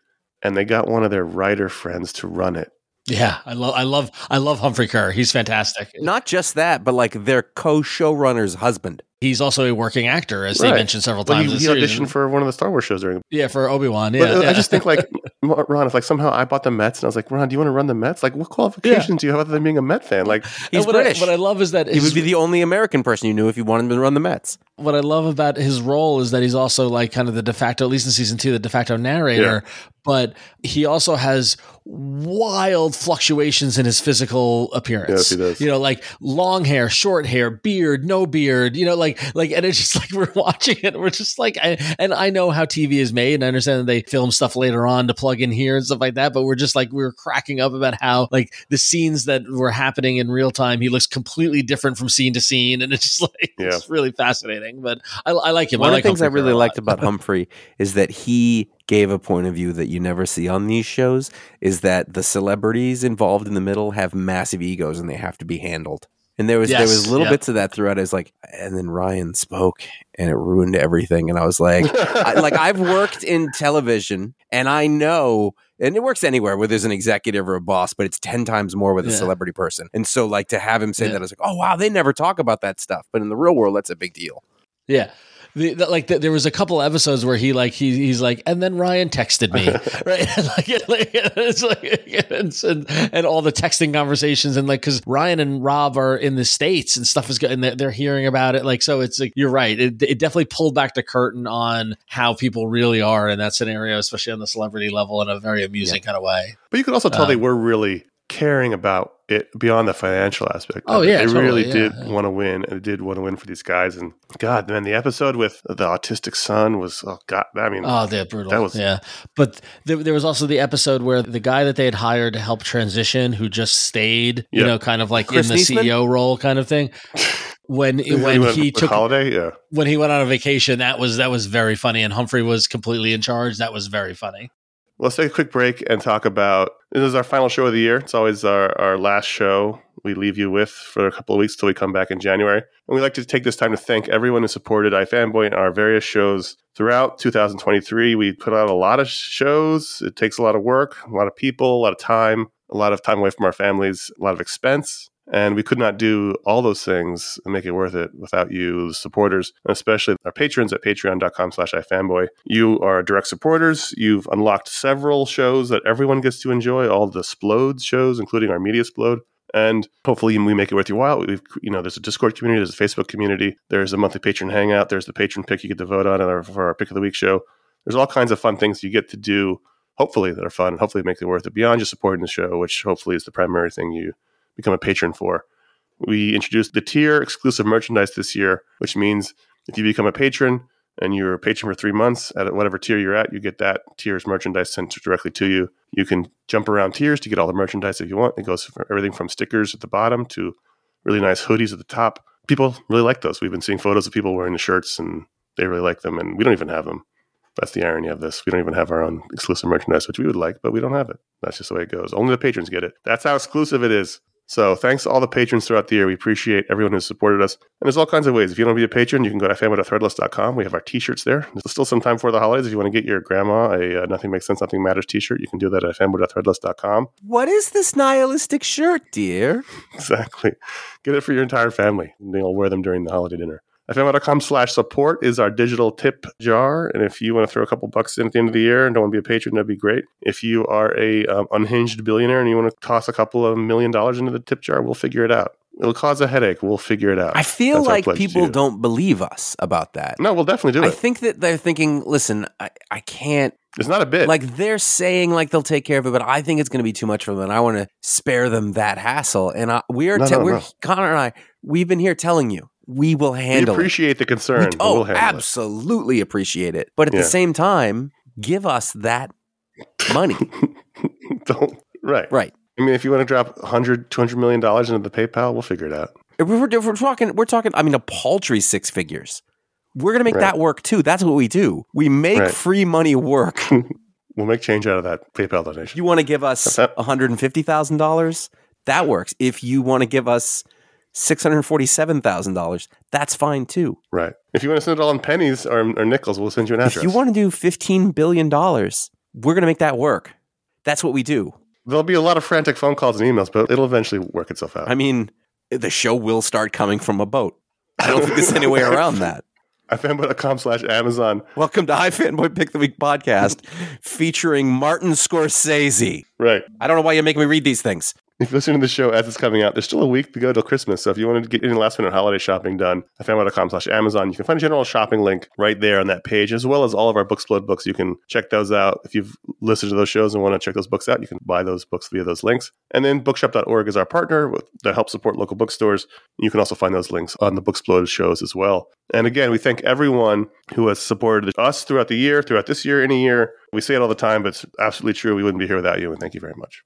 and they got one of their writer friends to run it. Yeah, I love, I love, I love Humphrey Ker. He's fantastic. Not just that, but like their co-showrunner's husband. He's also a working actor, as Right. they mentioned several Well, times. he, he the series. auditioned for one of the Star Wars shows during. yeah, for Obi Wan. Yeah, uh, yeah. I just think like Ron, if like somehow I bought the Mets and I was like, Ron, do you want to run the Mets? Like, what qualifications do you have other than being a Met fan? Like, He's what British. I, what I love is that he his- would be the only American person you knew if you wanted him to run the Mets. what I love about his role is that he's also like kind of the de facto, at least in season two, the de facto narrator. But he also has wild fluctuations in his physical appearance. Yes, he does. You know, like long hair, short hair, beard, no beard. You know, like like, and it's just like we're watching it. We're just like, I, and I know how TV is made, and I understand that they film stuff later on to plug in here and stuff like that. But we're just like we were cracking up about how like the scenes that were happening in real time, he looks completely different from scene to scene, and it's just like Yeah. it's really fascinating. But I, I like him. One I of the things I really liked about Humphrey is that he gave a point of view that you never see on these shows is that the celebrities involved in the middle have massive egos and they have to be handled. And there was there was little bits of that throughout. I was like, and then Ryan spoke and it ruined everything. And I was like, I, like I've worked in television and I know and it works anywhere where there's an executive or a boss, but it's 10 times more with a Yeah. celebrity person. And so like to have him say Yeah. that I was like, "Oh wow, they never talk about that stuff." But in the real world that's a big deal. Yeah. The, the, like the, there was a couple episodes where he like he, he's like and then Ryan texted me. Right? Like, like, it's like and, and, and all the texting conversations and like because Ryan and Rob are in the states and stuff is good and they're, they're hearing about it. Like so it's like you're right. It, it definitely pulled back the curtain on how people really are in that scenario especially on the celebrity level in a very amusing kind of way. But you could also tell Um, they were really caring about it beyond the financial aspect. Oh, yeah, they totally, really yeah, did yeah. want to win and did want to win for these guys. And God, man, the episode with the autistic son was oh God. I mean, Oh, they're brutal. That was- yeah. But there, there was also the episode where the guy that they had hired to help transition, who just stayed, you know, kind of like Chris in the? CEO role, kind of thing. When when went he took holiday, yeah. when he went on a vacation, that was that was very funny, and Humphrey was completely in charge. That was very funny. Let's take a quick break and talk about this is our final show of the year. It's always our, our last show we leave you with for a couple of weeks till we come back in January. And we'd like to take this time to thank everyone who supported iFanboy and our various shows throughout 2023. We put out a lot of shows. It takes a lot of work, a lot of people, a lot of time, a lot of time away from our families, a lot of expense. And we could not do all those things and make it worth it without you, the supporters, especially our patrons at patreon.com slash ifanboy. You are direct supporters. You've unlocked several shows that everyone gets to enjoy, all the Splode shows, including our Media Splode. And hopefully we make it worth your while. We've, you know, there's a Discord community, there's a Facebook community, there's a monthly patron hangout, there's the patron pick you get to vote on our, for our pick of the week show. There's all kinds of fun things you get to do, hopefully that are fun, and hopefully make it worth it beyond just supporting the show, which hopefully is the primary thing you become a patron for. We introduced the tier exclusive merchandise this year, which means if you become a patron and you're a patron for three months at whatever tier you're at, you get that tier's merchandise sent directly to you. You can jump around tiers to get all the merchandise if you want. It goes for everything from stickers at the bottom to really nice hoodies at the top. People really like those. We've been seeing photos of people wearing the shirts and they really like them, and we don't even have them. That's the irony of this. We don't even have our own exclusive merchandise, which we would like, but we don't have it. That's just the way it goes. Only the patrons get it. That's how exclusive it is. So thanks to all the patrons throughout the year. We appreciate everyone who's supported us. And there's all kinds of ways. If you want to be a patron, you can go to family.threadless.com. We have our t-shirts there. There's still some time for the holidays. If you want to get your grandma a uh, Nothing Makes Sense, Nothing Matters t-shirt, you can do that at family.threadless.com. What is this nihilistic shirt, dear? Exactly. Get it for your entire family. And they'll wear them during the holiday dinner. FMO.com slash support is our digital tip jar. And if you want to throw a couple bucks in at the end of the year and don't want to be a patron, that'd be great. If you are a um, unhinged billionaire and you want to toss a couple of million dollars into the tip jar, we'll figure it out. It'll cause a headache. We'll figure it out. I feel That's like people don't believe us about that. No, we'll definitely do I it. I think that they're thinking, listen, I, I can't it's not a bit. like they're saying like they'll take care of it, but I think it's going to be too much for them, and I want to spare them that hassle. And I, we're No, te- no, we're no. Conor and I, we've been here telling you we will we handle it. appreciate the concern. We- oh, we'll handle it. absolutely appreciate it. But at Yeah. the same time, give us that money. don't. Right. right. I mean, if you want to drop 100, 200 million dollars into the PayPal, we'll figure it out. If we're, if we're talking, we're talking. I mean, a paltry six figures. We're gonna make Right. that work too. That's what we do. We make Right. free money work. We'll make change out of that PayPal donation. you want to give us one hundred and fifty thousand dollars? That works. If you want to give us six hundred forty-seven thousand dollars, that's fine too. right. If you want to send it all in pennies or, or nickels, we'll send you an address. If you want to do fifteen billion dollars, we're gonna make that work. That's what we do. There'll be a lot of frantic phone calls and emails, but it'll eventually work itself out. I mean, the show will start coming from a boat. I don't think there's any way around that. ifanboy.com slash Amazon. Welcome to iFanboy Pick the Week podcast featuring Martin Scorsese. Right. I don't know why you make me read these things. If you listen to the show as it's coming out, there's still a week to go till Christmas. So if you want to get any last minute holiday shopping done, ifanboy.com slash Amazon, you can find a general shopping link right there on that page, as well as all of our Booksplode books. You can check those out. If you've listened to those shows and want to check those books out, you can buy those books via those links. And then bookshop.org is our partner with, that helps support local bookstores. You can also find those links on the Booksplode shows as well. And again, we thank everyone who has supported us throughout the year, throughout this year, any year. We say it all the time, but it's absolutely true. We wouldn't be here without you. And thank you very much.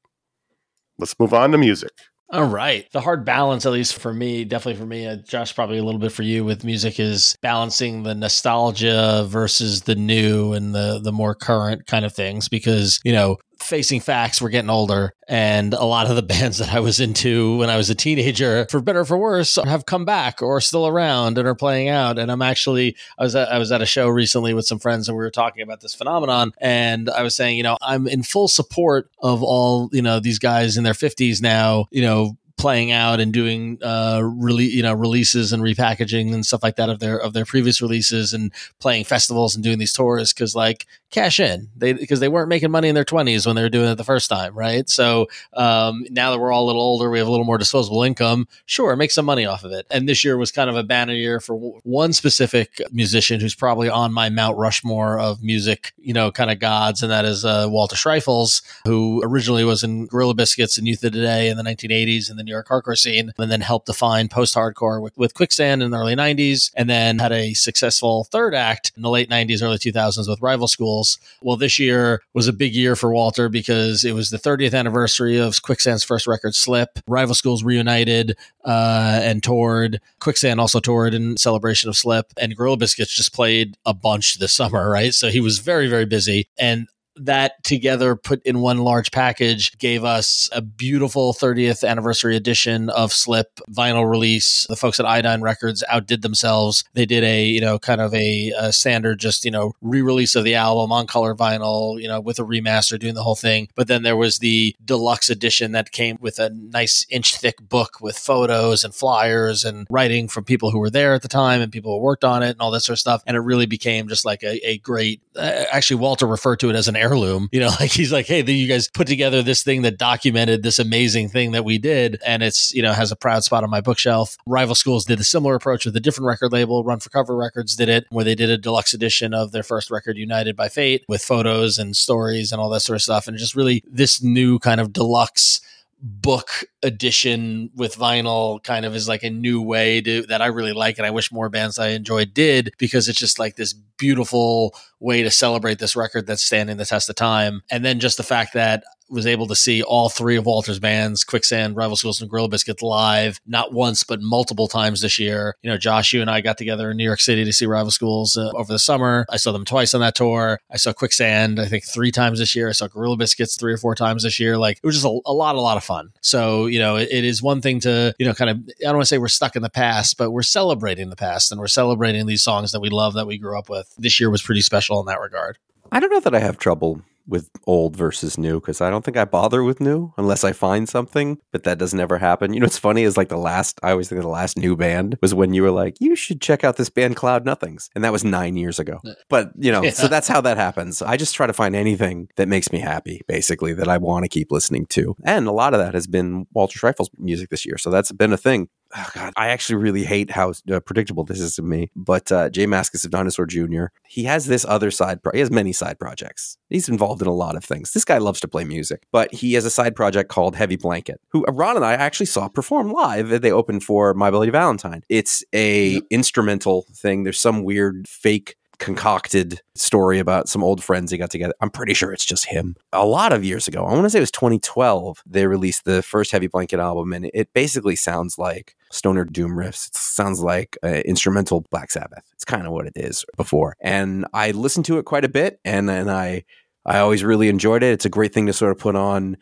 Let's move on to music. All right. The hard balance, at least for me, definitely for me, uh, Josh, probably a little bit for you with music is balancing the nostalgia versus the new and the the more current kind of things. Because you know, facing facts, we're getting older, and a lot of the bands that I was into when I was a teenager, for better or for worse, have come back or still around and are playing out. And I'm actually, I was at, I was at a show recently with some friends, and we were talking about this phenomenon, and I was saying, you know, I'm in full support of all you know these guys in their 50s now, you know playing out and doing uh you know releases and repackaging and stuff like that of their of their previous releases and playing festivals and doing these tours because like cash in. They because they weren't making money in their 20s when they were doing it the first time right? So um now that we're all a little older we have a little more disposable income sure make some money off of it. And this year was kind of a banner year for w- one specific musician who's probably on my mount rushmore of music you know kind of gods and that is uh, walter schreifels who originally was in gorilla biscuits and youth of today in the 1980s and then New York hardcore scene, and then helped define post hardcore with, with Quicksand in the early 90s, and then had a successful third act in the late 90s, early 2000s with Rival Schools. Well, this year was a big year for Walter because it was the 30th anniversary of Quicksand's first record, Slip. Rival Schools reunited uh, and toured. Quicksand also toured in celebration of Slip, and Gorilla Biscuits just played a bunch this summer, right? So he was very, very busy. And that together put in one large package gave us a beautiful 30th anniversary edition of Slip vinyl release. The folks at Iodine Records outdid themselves. They did a, you know, kind of a, a standard, just, you know, re release of the album on color vinyl, you know, with a remaster doing the whole thing. But then there was the deluxe edition that came with a nice inch thick book with photos and flyers and writing from people who were there at the time and people who worked on it and all that sort of stuff. And it really became just like a, a great, uh, actually, Walter referred to it as an heirloom. You know, like he's like, hey, you guys put together this thing that documented this amazing thing that we did, and it's you know has a proud spot on my bookshelf. Rival Schools did a similar approach with a different record label. Run for Cover Records did it, where they did a deluxe edition of their first record, United by Fate, with photos and stories and all that sort of stuff, and just really this new kind of deluxe book edition with vinyl kind of is like a new way to that I really like and I wish more bands I enjoyed did because it's just like this beautiful way to celebrate this record that's standing the test of time. And then just the fact that was able to see all three of Walter's bands, Quicksand, Rival Schools, and Gorilla Biscuits live, not once, but multiple times this year. You know, Josh, you and I got together in New York City to see Rival Schools uh, over the summer. I saw them twice on that tour. I saw Quicksand, I think, three times this year. I saw Gorilla Biscuits three or four times this year. Like, it was just a, a lot, a lot of fun. So, you know, it, it is one thing to, you know, kind of, I don't want to say we're stuck in the past, but we're celebrating the past and we're celebrating these songs that we love that we grew up with. This year was pretty special in that regard. I don't know that I have trouble with old versus new because I don't think I bother with new unless I find something, but that doesn't ever happen. You know, what's funny is like the last, I always think of the last new band was when you were like, you should check out this band Cloud Nothings. And that was nine years ago. But, you know, Yeah. so that's how that happens. I just try to find anything that makes me happy, basically, that I want to keep listening to. And a lot of that has been Walter Schreifels' music this year. So that's been a thing. Oh God, I actually really hate how uh, predictable this is to me. But uh, J Mascis of Dinosaur Jr. He has this other side. Pro- he has many side projects. He's involved in a lot of things. This guy loves to play music, but he has a side project called Heavy Blanket, who Ron and I actually saw perform live. They opened for My Bloody Valentine. It's a instrumental thing. There's some weird fake concocted story about some old friends he got together. I'm pretty sure it's just him. A lot of years ago, I want to say it was 2012, they released the first Heavy Blanket album, and it basically sounds like stoner doom riffs. It sounds like uh, instrumental Black Sabbath. It's kind of what it is before. And I listened to it quite a bit, and and I I always really enjoyed it. It's a great thing to sort of put on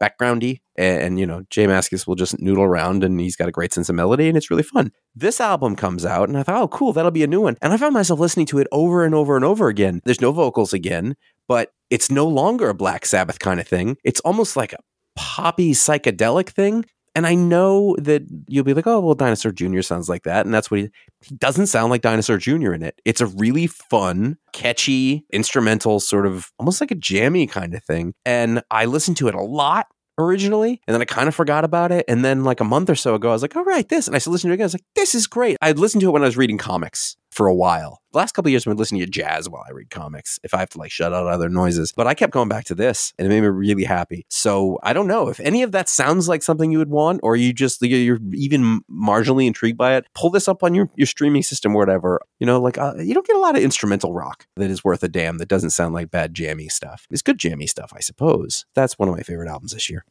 backgroundy and, and, you know J Mascis will just noodle around and he's got a great sense of melody and it's really fun. This album comes out and i thought oh cool that'll be a new one. And i found myself listening to it over and over and over again. There's no vocals again but it's no longer a black sabbath kind of thing. It's almost like a poppy psychedelic thing And I know that you'll be like, oh, well, Dinosaur Jr. sounds like that. And that's what he, he doesn't sound like Dinosaur Jr. in it. It's a really fun, catchy, instrumental, sort of almost like a jammy kind of thing. And I listened to it a lot originally, and then I kind of forgot about it. And then like a month or so ago, I was like, "All right, this," and I started listening to it again. I was like, "This is great." I'd listened to it when I was reading comics for a while. The last couple of years, I've been listening to jazz while I read comics. If I have to like shut out other noises, but I kept going back to this, and it made me really happy. So I don't know if any of that sounds like something you would want, or you just you're even marginally intrigued by it. Pull this up on your your streaming system or whatever. You know, like uh, you don't get a lot of instrumental rock that is worth a damn. That doesn't sound like bad jammy stuff. It's good jammy stuff, I suppose. That's one of my favorite albums this year.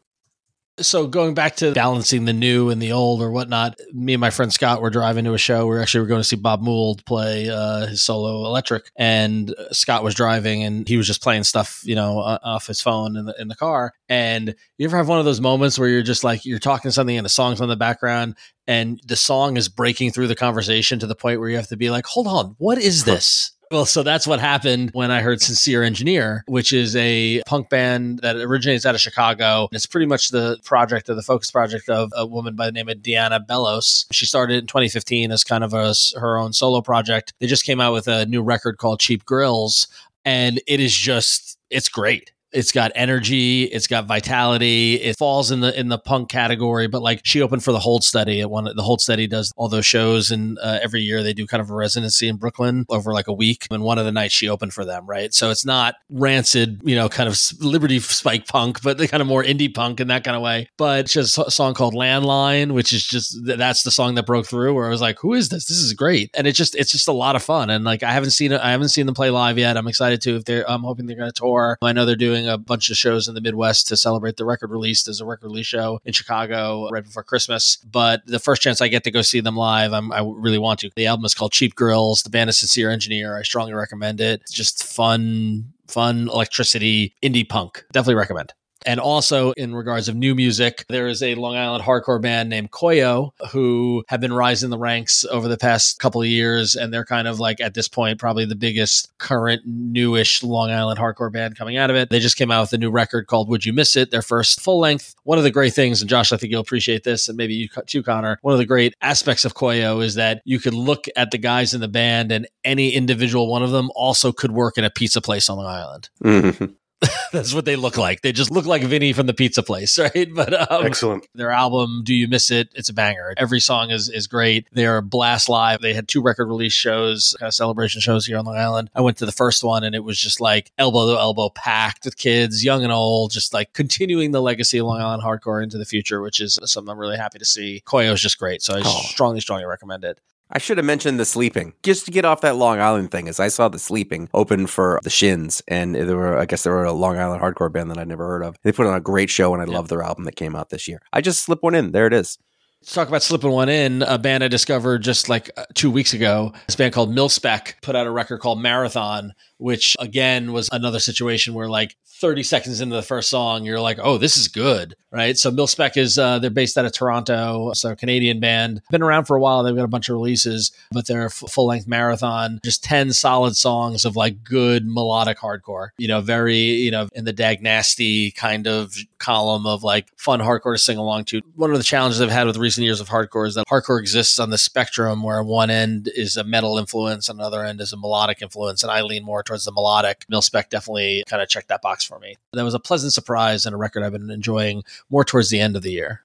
So going back to balancing the new and the old or whatnot, me and my friend Scott were driving to a show. We are actually were going to see Bob Mould play uh, his solo electric, and Scott was driving and he was just playing stuff, you know, off his phone in the in the car. And you ever have one of those moments where you're just like you're talking something and the song's on the background and the song is breaking through the conversation to the point where you have to be like, hold on, what is this? Well, so that's what happened when I heard Sincere Engineer, which is a punk band that originates out of Chicago. It's pretty much the project or the focus project of a woman by the name of Deanna Belos. She started in 2015 as kind of a, her own solo project. They just came out with a new record called Cheap Grills, and it is just, it's great it's got energy, it's got vitality. It falls in the in the punk category, but like she opened for the Hold Steady at one. The Hold Steady does all those shows, and uh, every year they do kind of a residency in Brooklyn over like a week. And one of the nights she opened for them, right? So it's not rancid, you know, kind of Liberty Spike punk, but the kind of more indie punk in that kind of way. But she has a song called Landline, which is just that's the song that broke through. Where I was like, who is this? This is great, and it's just it's just a lot of fun. And like I haven't seen it, I haven't seen them play live yet. I'm excited to if they're. I'm hoping they're going to tour. I know they're doing doing a bunch of shows in the Midwest to celebrate the record release. There's a record release show in Chicago right before Christmas. But the first chance I get to go see them live, I'm, i really want to. The album is called Cheap Grills. The band is Sincere Engineer. I strongly recommend it. It's just fun, fun electricity indie punk. Definitely recommend. And also, in regards of new music, there is a Long Island hardcore band named Koyo who have been rising the ranks over the past couple of years. And they're kind of like, at this point, probably the biggest current newish Long Island hardcore band coming out of it. They just came out with a new record called Would You Miss It, their first full length. One of the great things, and Josh, I think you'll appreciate this, and maybe you too, Conor, one of the great aspects of Koyo is that you could look at the guys in the band and any individual one of them also could work in a pizza place on Long Island. Mm-hmm. That's what they look like. They just look like Vinny from the pizza place, right? But um, excellent. Their album, "Do You Miss It?" It's a banger. Every song is is great. They are blast live. They had two record release shows, kind of celebration shows here on Long Island. I went to the first one, and it was just like elbow to elbow, packed with kids, young and old, just like continuing the legacy of Long Island hardcore into the future, which is something I'm really happy to see. Koyo is just great, so I oh. strongly, strongly recommend it. I should have mentioned the sleeping just to get off that Long Island thing. As I saw the sleeping open for the Shins, and there were, I guess, there were a Long Island hardcore band that I'd never heard of. They put on a great show, and I yeah. love their album that came out this year. I just slipped one in. There it is. Let's talk about slipping one in. A band I discovered just like uh, two weeks ago. This band called Milspec put out a record called Marathon, which again was another situation where like 30 seconds into the first song, you're like, oh, this is good, right? So Milspec is, uh, they're based out of Toronto, so Canadian band. Been around for a while. They've got a bunch of releases, but they're a full length marathon, just 10 solid songs of like good melodic hardcore, you know, very, you know, in the dag nasty kind of column of like fun hardcore to sing along to. One of the challenges I've had with recent years of hardcore is that hardcore exists on the spectrum where one end is a metal influence, another end is a melodic influence, and I lean more towards the melodic. Milspec definitely kind of checked that box for me. That was a pleasant surprise and a record I've been enjoying more towards the end of the year.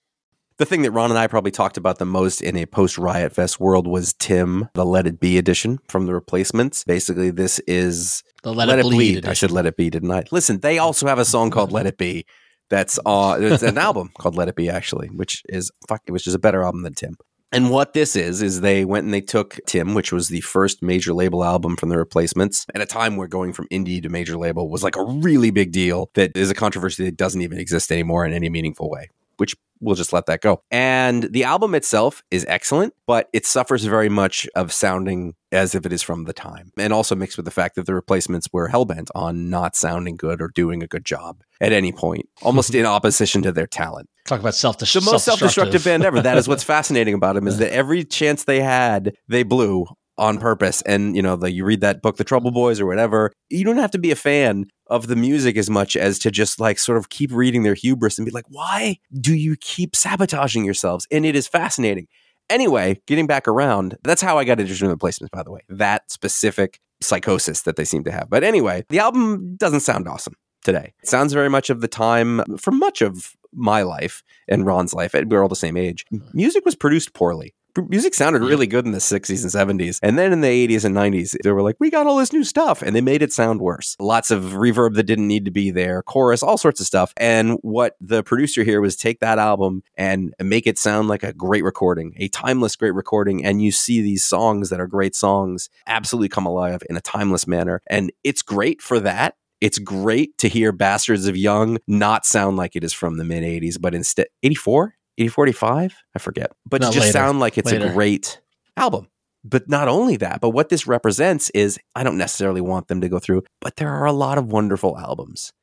The thing that Ron and I probably talked about the most in a post Riot Fest world was Tim, the Let It Be edition from the replacements. Basically, this is the Let, Let It, Bleed. bleed I should Let It Be, didn't I? Listen, they also have a song called Let It Be. That's uh, it's an album called Let It Be, actually, which is fuck, it, which is a better album than Tim. And what this is, is they went and they took Tim, which was the first major label album from the replacements, at a time where going from indie to major label was like a really big deal that is a controversy that doesn't even exist anymore in any meaningful way, which we'll just let that go. And the album itself is excellent, but it suffers very much of sounding as if it is from the time. And also mixed with the fact that the replacements were hellbent on not sounding good or doing a good job at any point, almost in opposition to their talent. Talk about self The most self destructive band ever. That is what's fascinating about them is that every chance they had, they blew on purpose. And, you know, the, you read that book, The Trouble Boys or whatever, you don't have to be a fan of the music as much as to just like sort of keep reading their hubris and be like, why do you keep sabotaging yourselves? And it is fascinating. Anyway, getting back around, that's how I got interested in the placements, by the way. That specific psychosis that they seem to have. But anyway, the album doesn't sound awesome today. It sounds very much of the time for much of my life and Ron's life. And we're all the same age. Mm-hmm. Music was produced poorly music sounded really good in the 60s and 70s. And then in the 80s and 90s, they were like, we got all this new stuff. And they made it sound worse. Lots of reverb that didn't need to be there, chorus, all sorts of stuff. And what the producer here was take that album and make it sound like a great recording, a timeless great recording. And you see these songs that are great songs absolutely come alive in a timeless manner. And it's great for that. It's great to hear Bastards of Young not sound like it is from the mid 80s, but instead, 84? 8045? I forget. But no, just later. sound like it's later. a great album. But not only that, but what this represents is I don't necessarily want them to go through, but there are a lot of wonderful albums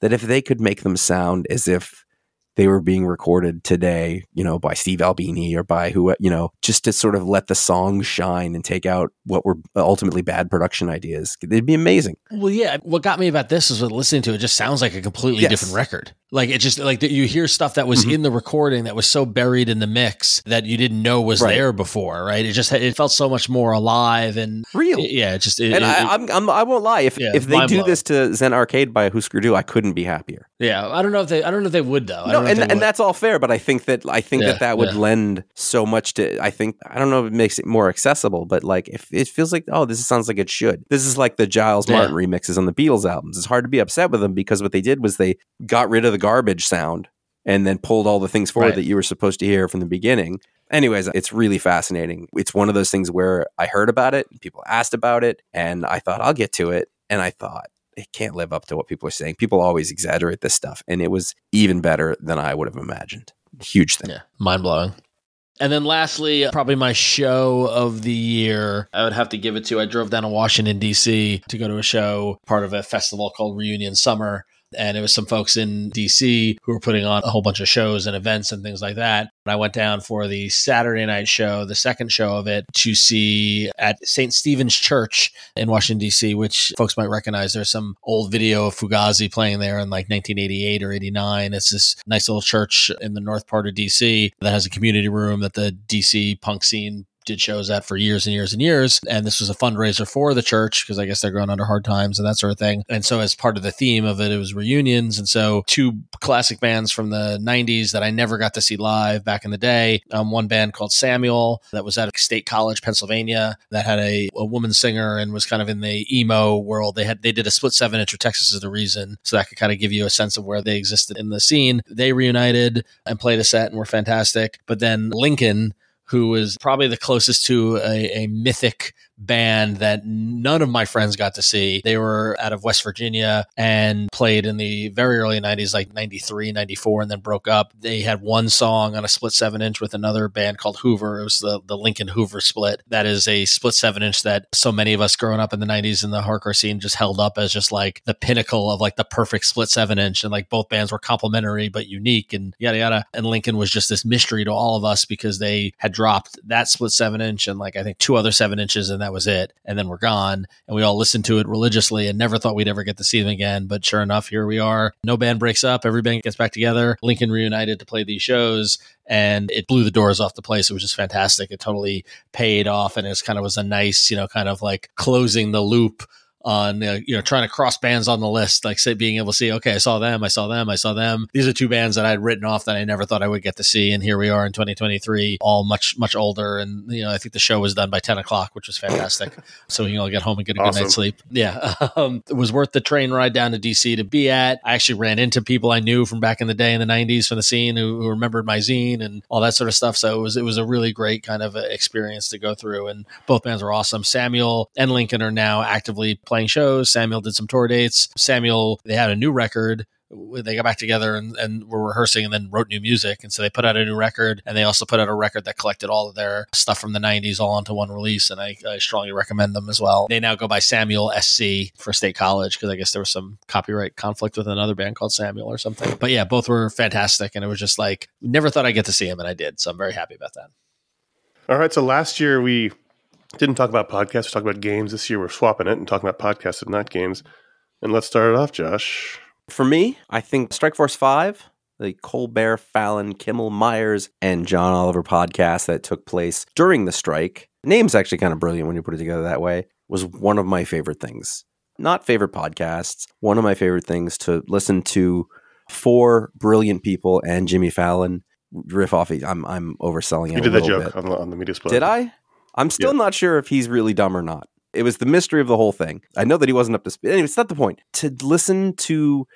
that if they could make them sound as if they were being recorded today, you know, by Steve Albini or by who, you know, just to sort of let the song shine and take out what were ultimately bad production ideas. They'd be amazing. Well, yeah. What got me about this is with listening to it, it just sounds like a completely yes. different record. Like it just like you hear stuff that was mm-hmm. in the recording that was so buried in the mix that you didn't know was right. there before, right? It just it felt so much more alive and real. yeah, it just it, and it, I, I'm, I'm, I will not lie if yeah, if they do this to Zen Arcade by Husker Du, I couldn't be happier. Yeah, I don't know if they I don't know if they would though. No, and, and that's all fair, but I think that I think yeah, that that would yeah. lend so much to. I think I don't know if it makes it more accessible, but like if it feels like oh, this sounds like it should. This is like the Giles Martin remixes on the Beatles albums. It's hard to be upset with them because what they did was they got rid of the garbage sound and then pulled all the things forward right. that you were supposed to hear from the beginning. Anyways, it's really fascinating. It's one of those things where I heard about it, people asked about it, and I thought I'll get to it. And I thought it can't live up to what people are saying. People always exaggerate this stuff, and it was even better than I would have imagined. Huge thing. Yeah, mind blowing. And then lastly, probably my show of the year, I would have to give it to. I drove down to Washington, D.C. to go to a show, part of a festival called Reunion Summer and it was some folks in DC who were putting on a whole bunch of shows and events and things like that. And I went down for the Saturday night show, the second show of it, to see at St. Stephen's Church in Washington, DC, which folks might recognize. There's some old video of Fugazi playing there in like 1988 or 89. It's this nice little church in the north part of DC that has a community room that the DC punk scene did shows at for years and years and years. And this was a fundraiser for the church because I guess they're going under hard times and that sort of thing. And so, as part of the theme of it, it was reunions. And so, two classic bands from the 90s that I never got to see live back in the day. Um, one band called Samuel that was at State College, Pennsylvania, that had a, a woman singer and was kind of in the emo world. They had they did a split seven inch. with Texas is the reason, so that could kind of give you a sense of where they existed in the scene. They reunited and played a set and were fantastic. But then Lincoln who was probably the closest to a, a, mythic band that none of my friends got to see. They were out of West Virginia and played in the very early 90s, like 93, 94, and then broke up. They had one song on a split seven inch with another band called Hoover. It was the, the Lincoln Hoover split. That is a split seven inch that so many of us growing up in the 90s in the hardcore scene just held up as just like the pinnacle of like the perfect split seven inch. And like both bands were complementary but unique and yada yada. And Lincoln was just this mystery to all of us because they had dropped that split seven inch and like I think two other seven inches and that was it. And then we're gone. And we all listened to it religiously and never thought we'd ever get to see them again. But sure enough, here we are. No band breaks up. Every band gets back together. Lincoln reunited to play these shows and it blew the doors off the place. It was just fantastic. It totally paid off and it kind of was a nice, you know, kind of like closing the loop on uh, you know trying to cross bands on the list like say being able to see okay i saw them i saw them i saw them. These are two bands that i had written off that i never thought i would get to see and here we are in 2023 all much much older. And you know i think the show was done by 10 o'clock which was fantastic. So we can all get home and get a awesome. good night's sleep. Yeah um, it was worth the train ride down to dc to be at. I actually ran into people i knew from back in the day in the 90s from the scene who, who remembered my zine and all that sort of stuff. So it was it was a really great kind of experience to go through and both bands were awesome. Samuel and lincoln are now actively playing playing shows. Samuel did some tour dates. Samuel, they had a new record they got back together and, and were rehearsing and then wrote new music. And so they put out a new record and they also put out a record that collected all of their stuff from the 90s all onto one release. And I, I strongly recommend them as well. They now go by Samuel SC for State College because I guess there was some copyright conflict with another band called Samuel or something. But yeah, both were fantastic. And it was just like, never thought I'd get to see him. And I did. So I'm very happy about that. All right. So last year we didn't talk about podcasts. We talked about games. This year we're swapping it and talking about podcasts and not games. And let's start it off, Josh. For me, I think Strike Force 5, the Colbert, Fallon, Kimmel, Myers, and John Oliver podcast that took place during the strike, name's actually kind of brilliant when you put it together that way, was one of my favorite things. Not favorite podcasts, one of my favorite things to listen to four brilliant people and Jimmy Fallon riff off. I'm I'm overselling it. You a did that joke on the, on the Media Splode. Did I? I'm still Yeah. not sure if he's really dumb or not. It was the mystery of the whole thing. I know that he wasn't up to speed. Anyway, it's not the point. To listen to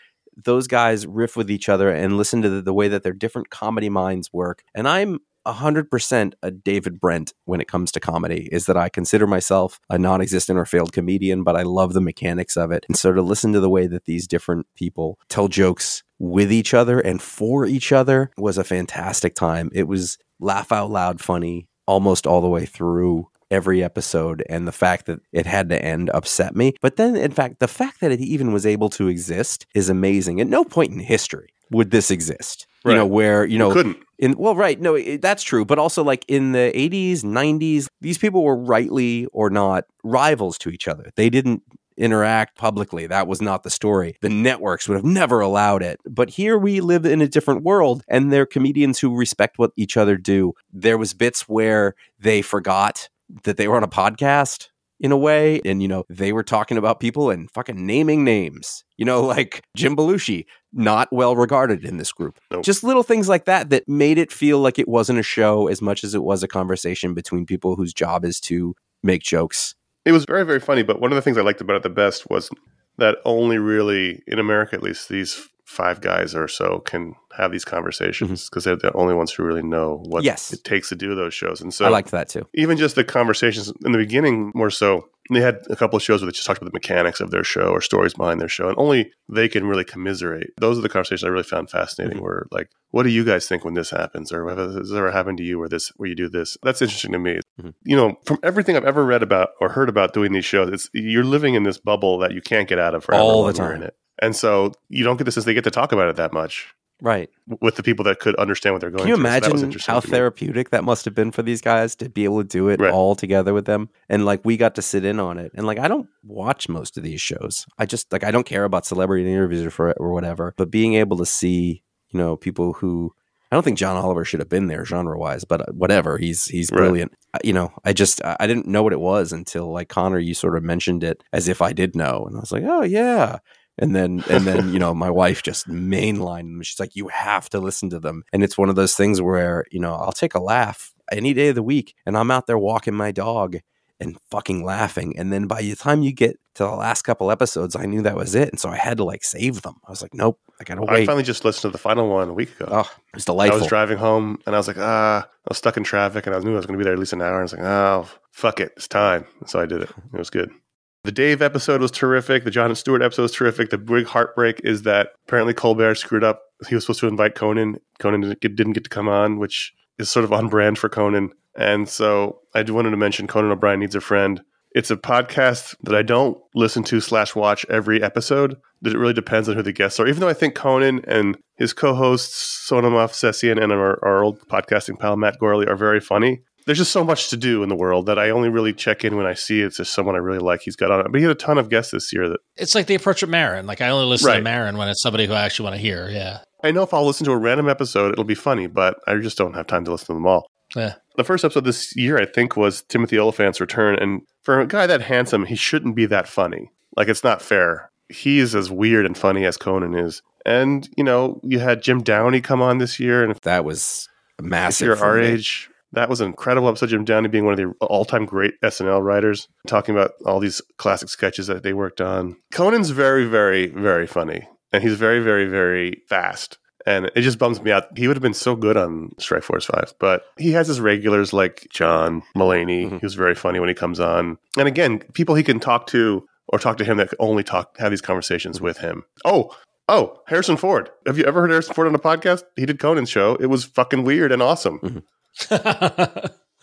those guys riff with each other and listen to the, the way that their different comedy minds work. And I'm 100% a David Brent when it comes to comedy, is that I consider myself a non existent or failed comedian, but I love the mechanics of it. And so to listen to the way that these different people tell jokes with each other and for each other was a fantastic time. It was laugh out loud funny almost all the way through every episode and the fact that it had to end upset me. But then in fact the fact that it even was able to exist is amazing. At no point in history would this exist you know where you know couldn't. in well right no it, that's true but also like in the 80s 90s these people were rightly or not rivals to each other. They didn't interact publicly. That was not the story. The networks would have never allowed it. But here we live in a different world and they're comedians who respect what each other do. There was bits where they forgot that they were on a podcast in a way and you know they were talking about people and fucking naming names. You know like jim belushi not well regarded in this group. Nope. just little things like that that made it feel like it wasn't a show as much as it was a conversation between people whose job is to make jokes It was very, very funny. But one of the things I liked about it the best was that only really, in America at least, these five guys or so can have these conversations because they're the only ones who really know what Mm-hmm. Yes. it takes to do those shows. And so i liked that too even just the conversations in the beginning more so they had a couple of shows where they just talked about the mechanics of their show or stories behind their show and only they can really commiserate those are the conversations i really found fascinating Mhm. where like what do you guys think when this happens or has this ever happened to you where this where you do this that's interesting to me Mhm. you know from everything i've ever read about or heard about doing these shows it's you're living in this bubble that you can't get out of forever All the time. in it and so you don't get this as they get to talk about it that much right with the people that could understand what they're going Can you through. So that was imagine interesting how therapeutic that must have been for these guys to be able to do it Right. all together with them? And like we got to sit in on it. And like I don't watch most of these shows. I just like I don't care about celebrity interviews or, for, or whatever. But being able to see, you know, people who I don't think John Oliver should have been there genre wise, but uh, whatever. He's he's brilliant. Uh, You know, I just I I didn't know what it was until like Conor, you sort of mentioned it as if I did know, and I was like, oh yeah. And then and then you know my wife just mainlined them. She's like, you have to listen to them, and it's one of those things where you know I'll take a laugh any day of the week, and I'm out there walking my dog and fucking laughing, and then by the time you get to the last couple episodes, I knew that was it, and so I had to like save them. I was like, nope, I gotta wait. i finally just listened to the final one a week ago oh, it was delightful. I was driving home and I was like, ah, I was stuck in traffic and I knew I was going to be there at least an hour. And I was like, oh, fuck it. It's time. So I did it. It was good. The Dave episode was terrific. The John and Stewart episode was terrific. The big heartbreak is that apparently Colbert screwed up. He was supposed to invite Conan. Conan didn't get, didn't get to come on, which is sort of on brand for Conan. And so I do wanted to mention Conan O'Brien Needs a Friend. It's a podcast that I don't listen to slash watch every episode. That it really depends on who the guests are. Even though I think Conan and his co-hosts Sona Movsesian and our, our old podcasting pal Matt Gourley are very funny. There's just so much to do in the world that I only really check in when I see it's just someone I really like. He's got on it, but he had a ton of guests this year. That It's like the approach of Marin. Like I only listen to Right. Marin when it's somebody who I actually want to hear. Yeah. I know if I'll listen to a random episode, it'll be funny, but I just don't have time to listen to them all. Yeah. The first episode this year, I think, was Timothy Olyphant's return. And for a guy that handsome, he shouldn't be that funny. Like, it's not fair. He's as weird and funny as Conan is. And, you know, you had Jim Downey come on this year. And if, that was if massive. you're for our me. age, that was an incredible episode. Jim Downey being one of the all time great SNL writers, talking about all these classic sketches that they worked on. Conan's very, very, very funny. And he's very, very, very fast. And it just bums me out. He would have been so good on Strike Force 5. But he has his regulars like John Mulaney, Mhm. who's very funny when he comes on. And again, people he can talk to or talk to him that only talk have these conversations with him. Oh, oh, Harrison Ford. Have you ever heard Harrison Ford on a podcast? He did Conan's show. It was fucking weird and awesome.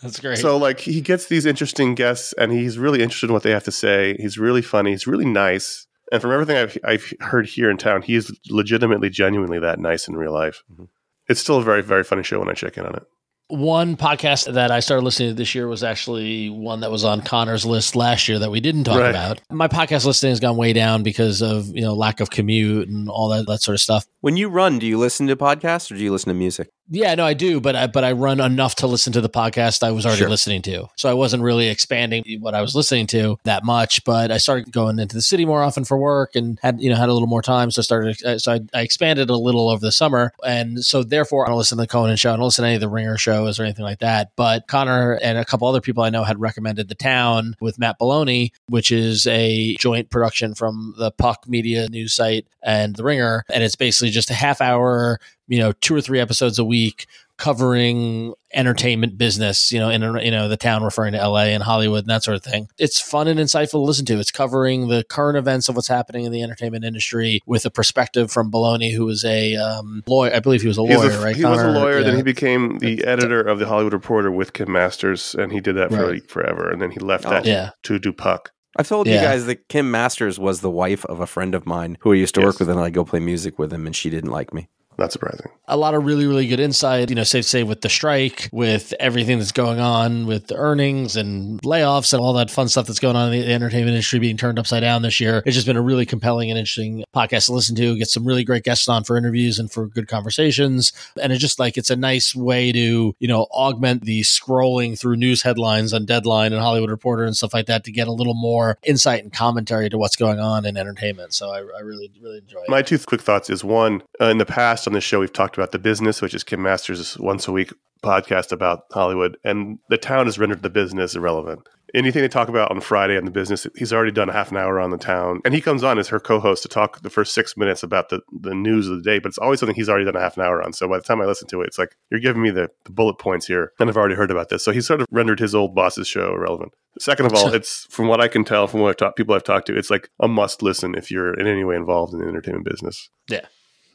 That's great. So like he gets these interesting guests and he's really interested in what they have to say. He's really funny. He's really nice. And from everything I've, I've heard here in town, he is legitimately, genuinely that nice in real life. Mhm. It's still a very, very funny show when I check in on it. One podcast that I started listening to this year was actually one that was on Conor's list last year that we didn't talk Right. about. My podcast listening has gone way down because of you know lack of commute and all that that sort of stuff. When you run, do you listen to podcasts or do you listen to music? Yeah, no, I do, but I but I run enough to listen to the podcast I was already Sure. listening to, so I wasn't really expanding what I was listening to that much. But I started going into the city more often for work, and had you know had a little more time, so I started uh, so I, I expanded a little over the summer, and so therefore I don't listen to the Conan show, I don't listen to any of the Ringer shows or anything like that. But Conor and a couple other people I know had recommended the Town with Matt Belloni, which is a joint production from the Puck Media news site and the Ringer, and it's basically just a half hour you know two or three episodes a week covering entertainment business you know in you know the town referring to LA and Hollywood and that sort of thing it's fun and insightful to listen to it's covering the current events of what's happening in the entertainment industry with a perspective from Belloni who was a um, lawyer I believe he was a He was lawyer a, right he was a Conor? lawyer, then he became the editor of the Hollywood Reporter with Kim Masters, and he did that for Right. forever. And then he left Oh. that yeah to do Puck. I've told you guys that Kim Masters was the wife of a friend of mine who I used to Yes. work with, and I go play music with him, and she didn't like me. Not surprising. a lot of really, really good insight, you know, safe to say with the strike, with everything that's going on with the earnings and layoffs and all that fun stuff that's going on in the entertainment industry being turned upside down this year. It's just been a really compelling and interesting podcast to listen to. Get some really great guests on for interviews and for good conversations. And it's just like it's a nice way to, you know, augment the scrolling through news headlines on Deadline and Hollywood Reporter and stuff like that to get a little more insight and commentary to what's going on in entertainment. So I, I really, really enjoy it. My two quick thoughts is one, uh, in the past on this show, we've talked about The Business, which is Kim Masters' once a week podcast about Hollywood, and the town has rendered the business irrelevant. Anything they talk about on Friday on the business, he's already done a half an hour on the town. And he comes on as her co host to talk the first six minutes about the, the news of the day, but it's always something he's already done a half an hour on. So by the time I listen to it, it's like, you're giving me the, the bullet points here, and I've already heard about this. So he sort of rendered his old boss's show irrelevant. Second of all, it's from what I can tell from what I've talked, people I've talked to, it's like a must listen if you're in any way involved in the entertainment business. Yeah.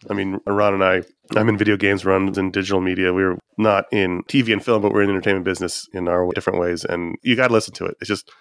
I mean, Ron and I, I'm in video games, Ron's in digital media. We're not in TV and film, but we're in the entertainment business in our different ways. And you got to listen to it. It's just,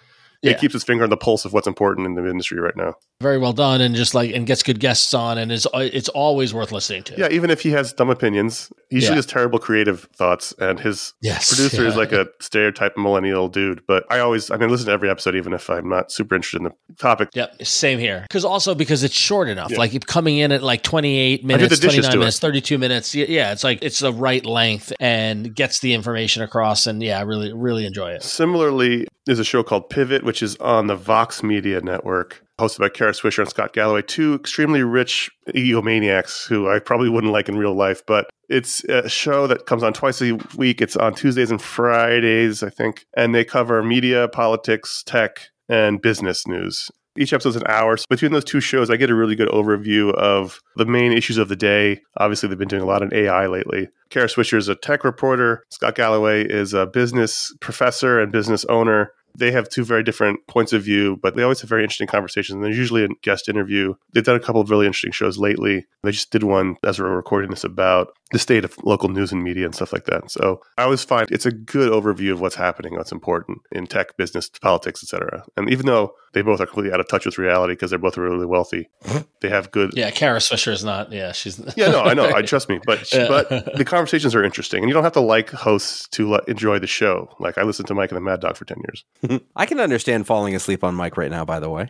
Yeah. it keeps its finger on the pulse of what's important in the industry right now. very well done and just like and gets good guests on and is uh, it's always worth listening to. Yeah, even if he has dumb opinions, he usually Yeah. has terrible creative thoughts. And his Yes. producer is like a stereotype millennial dude. But I always, I mean, listen to every episode, even if I'm not super interested in the topic. Yep, same here. Because also because it's short enough. Yeah. Like coming in at like 28 minutes, 29 minutes, 32 minutes. Yeah, it's like it's the right length and gets the information across. And yeah, I really, really enjoy it. Similarly, there's a show called Pivot, which is on the Vox Media Network, hosted by Kara Swisher and Scott Galloway, two extremely rich egomaniacs who I probably wouldn't like in real life. But it's a show that comes on twice a week. It's on Tuesdays and Fridays, I think, and they cover media, politics, tech, and business news. Each episode's an hour. So between those two shows, I get a really good overview of the main issues of the day. Obviously, they've been doing a lot on AI lately. Kara Swisher is a tech reporter. Scott Galloway is a business professor and business owner. They have two very different points of view, but they always have very interesting conversations. And there's usually a guest interview. They've done a couple of really interesting shows lately. They just did one as we're recording this about the state of local news and media and stuff like that. So I always find it's a good overview of what's happening, what's important in tech, business, politics, etc. And even though they both are completely out of touch with reality because they're both really wealthy, mm-hmm. they have good Yeah, Kara Swisher is not. Yeah, she's. yeah, no, I know. I trust me, but Yeah. but the conversations are interesting, and you don't have to like hosts to le- enjoy the show. Like I listened to Mike and the Mad Dog for ten years. I can understand falling asleep on Mike right now, by the way.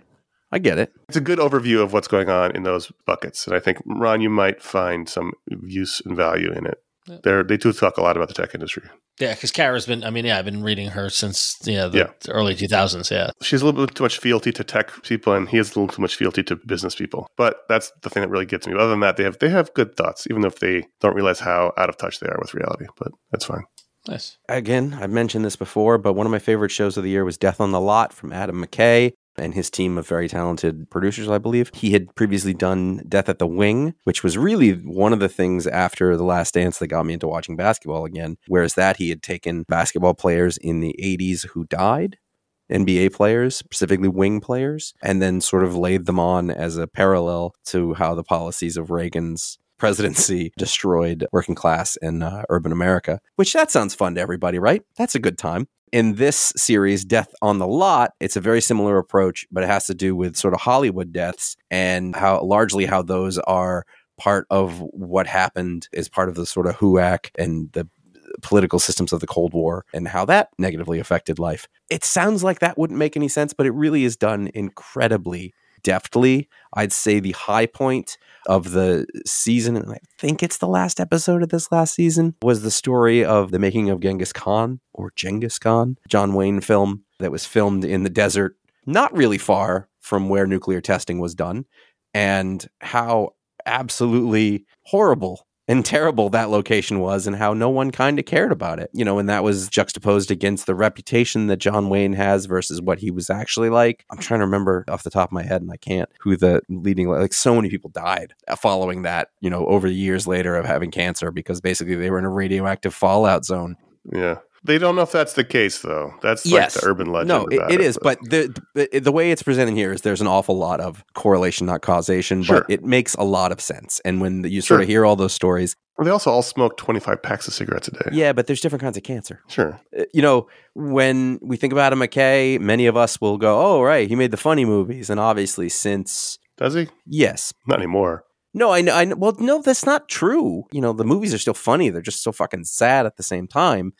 I get it. It's a good overview of what's going on in those buckets, and I think Ron, you might find some use and value in it. Yeah. They're, they do talk a lot about the tech industry. Yeah, because Kara's been. I mean, yeah, I've been reading her since you know the Yeah. early 2000s. Yeah, She's a little bit too much fealty to tech people, and he has a little too much fealty to business people. But that's the thing that really gets me. Other than that, they have they have good thoughts, even though if they don't realize how out of touch they are with reality. But that's fine. nice. Again, I've mentioned this before, but one of my favorite shows of the year was Death on the Lot from Adam McKay and his team of very talented producers, I believe. He had previously done Death at the Wing, which was really one of the things after The Last Dance that got me into watching basketball again. Whereas that, he had taken basketball players in the 80s who died. NBA players, specifically wing players, and then sort of laid them on as a parallel to how the policies of Reagan's presidency destroyed working class in uh, urban America, which that sounds fun to everybody, right? That's a good time. In this series, Death on the Lot, it's a very similar approach, but it has to do with sort of Hollywood deaths and how largely how those are part of what happened as part of the sort of HUAC and the political systems of the Cold War and how that negatively affected life. It sounds like that wouldn't make any sense, but it really is done incredibly deftly. I'd say the high point of the season, and I think it's the last episode of this last season, was the story of the making of Genghis Khan or Genghis Khan, John Wayne film that was filmed in the desert, not really far from where nuclear testing was done, and how absolutely horrible and terrible that location was and how no one kind of cared about it. You know, and that was juxtaposed against the reputation that John Wayne has versus what he was actually like. I'm trying to remember off the top of my head and I can't who the leading like so many people died following that, you know, over the years later of having cancer because basically they were in a radioactive fallout zone. Yeah. They don't know if that's the case, though. That's Yes. like the urban legend. No, it, it is, but the, the the way it's presented here is there's an awful lot of correlation, not causation, Sure. but it makes a lot of sense. And when you sort Sure. of hear all those stories, Well, they also all smoke 25 packs of cigarettes a day. yeah, but there's different kinds of cancer. Sure. Uh, You know, when we think about Adam McKay, many of us will go, "Oh, right, he made the funny movies," and obviously, since Does he? yes, Not anymore. no, I know, I know. Well, no, that's not true. You know, the movies are still funny; they're just so fucking sad at the same time.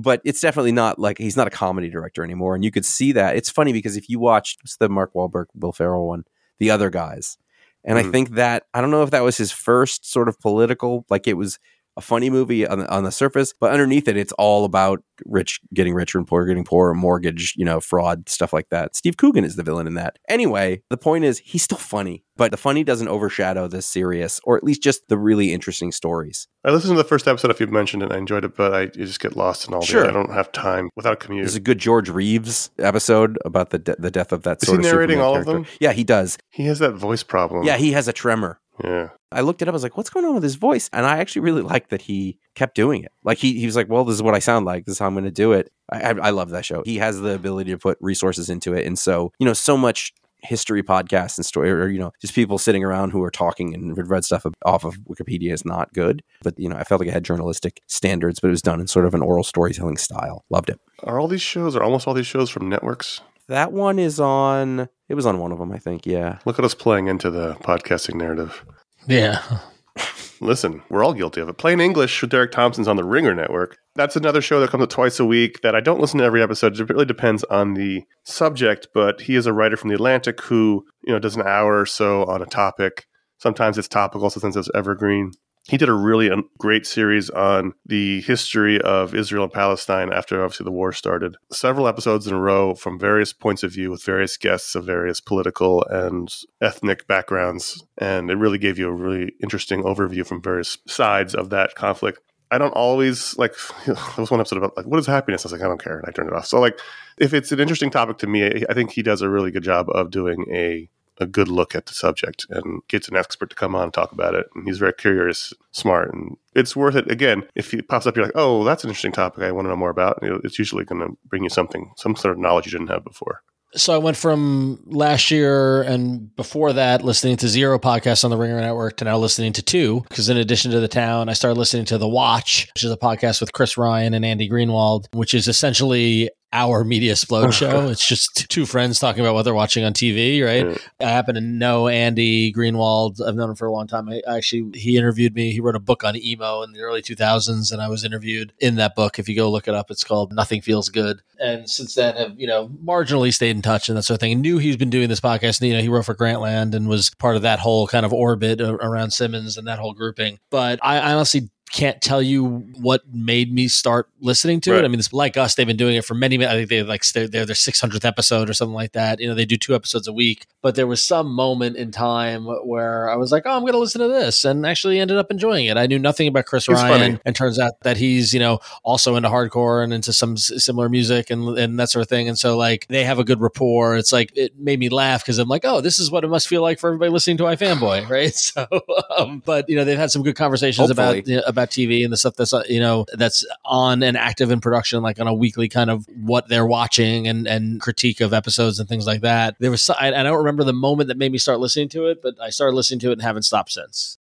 But it's definitely not like he's not a comedy director anymore, and you could see that. It's funny because if you watched what's the Mark Wahlberg, Will Ferrell one, the other guys, and I Mhm. think that I don't know if that was his first sort of political, like it was a funny movie on the, on the surface, but underneath it, it's all about rich getting richer and poor getting poorer, mortgage, you know, fraud, stuff like that. Steve Coogan is the villain in that. Anyway, the point is he's still funny, but the funny doesn't overshadow the serious, or at least just the really interesting stories. I listened to the first episode if you've mentioned it I enjoyed it, but I just get lost in all Sure. the I don't have time without a commute. There's a good George Reeves episode about the de- the death of that Is sort he of narrating all of them? Yeah, he does. he has that voice problem. Yeah, he has a tremor. Yeah. I looked it up. I was like, "What's going on with his voice?" And I actually really liked that he kept doing it. Like he, he was like, "Well, this is what I sound like. This is how I'm going to do it." I, I, I love that show. He has the ability to put resources into it, and so you know, so much history podcasts and story, or you know, just people sitting around who are talking and read stuff off of Wikipedia is not good. But you know, I felt like it had journalistic standards, but it was done in sort of an oral storytelling style. Loved it. Are all these shows, are almost all these shows from networks? That one is on. It was on one of them, I think. Yeah. Look at us playing into the podcasting narrative. Yeah. Listen, we're all guilty of it. Plain English with Derek Thompson's on the Ringer Network. That's another show that comes out twice a week that I don't listen to every episode. It really depends on the subject, but he is a writer from the Atlantic who, you know, does an hour or so on a topic. Sometimes it's topical, sometimes it's evergreen. He did a really um, great series on the history of Israel and Palestine after obviously the war started. Several episodes in a row from various points of view with various guests of various political and ethnic backgrounds. And it really gave you a really interesting overview from various sides of that conflict. I don't always like. There was one episode about like what is happiness. I was like, I don't care, and I turned it off. So like, if it's an interesting topic to me, I think he does a really good job of doing a a good look at the subject and gets an expert to come on and talk about it. And he's very curious, smart, and it's worth it. Again, if he pops up, you're like, oh, that's an interesting topic. I want to know more about. It's usually going to bring you something, some sort of knowledge you didn't have before. So I went from last year and before that listening to zero podcasts on the Ringer Network to now listening to two. Because in addition to the town, I started listening to The Watch, which is a podcast with Chris Ryan and Andy Greenwald, which is essentially our media explode show. It's just two friends talking about what they're watching on TV, right? Yeah. I happen to know Andy Greenwald. I've known him for a long time. I actually he interviewed me. He wrote a book on emo in the early 2000s, and I was interviewed in that book. If you go look it up, it's called Nothing Feels Good. And since then, have you know marginally stayed in touch and that sort of thing. And knew he's been doing this podcast. And, you know, he wrote for Grantland and was part of that whole kind of orbit around Simmons and that whole grouping. But I honestly can't tell you what made me start listening to Right. it. I mean, it's like us; they've been doing it for many. I think they like they're, they're their six hundredth episode or something like that. You know, they do two episodes a week. But there was some moment in time where I was like, "Oh, I'm going to listen to this," and actually ended up enjoying it. I knew nothing about Chris He's Ryan, funny. and turns out that he's you know also into hardcore and into some s- similar music and and that sort of thing. And so like they have a good rapport. It's like it made me laugh because I'm like, "Oh, this is what it must feel like for everybody listening to iFanboy," right? So, um, but you know, they've had some good conversations about you know, about TV and the stuff that's uh, you know that's on and active in production, like on a weekly kind of what they're watching and and critique of episodes and things like that. There was I, I don't remember the moment that made me start listening to it, but I started listening to it and haven't stopped since.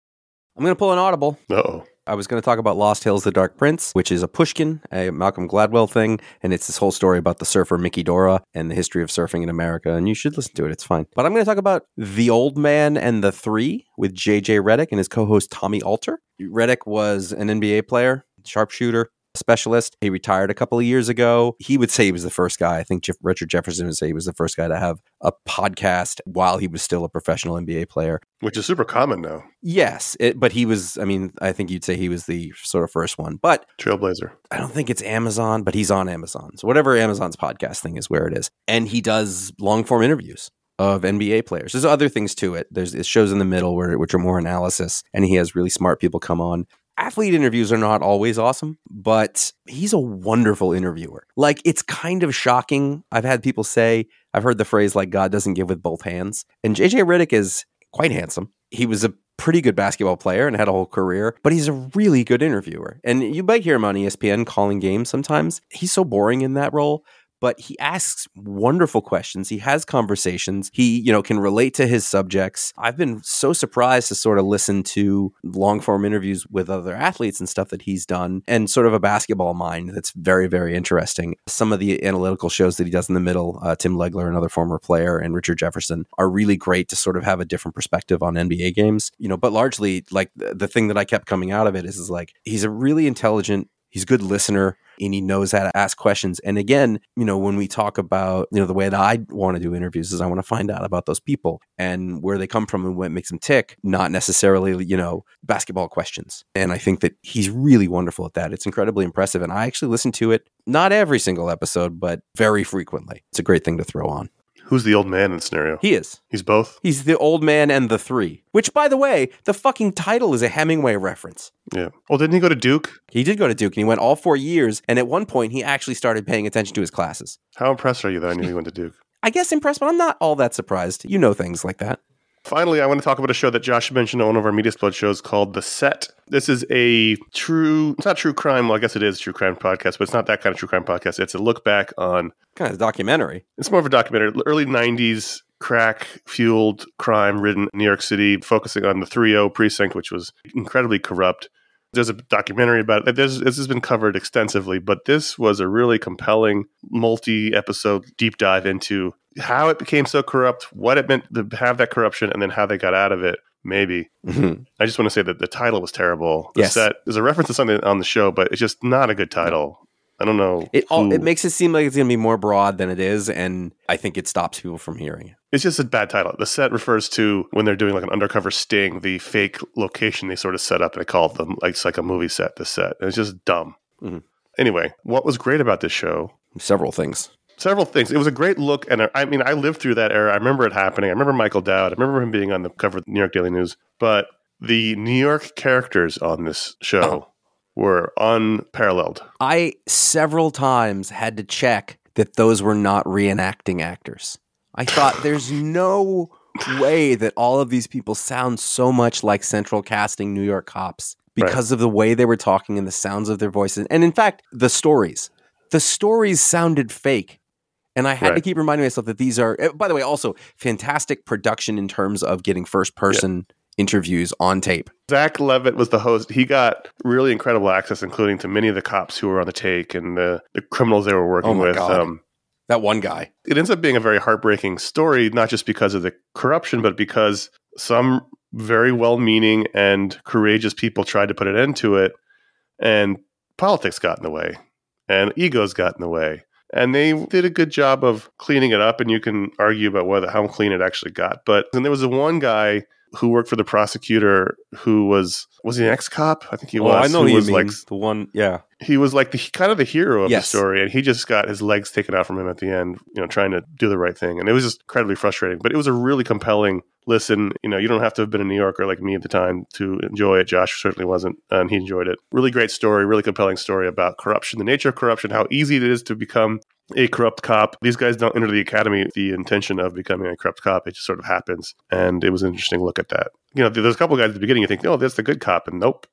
I'm going to pull an audible. Uh oh. I was going to talk about Lost Hills, The Dark Prince, which is a Pushkin, a Malcolm Gladwell thing, and it's this whole story about the surfer Mickey Dora and the history of surfing in America. And you should listen to it; it's fine. But I'm going to talk about The Old Man and the Three with J.J. Redick and his co-host Tommy Alter. Redick was an NBA player, sharpshooter, specialist. He retired a couple of years ago. He would say he was the first guy. I think Jeff, Richard Jefferson would say he was the first guy to have a podcast while he was still a professional NBA player. Which is super common now. Yes, it, but he was, I mean, I think you'd say he was the sort of first one. But Trailblazer. I don't think it's Amazon, but he's on Amazon. So whatever Amazon's podcast thing is where it is. And he does long form interviews of NBA players. There's other things to it. There's it shows in the middle where which are more analysis, and he has really smart people come on. Athlete interviews are not always awesome, but he's a wonderful interviewer. Like it's kind of shocking. I've had people say, I've heard the phrase like God doesn't give with both hands. And JJ Redick is quite handsome. He was a pretty good basketball player and had a whole career, but he's a really good interviewer. And you might hear him on ESPN calling games sometimes. He's so boring in that role, but he asks wonderful questions. He has conversations. He, you know, can relate to his subjects. I've been so surprised to sort of listen to long form interviews with other athletes and stuff that he's done and sort of a basketball mind that's very, very interesting. Some of the analytical shows that he does in the middle, uh, Tim Legler, another former player, and Richard Jefferson are really great to sort of have a different perspective on NBA games, you know, but largely like the, thing that I kept coming out of it is, is like he's a really intelligent he's a good listener and he knows how to ask questions. And again, you know, when we talk about, you know, the way that I want to do interviews is I want to find out about those people and where they come from and what makes them tick, not necessarily, you know, basketball questions. And I think that he's really wonderful at that. It's incredibly impressive. And I actually listen to it, not every single episode, but very frequently. It's a great thing to throw on. Who's the old man in the scenario? He is. He's both? He's the old man and the three, which, by the way, the fucking title is a Hemingway reference. Yeah. Well, didn't he go to Duke? He did go to Duke and he went all four years. And at one point, he actually started paying attention to his classes. How impressed are you that I knew he went to Duke? I guess impressed, but I'm not all that surprised. You know things like that. Finally, I want to talk about a show that Josh mentioned on one of our Media Splode shows called The Set. This is a true, it's not true crime. Well, I guess it is a true crime podcast, but it's not that kind of true crime podcast. It's a look back on, Kind of documentary. it's more of a documentary, early 90s crack fueled crime ridden New York City, focusing on the 3 0 precinct, which was incredibly corrupt. There's a documentary about it. There's, this has been covered extensively, but this was a really compelling multi episode deep dive into how it became so corrupt, what it meant to have that corruption, and then how they got out of it. Maybe. Mhm. I just want to say that the title was terrible. The Yes. set there's a reference to something on the show, but it's just not a good title. I don't know. It all, it makes it seem like it's going to be more broad than it is, and I think it stops people from hearing it. It's just a bad title. The set refers to when they're doing like an undercover sting, the fake location they sort of set up, and they call it them like it's like a movie set. The set. And it's just dumb. Mhm. Anyway, what was great about this show? Several things. Several things. It was a great look, and I mean, I lived through that era. I remember it happening. I remember Michael Dowd. I remember him being on the cover of the New York Daily News. But the New York characters on this show Oh. Were unparalleled. I several times had to check that those were not reenacting actors. I thought there's no way that all of these people sound so much like central casting New York cops because of the way they were talking and the sounds of their voices. And in fact, the stories. The stories sounded fake. And I had to keep reminding myself that these are, eh, by the way, also fantastic production in terms of getting first person interviews on tape. Zach Levitt was the host. He got really incredible access, including to many of the cops who were on the take and the, the criminals they were working Oh with. Um, That one guy. it ends up being a very heartbreaking story, not just because of the corruption, but because some very well meaning and courageous people tried to put an end to it, and politics got in the way, and egos got in the way. And they did a good job of cleaning it up, and you can argue about whether how clean it actually got. But then there was the one guy who worked for the prosecutor who was was he an ex cop? I think he Oh, was. I know who was mean. like the one, yeah. he was like the kind of the hero of Yes. the story, and he just got his legs taken out from him at the end. You know, trying to do the right thing, and it was just incredibly frustrating. But it was a really compelling listen. You know, you don't have to have been a New Yorker like me at the time to enjoy it. Josh certainly wasn't, and he enjoyed it. Really great story, really compelling story about corruption, the nature of corruption, how easy it is to become a corrupt cop. These guys don't enter the academy with the intention of becoming a corrupt cop. It just sort of happens, and it was an interesting look at that. You know, there's a couple guys at the beginning you think, oh, that's the good cop, and nope.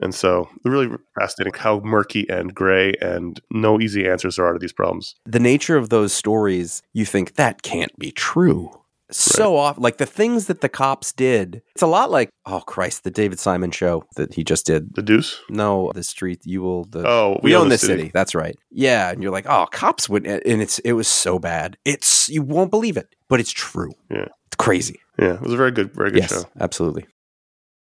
And so, really fascinating how murky and gray and no easy answers there are to these problems. the nature of those stories, you think that can't be true. So off, like the things that the cops did, it's a lot like, oh Christ, the David Simon show that he just did. The Deuce. No, the street, you will, the, Oh, we, own this city. That's right. Yeah. And you're like, oh, cops would, and it's, it was so bad. It's, you won't believe it, but it's true. Yeah. It's crazy. Yeah, it was a very good, very good yes, show. absolutely.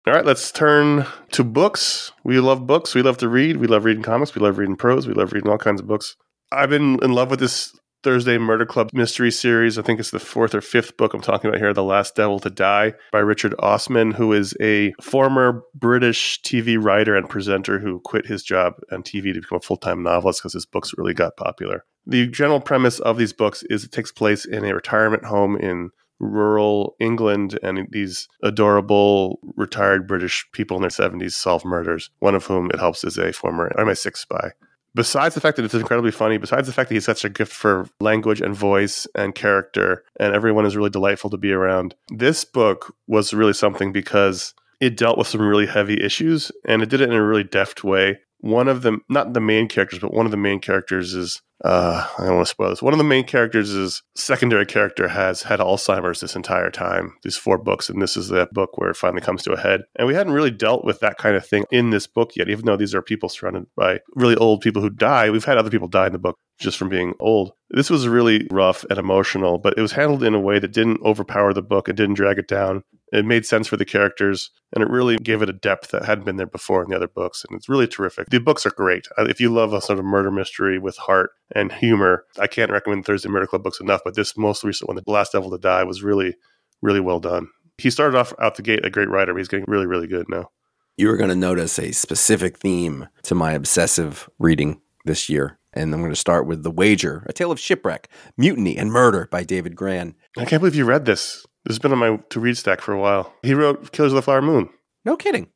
All right, let's turn to books. We love books. We love to read. We love reading comics. We love reading prose. We love reading all kinds of books. I've been in love with this Thursday Murder Club mystery series. I think it's the fourth or fifth book I'm talking about here, The Last Devil to Die by Richard Osman, who is a former British TV writer and presenter who quit his job on TV to become a full time novelist because his books really got popular. The general premise of these books is it takes place in a retirement home in rural England, and these adorable retired British people in their 70s solve murders, one of whom it helps is a former MI6 spy besides the fact that it's incredibly funny, besides the fact that he's such a gift for language and voice and character, and everyone is really delightful to be around, this book was really something because it dealt with some really heavy issues and it did it in a really deft way. One of them, not the main characters, but one of the main characters is uh, I don't want to spoil this. One of the main characters is secondary character has had Alzheimer's this entire time. These four books, and this is the book where it finally comes to a head. And we hadn't really dealt with that kind of thing in this book yet, even though these are people surrounded by really old people who die. We've had other people die in the book just from being old. This was really rough and emotional, but it was handled in a way that didn't overpower the book. It didn't drag it down. It made sense for the characters, and it really gave it a depth that hadn't been there before in the other books. And it's really terrific. The books are great. If you love a sort of murder mystery with heart and humor, I can't recommend Thursday Murder Club books enough. But this most recent one, The Last Devil to Die, was really, really well done. He started off out the gate a great writer, but he's getting really, really good now. You are going to notice a specific theme to my obsessive reading this year. And I'm going to start with The Wager, A Tale of Shipwreck, Mutiny, and Murder by David Grann. I can't believe you read this. This has been on my to read stack for a while. He wrote Killers of the Flower Moon. No kidding.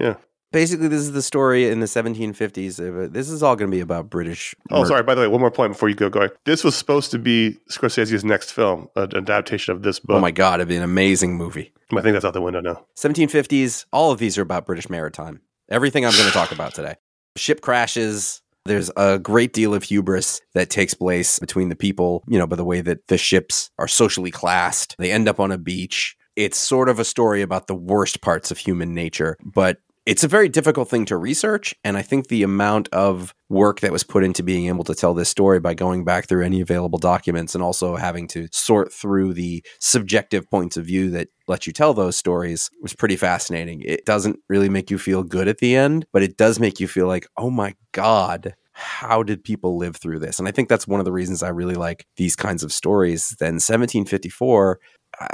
Yeah. Basically, this is the story in the 1750s. Uh, this is all going to be about British. Oh, murder. sorry. By the way, one more point before you go going. This was supposed to be Scorsese's next film, an adaptation of this book. Oh my God, it'd be an amazing movie. I think that's out the window now. 1750s, all of these are about British maritime. Everything I'm going to talk about today. Ship crashes. There's a great deal of hubris that takes place between the people, you know, by the way that the ships are socially classed. They end up on a beach. It's sort of a story about the worst parts of human nature, but it's a very difficult thing to research. And I think the amount of work that was put into being able to tell this story by going back through any available documents and also having to sort through the subjective points of view that let you tell those stories was pretty fascinating. It doesn't really make you feel good at the end, but it does make you feel like, oh my God, how did people live through this? And I think that's one of the reasons I really like these kinds of stories. Then 1754, uh,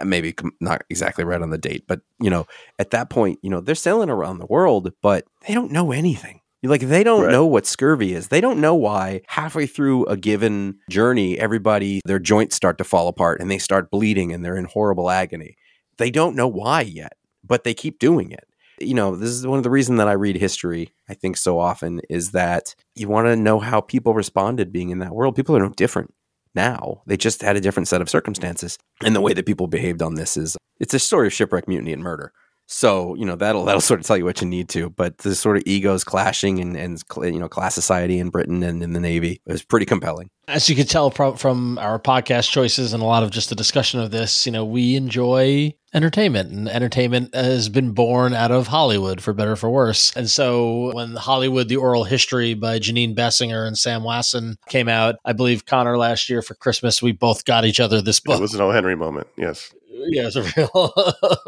maybe not exactly right on the date, but you know, at that point, you know, they're sailing around the world, but they don't know anything. Like they don't right. know what scurvy is. They don't know why halfway through a given journey, everybody their joints start to fall apart and they start bleeding and they're in horrible agony. They don't know why yet, but they keep doing it. You know, this is one of the reasons that I read history, I think so often, is that you want to know how people responded being in that world. People are no different now. They just had a different set of circumstances. And the way that people behaved on this is it's a story of shipwreck, mutiny, and murder. So you know that'll that'll sort of tell you what you need to. But the sort of egos clashing and and you know class society in Britain and in the Navy is pretty compelling. As you can tell from from our podcast choices and a lot of just the discussion of this, you know, we enjoy entertainment and entertainment has been born out of Hollywood for better for worse. And so when Hollywood, the oral history by Jeanine Basinger and Sam Wasson came out, I believe Conor last year for Christmas, we both got each other this book. It was an O. Henry moment. Yes yeah, it's a real,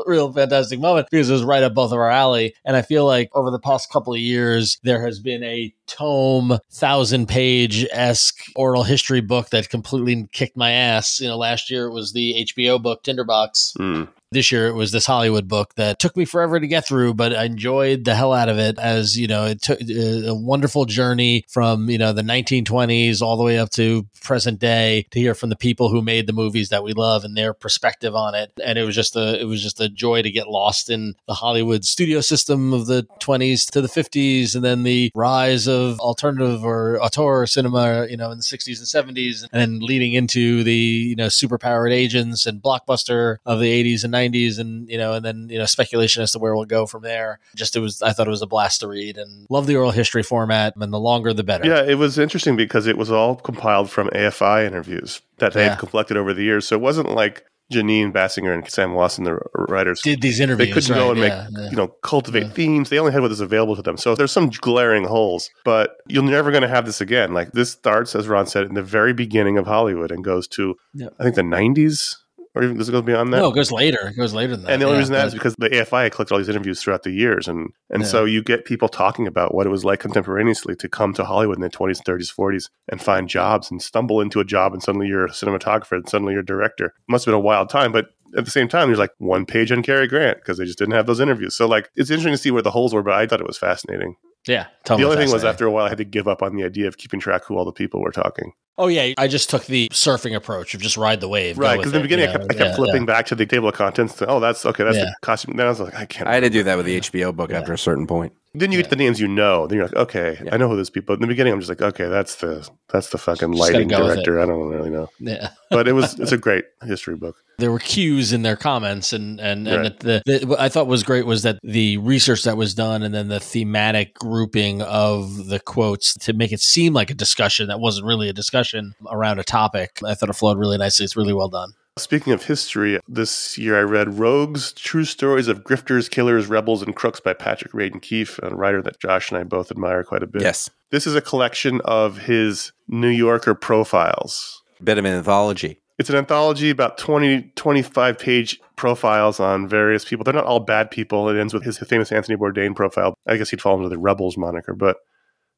real fantastic moment because it was right up both of our alley. And I feel like over the past couple of years, there has been a tome, thousand page esque oral history book that completely kicked my ass. You know, last year it was the HBO book Tinderbox. Mm. This year it was this Hollywood book that took me forever to get through, but I enjoyed the hell out of it as, you know, it took uh, a wonderful journey from, you know, the 1920s all the way up to present day to hear from the people who made the movies that we love and their perspective on it. And it was just a, it was just a joy to get lost in the Hollywood studio system of the 20s to the 50s and then the rise of alternative or auteur cinema, you know, in the 60s and 70s and leading into the, you know, superpowered agents and blockbuster of the 80s and 90s 90s and you know and then you know speculation as to where we'll go from there just it was i thought it was a blast to read and love the oral history format and the longer the better yeah it was interesting because it was all compiled from afi interviews that they've yeah. collected over the years so it wasn't like Jeanine Basinger and Sam Wasson, the writers, did these interviews. They couldn't right, go and yeah, make, yeah. you know, cultivate yeah. themes. They only had what was available to them. So there's some glaring holes, but you're never going to have this again. Like this starts, as Ron said, in the very beginning of Hollywood and goes to, I think, the 90s or even does it go beyond that? No, it goes later. It goes later than that. and the only yeah, reason that is because the AFI had collected all these interviews throughout the years, and and Yeah. so you get people talking about what it was like contemporaneously to come to Hollywood in the twenties, thirties, forties, and find jobs and stumble into a job, and suddenly you're a cinematographer, and suddenly you're a director. Must have been a wild time, but at the same time, there's like one page on Cary Grant because they just didn't have those interviews. So like, it's interesting to see where the holes were, but I thought it was fascinating. Yeah. the totally only thing was after a while, I had to give up on the idea of keeping track who all the people were talking. Oh yeah, I just took the surfing approach of just ride the wave. Right, because in the beginning, you I kept. I kept Yeah, flipping back to the table of contents. To, oh, that's okay. That's Yeah. the costume. Then I was like, I can't. I had to do that with the HBO book Yeah. after a certain point. Then you get the names you know. Then you're like, okay, Yeah. I know who those people. In the beginning, I'm just like, okay, that's the that's the fucking lighting go director. I don't really know, Yeah. but it was it's a great history book. there were cues in their comments and and, and Right. the, the what I thought was great was that the research that was done and then the thematic grouping of the quotes to make it seem like a discussion that wasn't really a discussion around a topic. I thought it flowed really nicely. It's really well done. Speaking of history, this year I read Rogues: True Stories of Grifters, Killers, Rebels, and Crooks by Patrick Radden Keefe, a writer that Josh and I both admire quite a bit. Yes. This is a collection of his New Yorker profiles. Bit of an anthology. It's an anthology about 20, 25 page profiles on various people. They're not all bad people. It ends with his famous Anthony Bourdain profile. I guess he'd fall under the Rebels moniker, but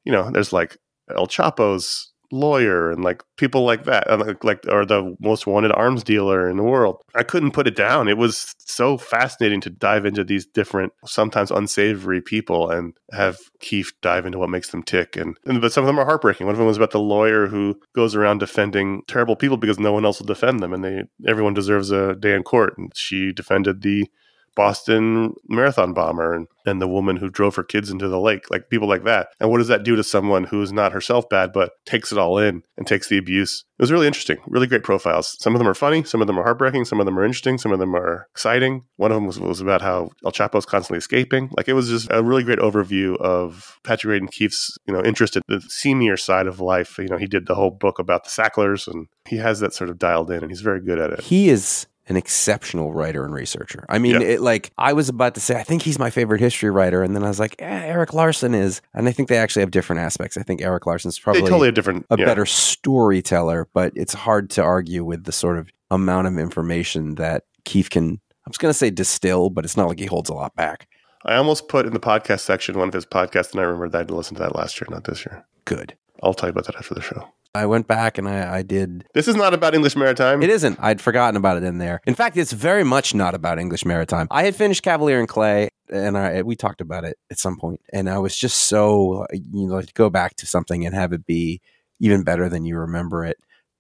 you know, there's like El Chapo's lawyer and like people like that, and like, like or the most wanted arms dealer in the world. I couldn't put it down. It was so fascinating to dive into these different, sometimes unsavory people and have Keefe dive into what makes them tick. And, and but some of them are heartbreaking. One of them was about the lawyer who goes around defending terrible people because no one else will defend them, and they everyone deserves a day in court. And she defended the Boston marathon bomber and, and the woman who drove her kids into the lake, like people like that. And what does that do to someone who is not herself bad, but takes it all in and takes the abuse? It was really interesting, really great profiles. Some of them are funny, some of them are heartbreaking, some of them are interesting, some of them are exciting. One of them was, was about how El Chapo's constantly escaping. Like it was just a really great overview of Patrick Radden Keefe's, you know, interest in the seamier side of life. You know, he did the whole book about the Sacklers and he has that sort of dialed in and he's very good at it. He is an exceptional writer and researcher. I mean, Yeah. it like I was about to say, I think he's my favorite history writer, and then I was like, eh, Erik Larson is, and I think they actually have different aspects. I think Erik Larson's They probably totally a different, a yeah. better storyteller, but it's hard to argue with the sort of amount of information that Keefe can. I was going to say distill, but it's not like he holds a lot back. I almost put in the podcast section one of his podcasts, and I remembered that I had to listen to that last year, not this year. Good. I'll you about that after the show. I went back and I, I did. This is not about English maritime. It isn't. I'd forgotten about it in there. In fact, it's very much not about English maritime. I had finished Kavalier and Clay, and I, we talked about it at some point, and I was just so you know to go back to something and have it be even better than you remember it.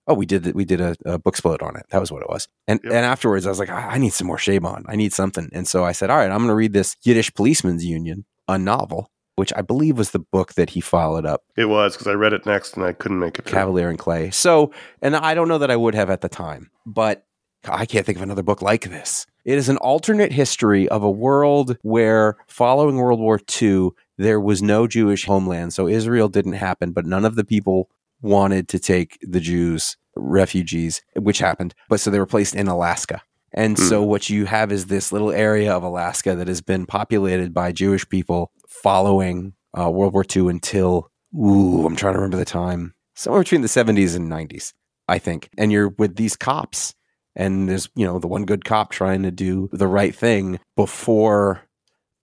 Oh, we did we did a, a book split on it. That was what it was. And Yep. and afterwards, I was like, I I need some more Chabon. I need something. And so I said, all right, I'm going to read this Yiddish Policemen's Union, a novel, which I believe was the book that he followed up It was because I read it next and I couldn't make it. through. Kavalier and Clay. So, and I don't know that I would have at the time, but I can't think of another book like this. It is an alternate history of a world where, following World War II, there was no Jewish homeland. So Israel didn't happen, but none of the people wanted to take the Jews, refugees, which happened. But so they were placed in Alaska. And so what you have is this little area of Alaska that has been populated by Jewish people following uh, World War II until, ooh, I'm trying to remember the time, somewhere between the 70s and 90s, I think. And you're with these cops, and there's, you know, the one good cop trying to do the right thing before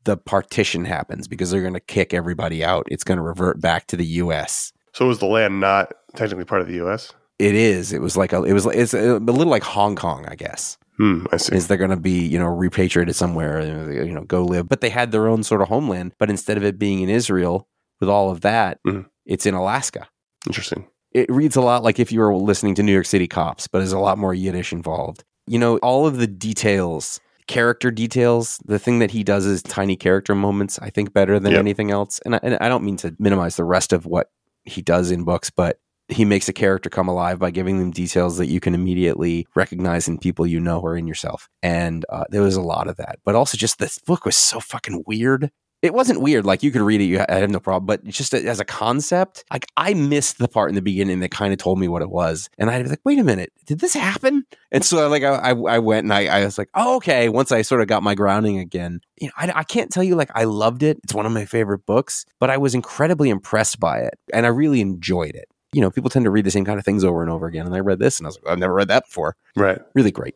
the partition happens because they're going to kick everybody out. It's going to revert back to the U.S. So was the land not technically part of the U.S.? It is. It was like a. It was. It's a, a little like Hong Kong, I guess. Hmm. I see. is they're going to be you know repatriated somewhere you know go live but they had their own sort of homeland but instead of it being in israel with all of that Mhm. it's in alaska Interesting. it reads a lot like if you were listening to new york city cops but there's a lot more yiddish involved you know all of the details character details the thing that he does is tiny character moments i think better than Yep. anything else and I, and I don't mean to minimize the rest of what he does in books but he makes a character come alive by giving them details that you can immediately recognize in people you know or in yourself. And uh, there was a lot of that. But also, just this book was so fucking weird. It wasn't weird. Like you could read it, you I have no problem. But just as a concept, like I missed the part in the beginning that kind of told me what it was, and I'd be like, "Wait a minute, did this happen?" And so, like, I, I, went and I, I was like, "Oh, okay." Once I sort of got my grounding again, you know, I, I can't tell you like I loved it. It's one of my favorite books, but I was incredibly impressed by it, and I really enjoyed it you know, people tend to read the same kind of things over and over again. And I read this and I was like, I've never read that before. Right. Really great.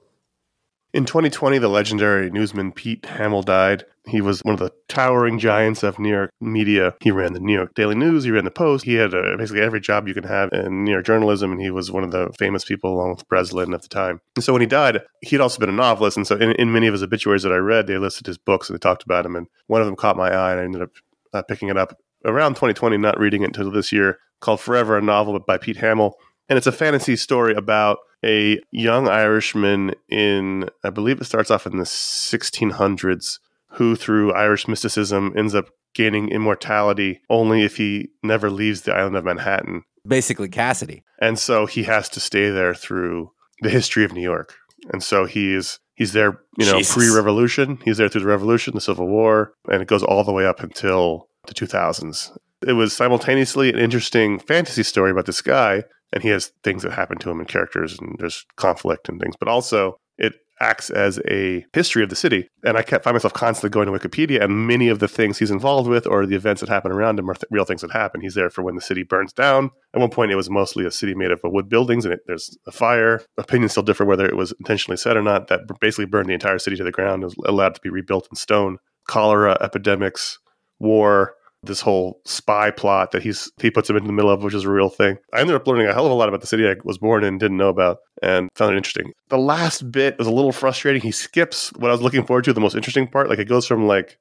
In 2020, the legendary newsman Pete Hamill died. He was one of the towering giants of New York media. He ran the New York Daily News, he ran the Post. He had uh, basically every job you can have in New York journalism, and he was one of the famous people along with Breslin at the time. And so when he died, he'd also been a novelist. And so in, in many of his obituaries that I read, they listed his books and they talked about him. And one of them caught my eye, and I ended up uh, picking it up around 2020, not reading it until this year, called Forever, a novel by Pete Hamill. And it's a fantasy story about a young Irishman in, I believe it starts off in the 1600s, who through Irish mysticism ends up gaining immortality only if he never leaves the island of Manhattan. Basically, Cassidy. And so he has to stay there through the history of New York. And so he is he's there, you know, Jesus. pre-revolution. He's there through the revolution, the Civil War, and it goes all the way up until the 2000s. It was simultaneously an interesting fantasy story about this guy, and he has things that happen to him and characters, and there's conflict and things. But also, it acts as a history of the city. And I kept find myself constantly going to Wikipedia, and many of the things he's involved with or the events that happen around him are th- real things that happen. He's there for when the city burns down. At one point, it was mostly a city made of wood buildings, and it, there's a fire. Opinions still differ whether it was intentionally set or not. That basically burned the entire city to the ground. It was allowed to be rebuilt in stone. Cholera epidemics, war, this whole spy plot that he's he puts him in the middle of, which is a real thing. I ended up learning a hell of a lot about the city I was born in, didn't know about, and found it interesting. The last bit was a little frustrating. He skips what I was looking forward to, the most interesting part. Like it goes from like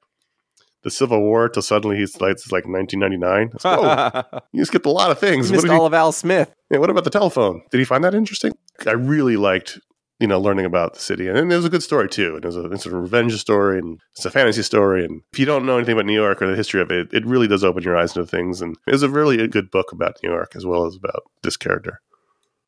the Civil War to suddenly he's like it's like 1999. It's, whoa, you skipped a lot of things. Missed did all he, of Al Smith. yeah, what about the telephone? Did he find that interesting? I really liked you know, learning about the city. And it was a good story too. And it was a, it's a revenge story and it's a fantasy story. And if you don't know anything about New York or the history of it, it really does open your eyes to things. And it was a really a good book about New York as well as about this character.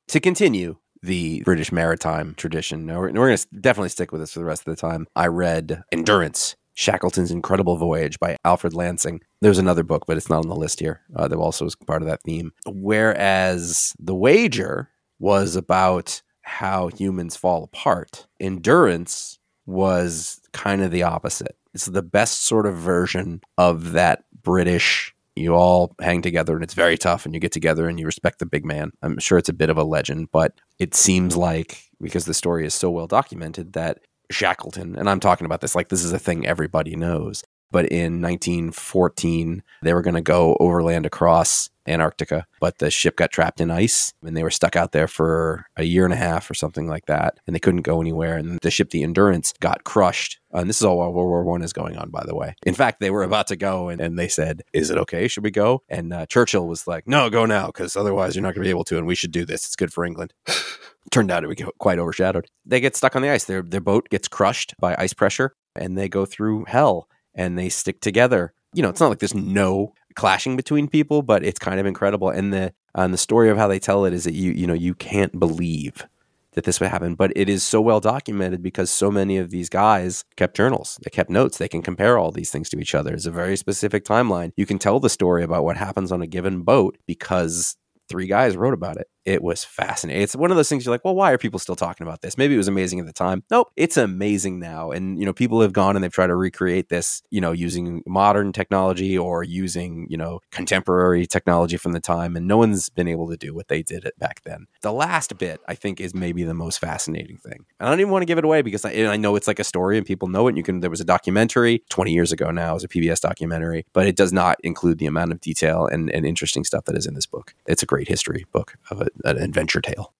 To continue the British maritime tradition, we're, we're going to definitely stick with this for the rest of the time. I read Endurance. Shackleton's Incredible Voyage by Alfred Lansing. There's another book, but it's not on the list here. Uh, that also is part of that theme. Whereas The Wager was about how humans fall apart. Endurance was kind of the opposite. It's the best sort of version of that British. You all hang together and it's very tough, and you get together and you respect the big man. I'm sure it's a bit of a legend, but it seems like because the story is so well documented that Shackleton, and I'm talking about this like this is a thing everybody knows, but in 1914, they were going to go overland across Antarctica, but the ship got trapped in ice and they were stuck out there for a year and a half or something like that. And they couldn't go anywhere. And the ship, the Endurance, got crushed. And this is all while World War One is going on, by the way. In fact, they were about to go and, and they said, Is it okay? Should we go? And uh, Churchill was like, No, go now, because otherwise you're not going to be able to. And we should do this. It's good for England. Turned out to be quite overshadowed. They get stuck on the ice. Their, their boat gets crushed by ice pressure and they go through hell and they stick together. You know, it's not like there's no clashing between people, but it's kind of incredible. And the and the story of how they tell it is that you you know you can't believe that this would happen, but it is so well documented because so many of these guys kept journals, they kept notes, they can compare all these things to each other. It's a very specific timeline. You can tell the story about what happens on a given boat because three guys wrote about it. It was fascinating. It's one of those things you're like, well, why are people still talking about this? Maybe it was amazing at the time. Nope, it's amazing now. And, you know, people have gone and they've tried to recreate this, you know, using modern technology or using, you know, contemporary technology from the time. And no one's been able to do what they did it back then. The last bit, I think, is maybe the most fascinating thing. And I don't even want to give it away because I, I know it's like a story and people know it. And You can, there was a documentary 20 years ago now, it was a PBS documentary, but it does not include the amount of detail and, and interesting stuff that is in this book. It's a great history book of a, an adventure tale.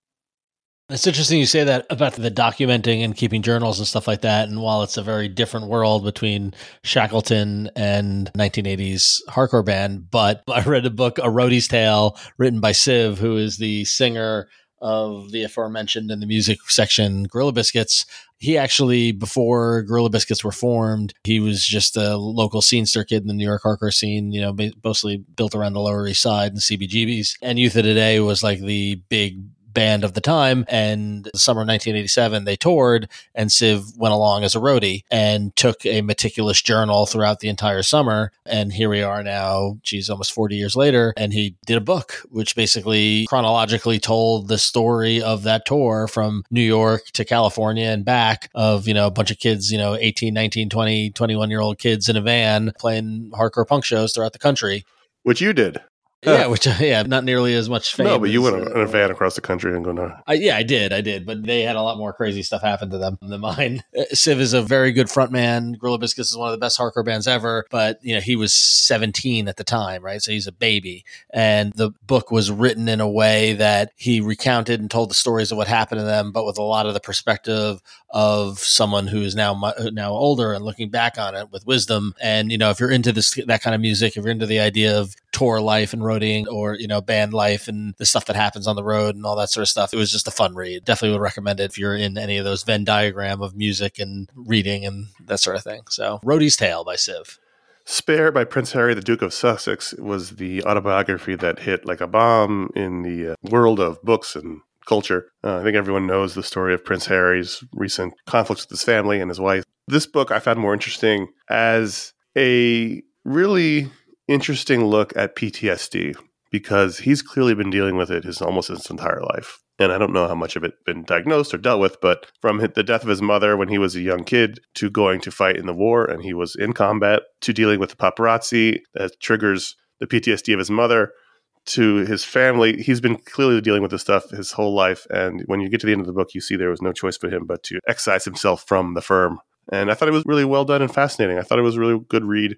It's interesting you say that about the documenting and keeping journals and stuff like that. And while it's a very different world between Shackleton and 1980s hardcore band, but I read a book, A Roadie's Tale, written by Civ, who is the singer of the aforementioned in the music section Gorilla Biscuits. He actually, before Gorilla Biscuits were formed, he was just a local scenester kid in the New York hardcore scene, you know, mostly built around the Lower East Side and CBGBs. And Youth of Today was like the big band of the time. And summer 1987, they toured, and Civ went along as a roadie and took a meticulous journal throughout the entire summer. And here we are now, geez, almost 40 years later. And he did a book, which basically chronologically told the story of that tour from New York to California and back of, you know, a bunch of kids, you know, 18, 19, 20, 21 year old kids in a van playing hardcore punk shows throughout the country. Which you did. Yeah, which yeah, not nearly as much fame. no, but you went uh, in a van across the country and go, no. I, yeah, I did, I did, but they had a lot more crazy stuff happen to them than mine. Uh, Civ is a very good frontman. Gorilla Biscuits is one of the best hardcore bands ever, but you know he was 17 at the time, right? So he's a baby, and the book was written in a way that he recounted and told the stories of what happened to them, but with a lot of the perspective of someone who is now now older and looking back on it with wisdom. And you know, if you're into this that kind of music, if you're into the idea of tour life and roading, or you know, band life and the stuff that happens on the road and all that sort of stuff, it was just a fun read. Definitely would recommend it if you're in any of those Venn diagram of music and reading and that sort of thing. So, Roadie's Tale by Civ. Spare by Prince Harry, the Duke of Sussex, was the autobiography that hit like a bomb in the uh, world of books and culture. Uh, I think everyone knows the story of Prince Harry's recent conflicts with his family and his wife. This book I found more interesting as a really interesting look at PTSD because he's clearly been dealing with it his almost his entire life. And I don't know how much of it been diagnosed or dealt with, but from the death of his mother when he was a young kid to going to fight in the war and he was in combat to dealing with the paparazzi that triggers the PTSD of his mother to his family. He's been clearly dealing with this stuff his whole life. And when you get to the end of the book, you see there was no choice for him but to excise himself from the firm. And I thought it was really well done and fascinating. I thought it was a really good read.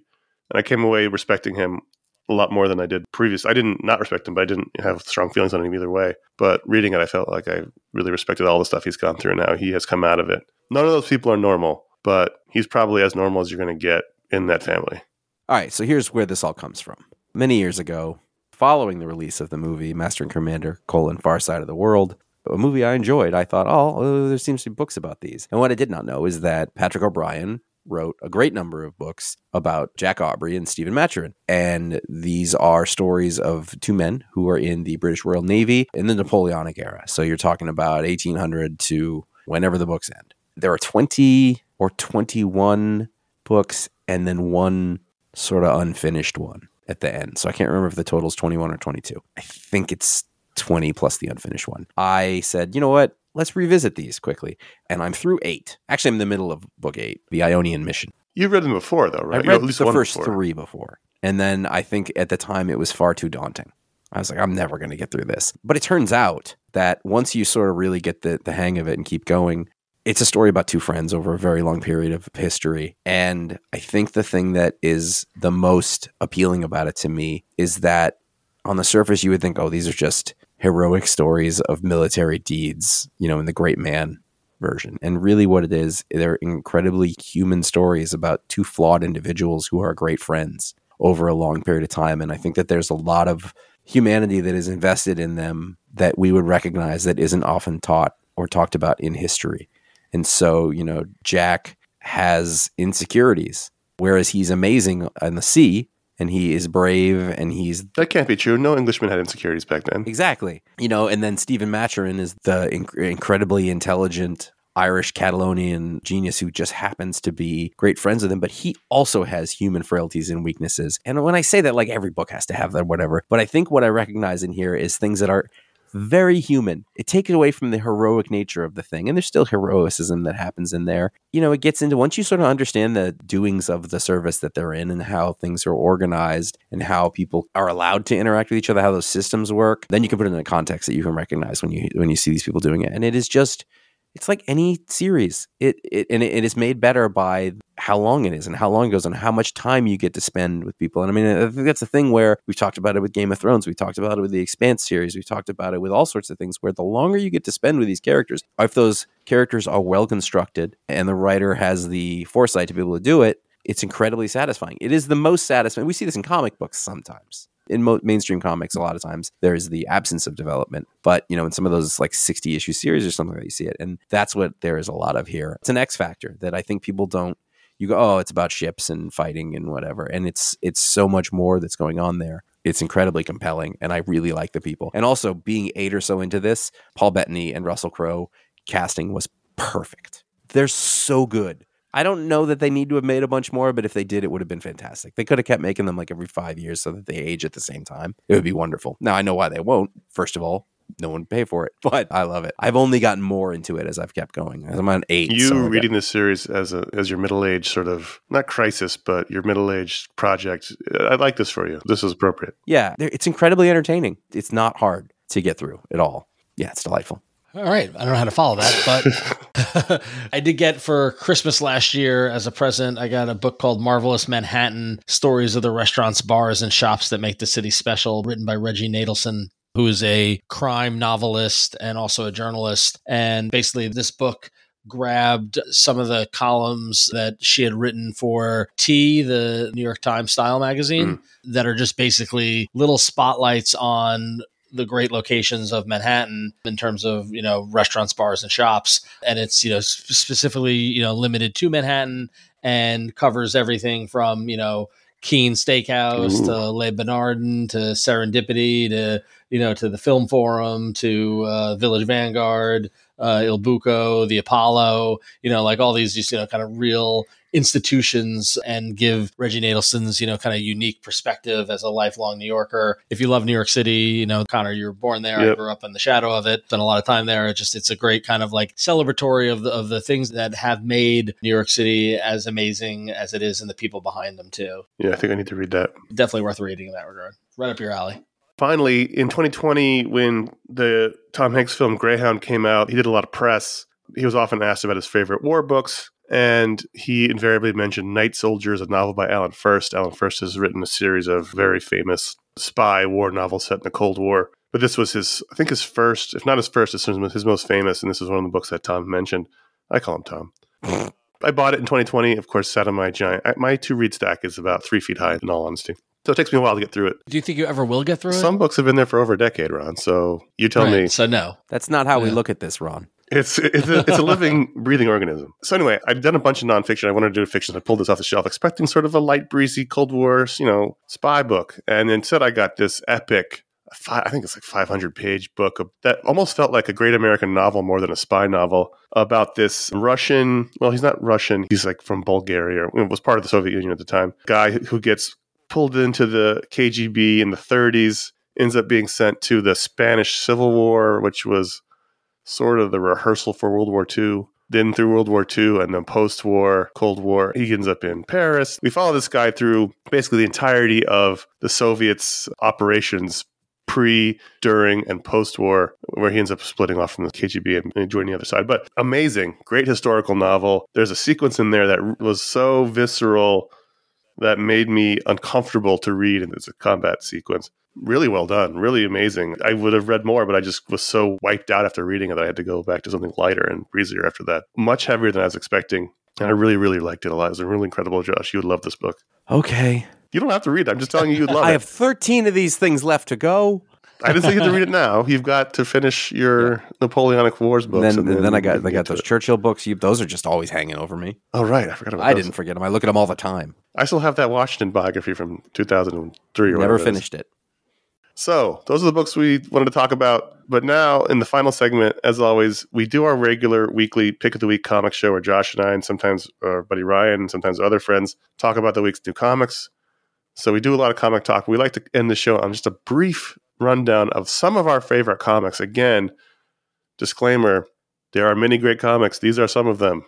And I came away respecting him a lot more than I did previous. I didn't not respect him, but I didn't have strong feelings on him either way. But reading it, I felt like I really respected all the stuff he's gone through. Now he has come out of it. None of those people are normal, but he's probably as normal as you're going to get in that family. All right, so here's where this all comes from. Many years ago, following the release of the movie Master and Commander: colon, Far Side of the World, a movie I enjoyed, I thought, oh, oh, there seems to be books about these. And what I did not know is that Patrick O'Brian wrote a great number of books about Jack Aubrey and Stephen Maturin. And these are stories of two men who are in the British Royal Navy in the Napoleonic era. So you're talking about 1800 to whenever the books end. There are 20 or 21 books and then one sort of unfinished one at the end. So I can't remember if the total is 21 or 22. I think it's 20 plus the unfinished one. I said, you know what? Let's revisit these quickly. And I'm through eight. Actually, I'm in the middle of book eight, The Ionian Mission. You've read them before, though, right? I read at least the first before. three before. And then I think at the time it was far too daunting. I was like, I'm never going to get through this. But it turns out that once you sort of really get the, the hang of it and keep going, it's a story about two friends over a very long period of history. And I think the thing that is the most appealing about it to me is that on the surface, you would think, oh, these are just heroic stories of military deeds, you know, in the great man version. And really, what it is, they're incredibly human stories about two flawed individuals who are great friends over a long period of time. And I think that there's a lot of humanity that is invested in them that we would recognize that isn't often taught or talked about in history. And so, you know, Jack has insecurities, whereas he's amazing on the sea and he is brave and he's That can't be true. No Englishman had insecurities back then. Exactly. You know, and then Stephen Maturin is the inc- incredibly intelligent Irish Catalonian genius who just happens to be great friends with him, but he also has human frailties and weaknesses. And when I say that, like every book has to have that, whatever. But I think what I recognize in here is things that are very human. It takes away from the heroic nature of the thing. And there's still heroicism that happens in there. You know, it gets into once you sort of understand the doings of the service that they're in and how things are organized and how people are allowed to interact with each other, how those systems work, then you can put it in a context that you can recognize when you when you see these people doing it. And it is just it's like any series. It, it and it, it is made better by how long it is and how long it goes and how much time you get to spend with people. And I mean, I think that's the thing where we've talked about it with Game of Thrones, we talked about it with the Expanse series, we talked about it with all sorts of things. Where the longer you get to spend with these characters, if those characters are well constructed and the writer has the foresight to be able to do it, it's incredibly satisfying. It is the most satisfying. We see this in comic books sometimes in mainstream comics a lot of times there is the absence of development. But you know in some of those like 60 issue series or something that you see it. And that's what there is a lot of here. It's an x factor that i think people don't you go oh it's about ships and fighting and whatever. And it's it's so much more that's going on there. It's incredibly compelling and i really like the people. And also being eight or so into this paul bettany and russell crowe casting was perfect. They're so good I don't know that they need to have made a bunch more, but if they did, it would have been fantastic. They could have kept making them like every five years so that they age at the same time. It would be wonderful. Now I know why they won't. First of all, no one pay for it, but I love it. I've only gotten more into it as I've kept going. As I'm on eight. You so reading this series as a as your middle age sort of not crisis, but your middle age project. I like this for you. This is appropriate. yeah, it's incredibly entertaining. It's not hard to get through at all. Yeah, it's delightful. All right. I don't know how to follow that, but I did get for Christmas last year as a present, I got a book called Marvelous Manhattan Stories of the Restaurants, Bars, and Shops That Make the City Special, written by Reggie Nadelson, who is a crime novelist and also a journalist. And basically, this book grabbed some of the columns that she had written for T, the New York Times style magazine, mm. that are just basically little spotlights on the great locations of Manhattan in terms of you know restaurants, bars, and shops, and it's you know sp- specifically you know limited to Manhattan and covers everything from you know Keen Steakhouse Ooh. to Le Bernardin to Serendipity to you know to the Film Forum to uh, Village Vanguard, uh, Il Buco, the Apollo, you know like all these just you know kind of real institutions and give Reggie Nadelson's, you know, kind of unique perspective as a lifelong New Yorker. If you love New York City, you know, Conor, you were born there. I grew up in the shadow of it, spent a lot of time there. It just it's a great kind of like celebratory of the of the things that have made New York City as amazing as it is and the people behind them too. Yeah, I think I need to read that. Definitely worth reading in that regard. Right up your alley. Finally, in 2020, when the Tom Hanks film Greyhound came out, he did a lot of press. He was often asked about his favorite war books, and he invariably mentioned Night Soldiers, a novel by Alan Furst. Alan Furst has written a series of very famous spy war novels set in the Cold War. But this was his, I think, his first, if not his first, it's his most famous, and this is one of the books that Tom mentioned. I call him Tom. I bought it in 2020. Of course, sat on my giant. My two read stack is about three feet high, in all honesty. So it takes me a while to get through it. Do you think you ever will get through it? Some books have been there for over a decade, Ron. So you tell Right, me. So no. That's not how we look at this, Ron. It's it's a, it's a living, breathing organism. So anyway, I've done a bunch of nonfiction. I wanted to do fiction. I pulled this off the shelf, expecting sort of a light, breezy Cold War, you know, spy book, and instead I got this epic. I think it's like 500 page book that almost felt like a great American novel more than a spy novel about this Russian. Well, he's not Russian. He's like from Bulgaria. Or, was part of the Soviet Union at the time. Guy who gets pulled into the KGB in the 30s ends up being sent to the Spanish Civil War, which was sort of the rehearsal for World War II. Then through World War II and then post war, Cold War, he ends up in Paris. We follow this guy through basically the entirety of the Soviets' operations pre, during, and post war, where he ends up splitting off from the KGB and- joining the other side. But amazing, great historical novel. There's a sequence in there that was so visceral that made me uncomfortable to read, and it's a combat sequence really well done, really amazing. I would have read more, but I just was so wiped out after reading it that I had to go back to something lighter and breezier after that. Much heavier than I was expecting. And I really, really liked it a lot. It was a really incredible, Josh. You would love this book. Okay. You don't have to read it. I'm just telling you you'd love I it. I have 13 of these things left to go. I didn't say you had to read it now. You've got to finish your Napoleonic Wars books. then, and then I got I got those. Churchill books. You, those are just always hanging over me. Oh, right. I forgot about I those. didn't forget them. I look at them all the time. I still have that Washington biography from 2003 or Never finished it. So, those are the books we wanted to talk about. But now, in the final segment, as always, we do our regular weekly pick of the week comic show where Josh and I, and sometimes our buddy Ryan, and sometimes other friends, talk about the week's new comics. So, we do a lot of comic talk. We like to end the show on just a brief rundown of some of our favorite comics. Again, disclaimer there are many great comics, these are some of them.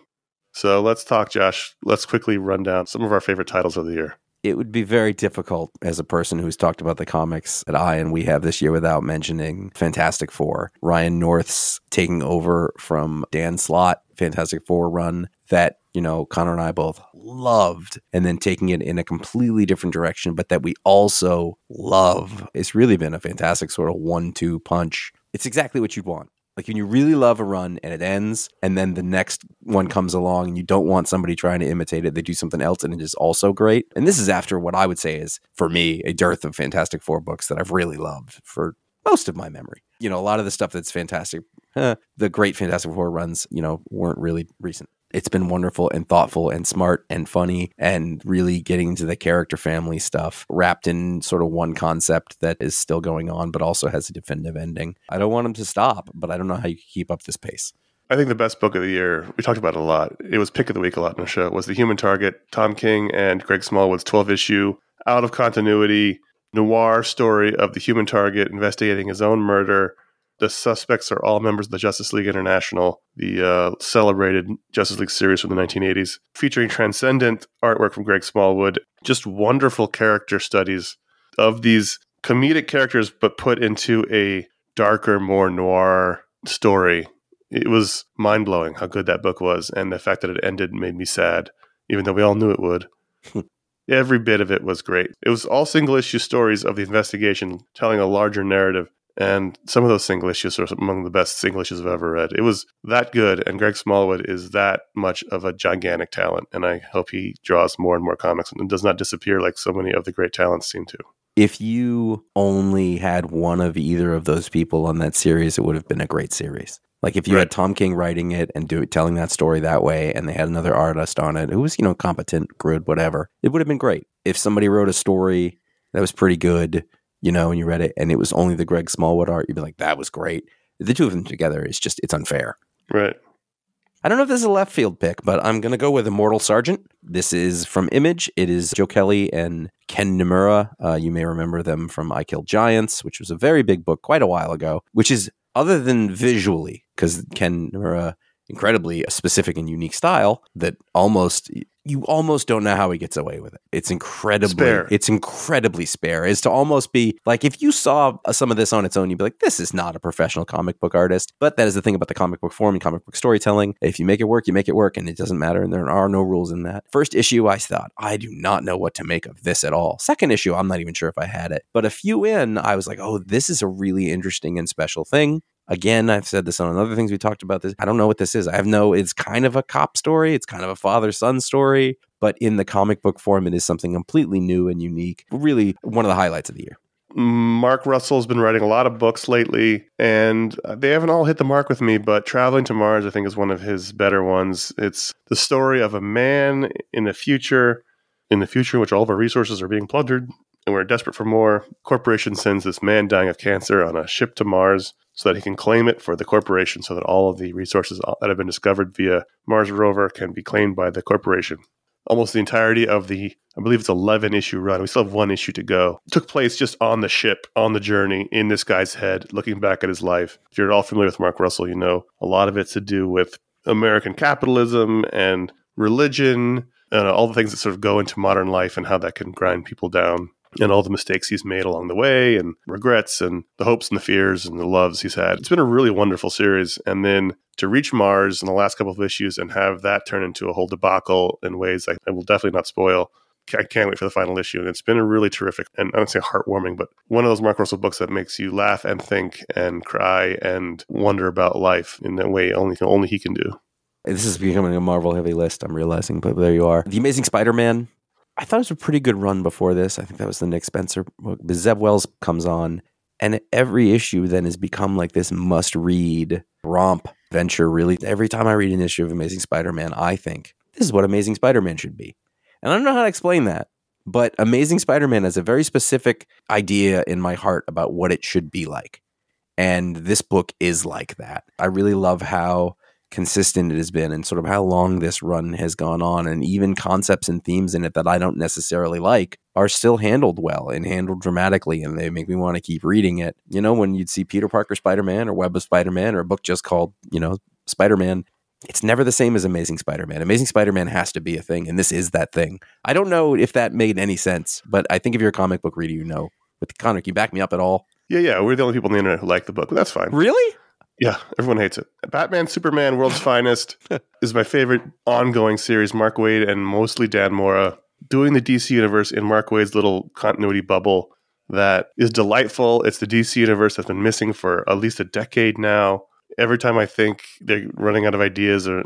So, let's talk, Josh. Let's quickly run down some of our favorite titles of the year. It would be very difficult as a person who's talked about the comics that I and we have this year without mentioning Fantastic Four. Ryan North's taking over from Dan Slott, Fantastic Four run that, you know, Conor and I both loved, and then taking it in a completely different direction, but that we also love. It's really been a fantastic sort of one two punch. It's exactly what you'd want. Like when you really love a run and it ends, and then the next one comes along and you don't want somebody trying to imitate it, they do something else and it is also great. And this is after what I would say is, for me, a dearth of Fantastic Four books that I've really loved for most of my memory. You know, a lot of the stuff that's fantastic, the great Fantastic Four runs, you know, weren't really recent. It's been wonderful and thoughtful and smart and funny and really getting into the character family stuff wrapped in sort of one concept that is still going on, but also has a definitive ending. I don't want them to stop, but I don't know how you keep up this pace. I think the best book of the year, we talked about it a lot. It was pick of the week a lot in the show, was The Human Target, Tom King and Greg Smallwood's 12 issue, out of continuity, noir story of the human target investigating his own murder. The suspects are all members of the Justice League International, the uh, celebrated Justice League series from the 1980s, featuring transcendent artwork from Greg Smallwood, just wonderful character studies of these comedic characters, but put into a darker, more noir story. It was mind blowing how good that book was, and the fact that it ended made me sad, even though we all knew it would. Every bit of it was great. It was all single issue stories of the investigation telling a larger narrative. And some of those single issues are among the best single issues I've ever read. It was that good, and Greg Smallwood is that much of a gigantic talent. And I hope he draws more and more comics and does not disappear like so many of the great talents seem to. If you only had one of either of those people on that series, it would have been a great series. Like if you Right. had Tom King writing it and do telling that story that way, and they had another artist on it who was you know competent, good, whatever, it would have been great. If somebody wrote a story that was pretty good, you know, and you read it, and it was only the Greg Smallwood art, you'd be like, that was great. The two of them together is just it's unfair. Right. I don't know if this is a left field pick, but I'm going to go with Immortal Sergeant. This is from Image. It is Joe Kelly and Ken Niimura. Uh, you may remember them from I Killed Giants, which was a very big book quite a while ago, which is other than visually, because Ken Niimura incredibly specific and unique style that almost you almost don't know how he gets away with it. It's incredibly Spare. it's incredibly spare. Is to almost be like if you saw uh, some of this on its own, you'd be like, this is not a professional comic book artist. But that is the thing about the comic book form and comic book storytelling. If you make it work, you make it work, and it doesn't matter. And there are no rules in that. First issue, I thought I do not know what to make of this at all. Second issue, I'm not even sure if I had it. But a few in, I was like, oh, this is a really interesting and special thing. Again, I've said this on other things we talked about this. I don't know what this is. I have no, it's kind of a cop story. It's kind of a father son story, but in the comic book form, it is something completely new and unique. Really, one of the highlights of the year. Mark Russell's been writing a lot of books lately, and uh, they haven't all hit the mark with me. But Traveling to Mars, I think, is one of his better ones. It's the story of a man in the future, in the future in which all of our resources are being plundered, and we're desperate for more. Corporation sends this man dying of cancer on a ship to Mars so that he can claim it for the corporation, so that all of the resources that have been discovered via Mars rover can be claimed by the corporation almost the entirety of the I believe it's 11 issue run. We still have one issue to go. Took place just on the ship, on the journey, in this guy's head, looking back at his life. If you're at all familiar with Mark Russell, you know a lot of it's to do with American capitalism and religion and all the things that sort of go into modern life and how that can grind people down and all the mistakes he's made along the way and regrets and the hopes and the fears and the loves he's had. It's been a really wonderful series. And then to reach Mars in the last couple of issues and have that turn into a whole debacle in ways I, I will definitely not spoil. I can't wait for the final issue. And it's been a really terrific and I don't say heartwarming, but one of those Mark Russell books that makes you laugh and think and cry and wonder about life in a way only only he can do. This is becoming a Marvel heavy list, I'm realizing, but there you are. The Amazing Spider Man. I thought it was a pretty good run before this. I think that was the Nick Spencer book. But Zeb Wells comes on, and every issue then has become like this must read romp venture, really. Every time I read an issue of Amazing Spider Man, I think this is what Amazing Spider Man should be. And I don't know how to explain that, but Amazing Spider Man has a very specific idea in my heart about what it should be like. And this book is like that. I really love how consistent it has been and sort of how long this run has gone on and even concepts and themes in it that I don't necessarily like are still handled well and handled dramatically and they make me want to keep reading it. You know, when you'd see Peter Parker Spider-Man or Web of Spider-Man or a book just called, you know, Spider-Man, it's never the same as Amazing Spider-Man. Amazing Spider-Man has to be a thing and this is that thing. I don't know if that made any sense, but I think if you're a comic book reader, you know. With Conor, can you back me up at all? Yeah, yeah, we're the only people on the internet who like the book, but that's fine. Really? Yeah, everyone hates it. Batman, Superman, World's Finest is my favorite ongoing series. Mark Waid and mostly Dan Mora doing the DC universe in Mark Waid's little continuity bubble that is delightful. It's the DC universe that's been missing for at least a decade now. Every time I think they're running out of ideas, or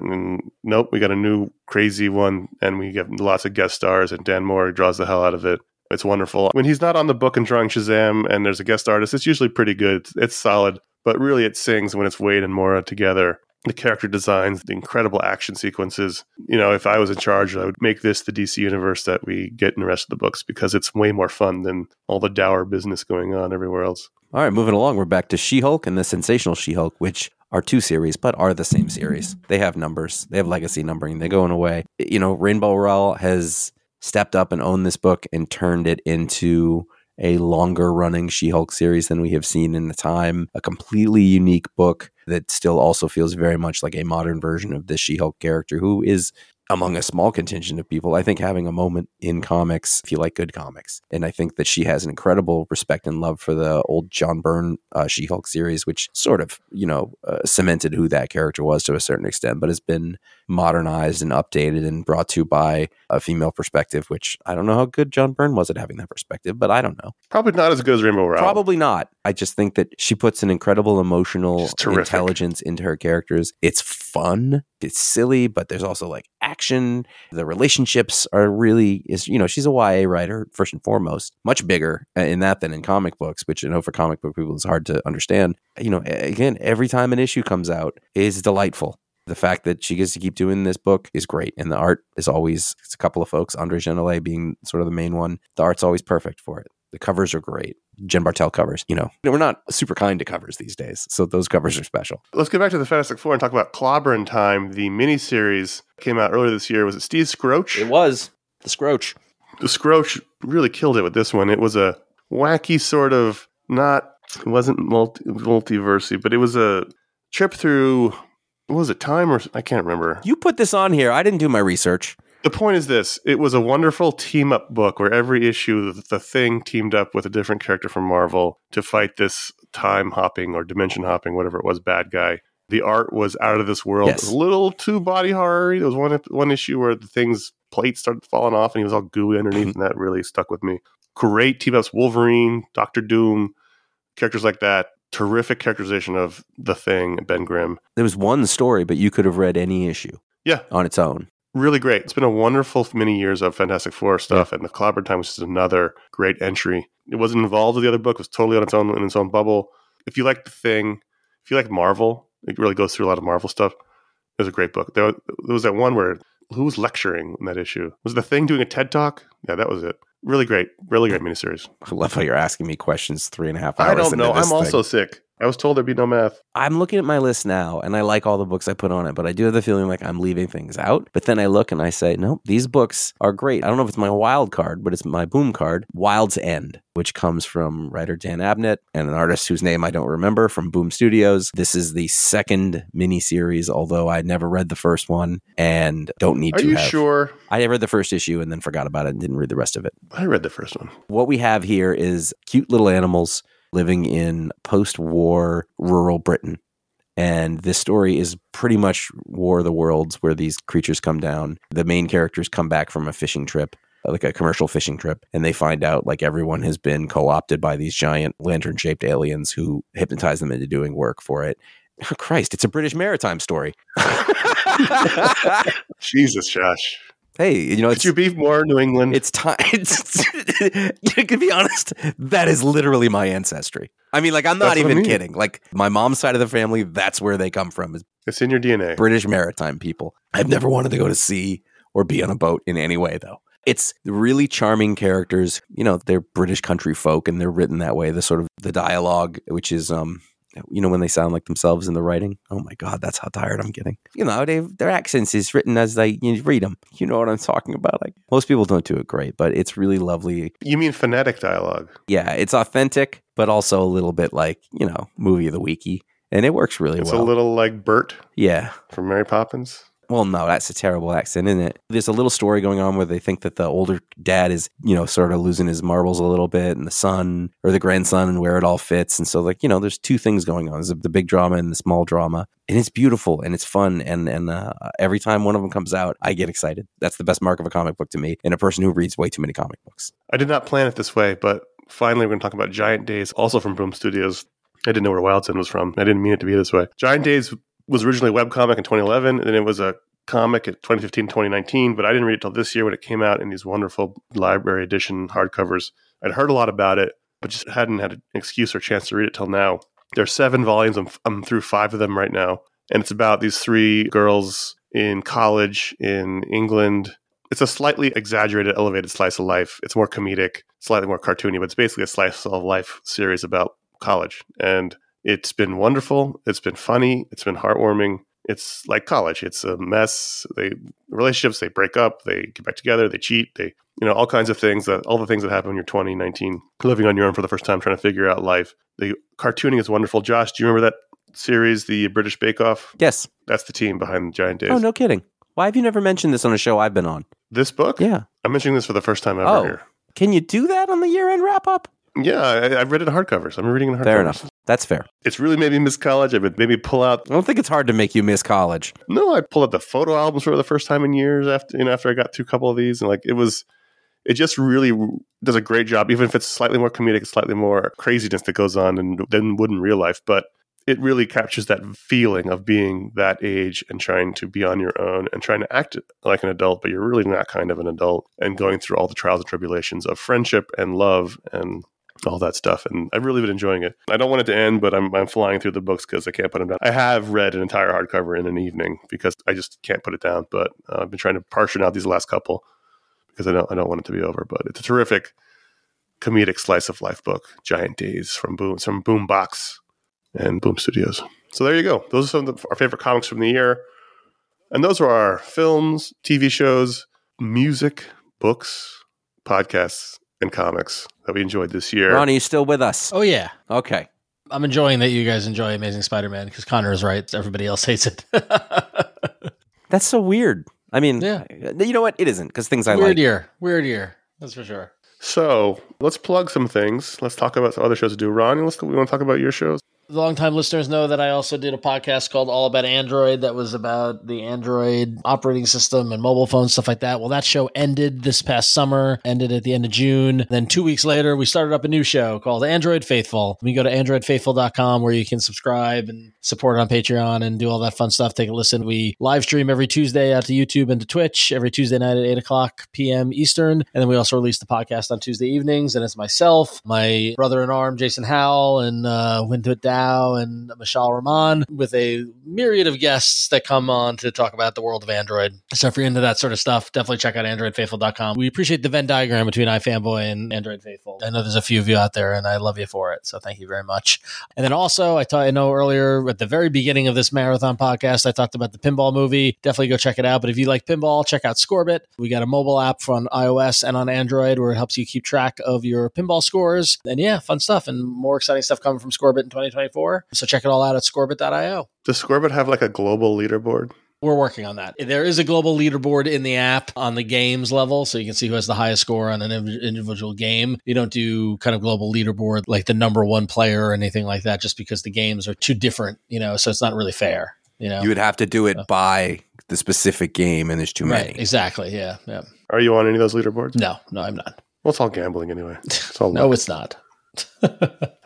nope, we got a new crazy one, and we get lots of guest stars, and Dan Mora draws the hell out of it. It's wonderful. When he's not on the book and drawing Shazam, and there's a guest artist, it's usually pretty good. It's, it's solid but really it sings when it's Waid and Mora together. The character designs, the incredible action sequences. You know, if I was in charge, I would make this the DC universe that we get in the rest of the books because it's way more fun than all the dour business going on everywhere else. All right, moving along, we're back to She Hulk and the Sensational She Hulk, which are two series, but are the same series. They have numbers, they have legacy numbering, they go in a way. You know, Rainbow Rowell has stepped up and owned this book and turned it into a longer running She Hulk series than we have seen in the time. A completely unique book that still also feels very much like a modern version of this She Hulk character who is among a small contingent of people, I think having a moment in comics if you like good comics. And I think that she has an incredible respect and love for the old John Byrne uh, She Hulk series, which sort of, you know, uh, cemented who that character was to a certain extent, but has been modernized and updated and brought to by a female perspective, which I don't know how good John Byrne was at having that perspective, but I don't know. Probably not as good as Rainbow Rowell. Probably not. I just think that she puts an incredible emotional intelligence into her characters. It's fun, it's silly, but there's also like action. The relationships are really is you know she's a YA writer first and foremost, much bigger uh, in that than in comic books, which I know for comic book people is hard to understand. You know, again, every time an issue comes out is delightful. The fact that she gets to keep doing this book is great, and the art is always it's a couple of folks, Andre Genolet being sort of the main one. The art's always perfect for it. The covers are great. Jen Bartel covers. You know, we're not super kind to covers these days, so those covers are special. Let's get back to the Fantastic Four and talk about Clobberin' Time, the miniseries came out earlier this year. Was it Steve Skroce? It was the Skroce. the Skroce really killed it with this one. It was a wacky sort of not it wasn't multi multiversy, but it was a trip through what was it time or I can't remember. You put this on here. I didn't do my research. The point is this: it was a wonderful team up book where every issue the, the thing teamed up with a different character from Marvel to fight this time hopping or dimension hopping, whatever it was, bad guy. The art was out of this world. Yes. It was a little too body horror. There was one one issue where the thing's plate started falling off and he was all gooey underneath, mhm. and that really stuck with me. Great team ups: Wolverine, Doctor Doom, characters like that. Terrific characterization of the thing, Ben Grimm. There was one story, but you could have read any issue. Yeah. on its own. Really great. It's been a wonderful many years of Fantastic Four stuff, and the Clobber Time was just another great entry. It wasn't involved with the other book; it was totally on its own in its own bubble. If you like the thing, if you like Marvel, it really goes through a lot of Marvel stuff. It was a great book. There, there was that one where who was lecturing in that issue? Was the thing doing a TED talk? Yeah, that was it. Really great, really great miniseries. I love how you're asking me questions three and a half hours. I don't know. I'm thing. also sick. I was told there'd be no math. I'm looking at my list now and I like all the books I put on it, but I do have the feeling like I'm leaving things out. But then I look and I say, nope, these books are great. I don't know if it's my wild card, but it's my boom card, Wild's End, which comes from writer Dan Abnett and an artist whose name I don't remember from Boom Studios. This is the second miniseries, although I never read the first one and don't need Are to Are you have. sure? I read the first issue and then forgot about it and didn't read the rest of it. I read the first one. What we have here is cute little animals living in post war rural Britain. And this story is pretty much War of the Worlds, where these creatures come down. The main characters come back from a fishing trip, uh, like a commercial fishing trip, and they find out like everyone has been co opted by these giant lantern shaped aliens who hypnotize them into doing work for it. Christ, it's a British maritime story. Jesus, Josh. Hey, you know, it's you be more New England? It's time. It's, to be honest, that is literally my ancestry. I mean, like, I'm not what I even mean. kidding. Like, my mom's side of the family, that's where they come from, it's in your DNA. British maritime people. I've never wanted to go to sea or be on a boat in any way, though. It's really charming characters. You know, they're British country folk and they're written that way. The sort of the dialogue, which is, um, you know, when they sound like themselves in the writing. Oh my God, that's how tired I'm getting. You know, they their accents is written as they you read them. You know what I'm talking about? Like most people don't do it great, but it's really lovely. You mean phonetic dialogue? Yeah, it's authentic, but also a little bit like you know, movie of the weeky, and it works really It's well. It's a little like Bert yeah. from Mary Poppins. Well, no, that's a terrible accent, isn't it? There's a little story going on where they think that the older dad is, you know, sort of losing his marbles a little bit, and the son or the grandson, and where it all fits. And so, like, you know, there's two things going on: there's the big drama and the small drama, and it's beautiful and it's fun. And and uh, every time one of them comes out, I get excited. That's the best mark of a comic book to me, and a person who reads way too many comic books. I did not plan it this way, but finally we're going to talk about Giant Days, also from Boom Studios. I didn't know where Wild's End was from. I didn't mean it to be this way. Giant Days was originally a webcomic in 2011, and then it was a comic at 2015, 2019, but I didn't read it till this year when it came out in these wonderful library edition hardcovers. I'd heard a lot about it, but just hadn't had an excuse or chance to read it till now. There are seven volumes. I'm, I'm through five of them right now. And it's about these three girls in college in England. It's a slightly exaggerated, elevated slice of life. It's more comedic, slightly more cartoony, but it's basically a slice of life series about college. And it's been wonderful. It's been funny. It's been heartwarming. It's like college. It's a mess. They relationships, they break up, they get back together, they cheat, they you know, all kinds of things that all the things that happen when you're 20, 19, living on your own for the first time, trying to figure out life. The cartooning is wonderful. Josh, do you remember that series, the British Bake Off? Yes. That's the team behind Giant Days. Oh, no kidding. Why have you never mentioned this on a show I've been on? This book? Yeah. I'm mentioning this for the first time ever Oh. here. Can you do that on the year end wrap up? Yeah, I, I've read it in hardcovers. I'm reading it in hardcovers. Fair enough. That's fair. It's really made me miss college. I would maybe pull out. I don't think it's hard to make you miss college. No, I pulled out the photo albums for the first time in years after you know after I got through a couple of these, and like it was, it just really does a great job. Even if it's slightly more comedic, slightly more craziness that goes on and than would in real life, but it really captures that feeling of being that age and trying to be on your own and trying to act like an adult, but you're really not kind of an adult and going through all the trials and tribulations of friendship and love and all that stuff. And I've really been enjoying it. I don't want it to end, but I'm, I'm flying through the books because I can't put them down. I have read an entire hardcover in an evening because I just can't put it down. But uh, I've been trying to portion out these last couple because I don't I don't want it to be over. But it's a terrific comedic slice of life book. Giant Days from Boom from Boombox and Boom Studios. So there you go. Those are some of the, our favorite comics from the year. And those are our films, TV shows, music, books, podcasts, and comics that we enjoyed this year. Ron, are you still with us? Oh yeah. Okay. I'm enjoying that you guys enjoy Amazing Spider-Man because Conor is right. Everybody else hates it. That's so weird. I mean, Yeah. you know what? It isn't because things I Weird like. year. Weird year. That's for sure. So let's plug some things. Let's talk about some other shows to do. Ron, let's we want to talk about your shows. Longtime listeners know that I also did a podcast called All About Android that was about the Android operating system and mobile phones, stuff like that. Well, that show ended this past summer, ended at the end of June. Then two weeks later, we started up a new show called Android Faithful. You go to androidfaithful.com where you can subscribe and support on Patreon and do all that fun stuff. Take a listen. We live stream every Tuesday out to YouTube and to Twitch every Tuesday night at 8 o'clock p.m. Eastern. And then we also release the podcast on Tuesday evenings. And it's myself, my brother in arm, Jason Howell, and uh, Winthrop Dow and Michelle Rahman with a myriad of guests that come on to talk about the world of Android. So if you're into that sort of stuff, definitely check out AndroidFaithful.com. We appreciate the Venn diagram between iFanboy and Android Faithful. I know there's a few of you out there, and I love you for it. So thank you very much. And then also, I thought I know earlier at the very beginning of this marathon podcast, I talked about the pinball movie. Definitely go check it out. But if you like pinball, check out Scorbit. We got a mobile app on iOS and on Android where it helps you keep track of your pinball scores. And yeah, fun stuff and more exciting stuff coming from Scorbit in 2024. So check it all out at scorbit.io. Does Scorbit have like a global leaderboard? We're working on that. There is a global leaderboard in the app on the games level, so you can see who has the highest score on an individual game. You don't do kind of global leaderboard like the number one player or anything like that, just because the games are too different, you know. So it's not really fair, you know. You would have to do it by the specific game, and there's too right? many. Exactly. Yeah. Yeah. Are you on any of those leaderboards? No. No, I'm not. Well, it's all gambling anyway. It's all No, it's not.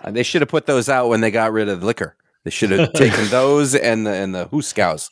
They should have put those out when they got rid of liquor. They should have taken those and the and the Hooskows.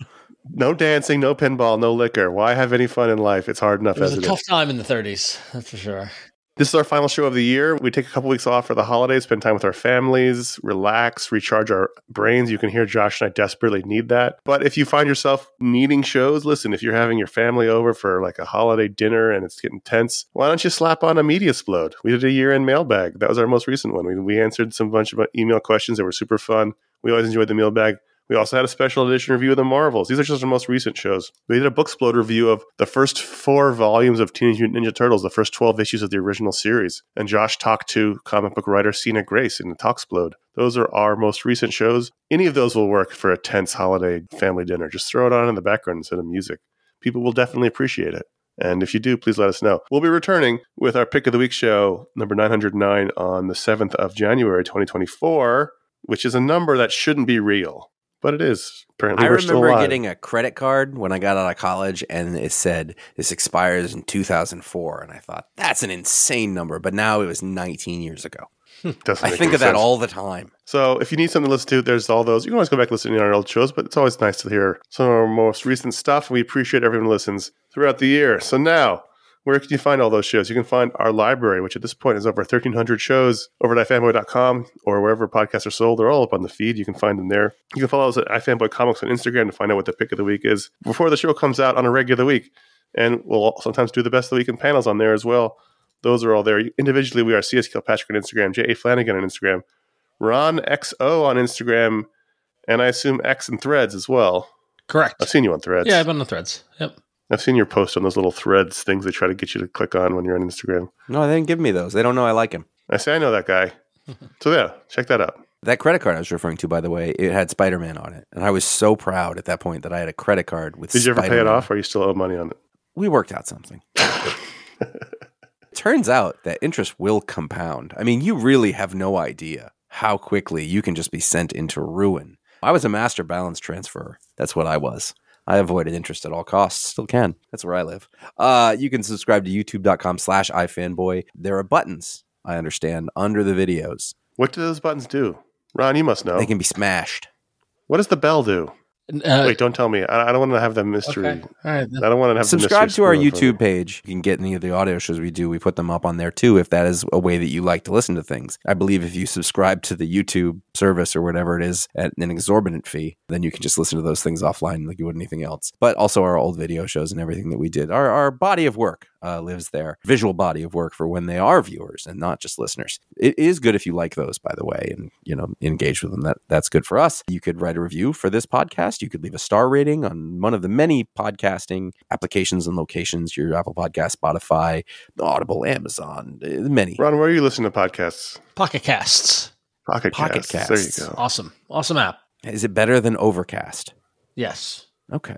no dancing, no pinball, no liquor. Why have any fun in life? It's hard enough It was as a it tough is. time in the 30s. That's for sure. This is our final show of the year. We take a couple weeks off for the holidays, spend time with our families, relax, recharge our brains. You can hear Josh and I desperately need that. But if you find yourself needing shows, listen, if you're having your family over for like a holiday dinner and it's getting tense, why don't you slap on a Media Splode? We did a year in mailbag. That was our most recent one. We, we answered some bunch of email questions that were super fun. We always enjoyed the mailbag. We also had a special edition review of the Marvels. These are just our most recent shows. We did a Booksplode review of the first four volumes of Teenage Mutant Ninja Turtles, the first 12 issues of the original series. And Josh talked to comic book writer Sina Grace in the Talksplode. Those are our most recent shows. Any of those will work for a tense holiday family dinner. Just throw it on in the background instead of music. People will definitely appreciate it. And if you do, please let us know. We'll be returning with our Pick of the Week show, number 909, on the 7th of January, 2024, which is a number that shouldn't be real, but it is. Apparently, I remember getting a credit card when I got out of college, and it said this expires in 2004, and I thought that's an insane number. But now it was 19 years ago. Hmm, doesn't I think of that sense. all the time. So if you need something to listen to, there's all those. You can always go back and listen to our old shows, but it's always nice to hear some of our most recent stuff. We appreciate everyone who listens throughout the year. So now, where can you find all those shows? You can find our library, which at this point is over 1,300 shows over at ifanboy.com or wherever podcasts are sold. They're all up on the feed. You can find them there. You can follow us at ifanboy comics on Instagram to find out what the pick of the week is before the show comes out on a regular week. And we'll sometimes do the best of the week in panels on there as well. Those are all there. Individually, we are CS Kilpatrick on Instagram, J.A. Flanagan on Instagram, Ron XO on Instagram, and I assume X and Threads as well. Correct. I've seen you on Threads. Yeah, I've been on the threads. Yep. I've seen your post on those little Threads things they try to get you to click on when you're on Instagram. No, they didn't give me those. They don't know I like him. I say I know that guy. so yeah, check that out. That credit card I was referring to, by the way, it had Spider Man on it, and I was so proud at that point that I had a credit card with. Did you ever pay it Spider-Man. off, or you still owe money on it? We worked out something. Turns out that interest will compound. I mean, you really have no idea how quickly you can just be sent into ruin. I was a master balance transfer. That's what I was. I avoided interest at all costs. Still can. That's where I live. Uh, you can subscribe to youtube.com slash ifanboy. There are buttons, I understand, under the videos. What do those buttons do? Ron, you must know. They can be smashed. What does the bell do? Uh, Wait, don't tell me. I, I don't want to have that mystery. okay. All right. I don't want to have the mystery. subscribe mystery to our spoiled for. YouTube page. You can get any of the audio shows we do. We put them up on there too, if that is a way that you like to listen to things. I believe if you subscribe to the YouTube service or whatever it is at an exorbitant fee, then you can just listen to those things offline like you would anything else. But also our old video shows and everything that we did. Our, our body of work uh, lives there, visual body of work for when they are viewers and not just listeners. It is good if you like those, by the way, and you know engage with them. That that's good for us. You could write a review for this podcast. You could leave a star rating on one of the many podcasting applications and locations: your Apple Podcast, Spotify, Audible, Amazon, uh, many. Ron, where are you listening to podcasts? Pocket casts. Pocket, Pocket casts. Casts. There you go. Awesome. Awesome app. Is it better than Overcast? Yes. Okay.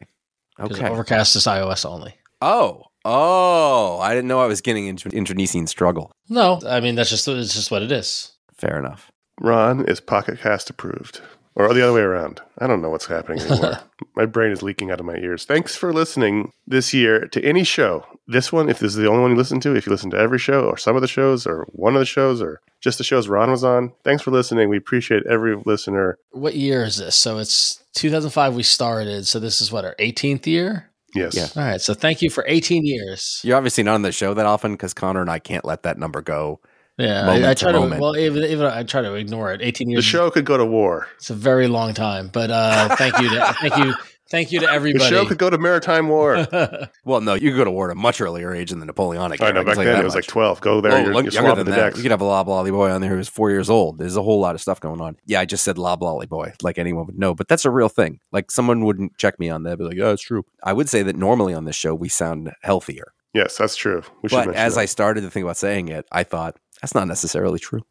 Okay. Overcast is iOS only. oh, oh! I didn't know I was getting into internecine struggle. No, I mean that's just it's just what it is. Fair enough. Ron is Pocket Cast approved. Or the other way around. I don't know what's happening anymore. my brain is leaking out of my ears. Thanks for listening this year to any show. This one, if this is the only one you listen to, if you listen to every show or some of the shows or one of the shows or just the shows Ron was on, thanks for listening. We appreciate every listener. What year is this? So it's 2005 we started. So this is what our 18th year. Yes. Yeah. All right. So thank you for 18 years. You're obviously not on the show that often because Conor and I can't let that number go. Yeah, Moment I, I try to, moment. well even even I try to ignore it. 18 years. The show could go to war. It's a very long time, but uh, thank you to thank you thank you to everybody. The show could go to maritime war. Well, no, you could go to war at a much earlier age than the Napoleonic. I know. Back tell then that it was like 12. Go there. Oh, you're, look, you're younger swapping than the that. decks. You could have a loblolly boy on there who was four years old. There's a whole lot of stuff going on. Yeah, I just said loblolly boy, like anyone would know, but that's a real thing. Like someone wouldn't check me on that, be like, "Yeah, it's true." I would say that normally on this show we sound healthier, Yes, that's true. We but mention as that. I started to think about saying it, I thought that's not necessarily true.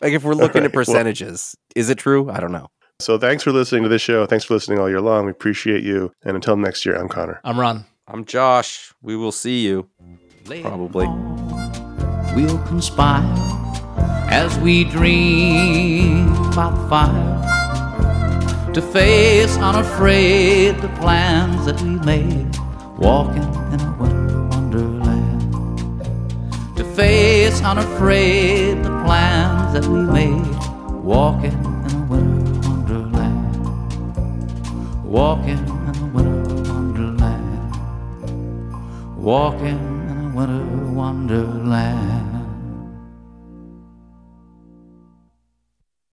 like if we're looking Alright, at well- percentages, is it true? I don't know. So thanks for listening to this show. Thanks for listening all year long. We appreciate you. And until next year, I'm Conor. I'm Ron. I'm Josh. We will see you. Probably. We'll conspire as we dream by the fire to face unafraid the plans that we made, walking in a winter wonderland. To face unafraid the plans that we made, walking in a winter wonderland. Walking in a winter wonderland walking in a winter wonderland.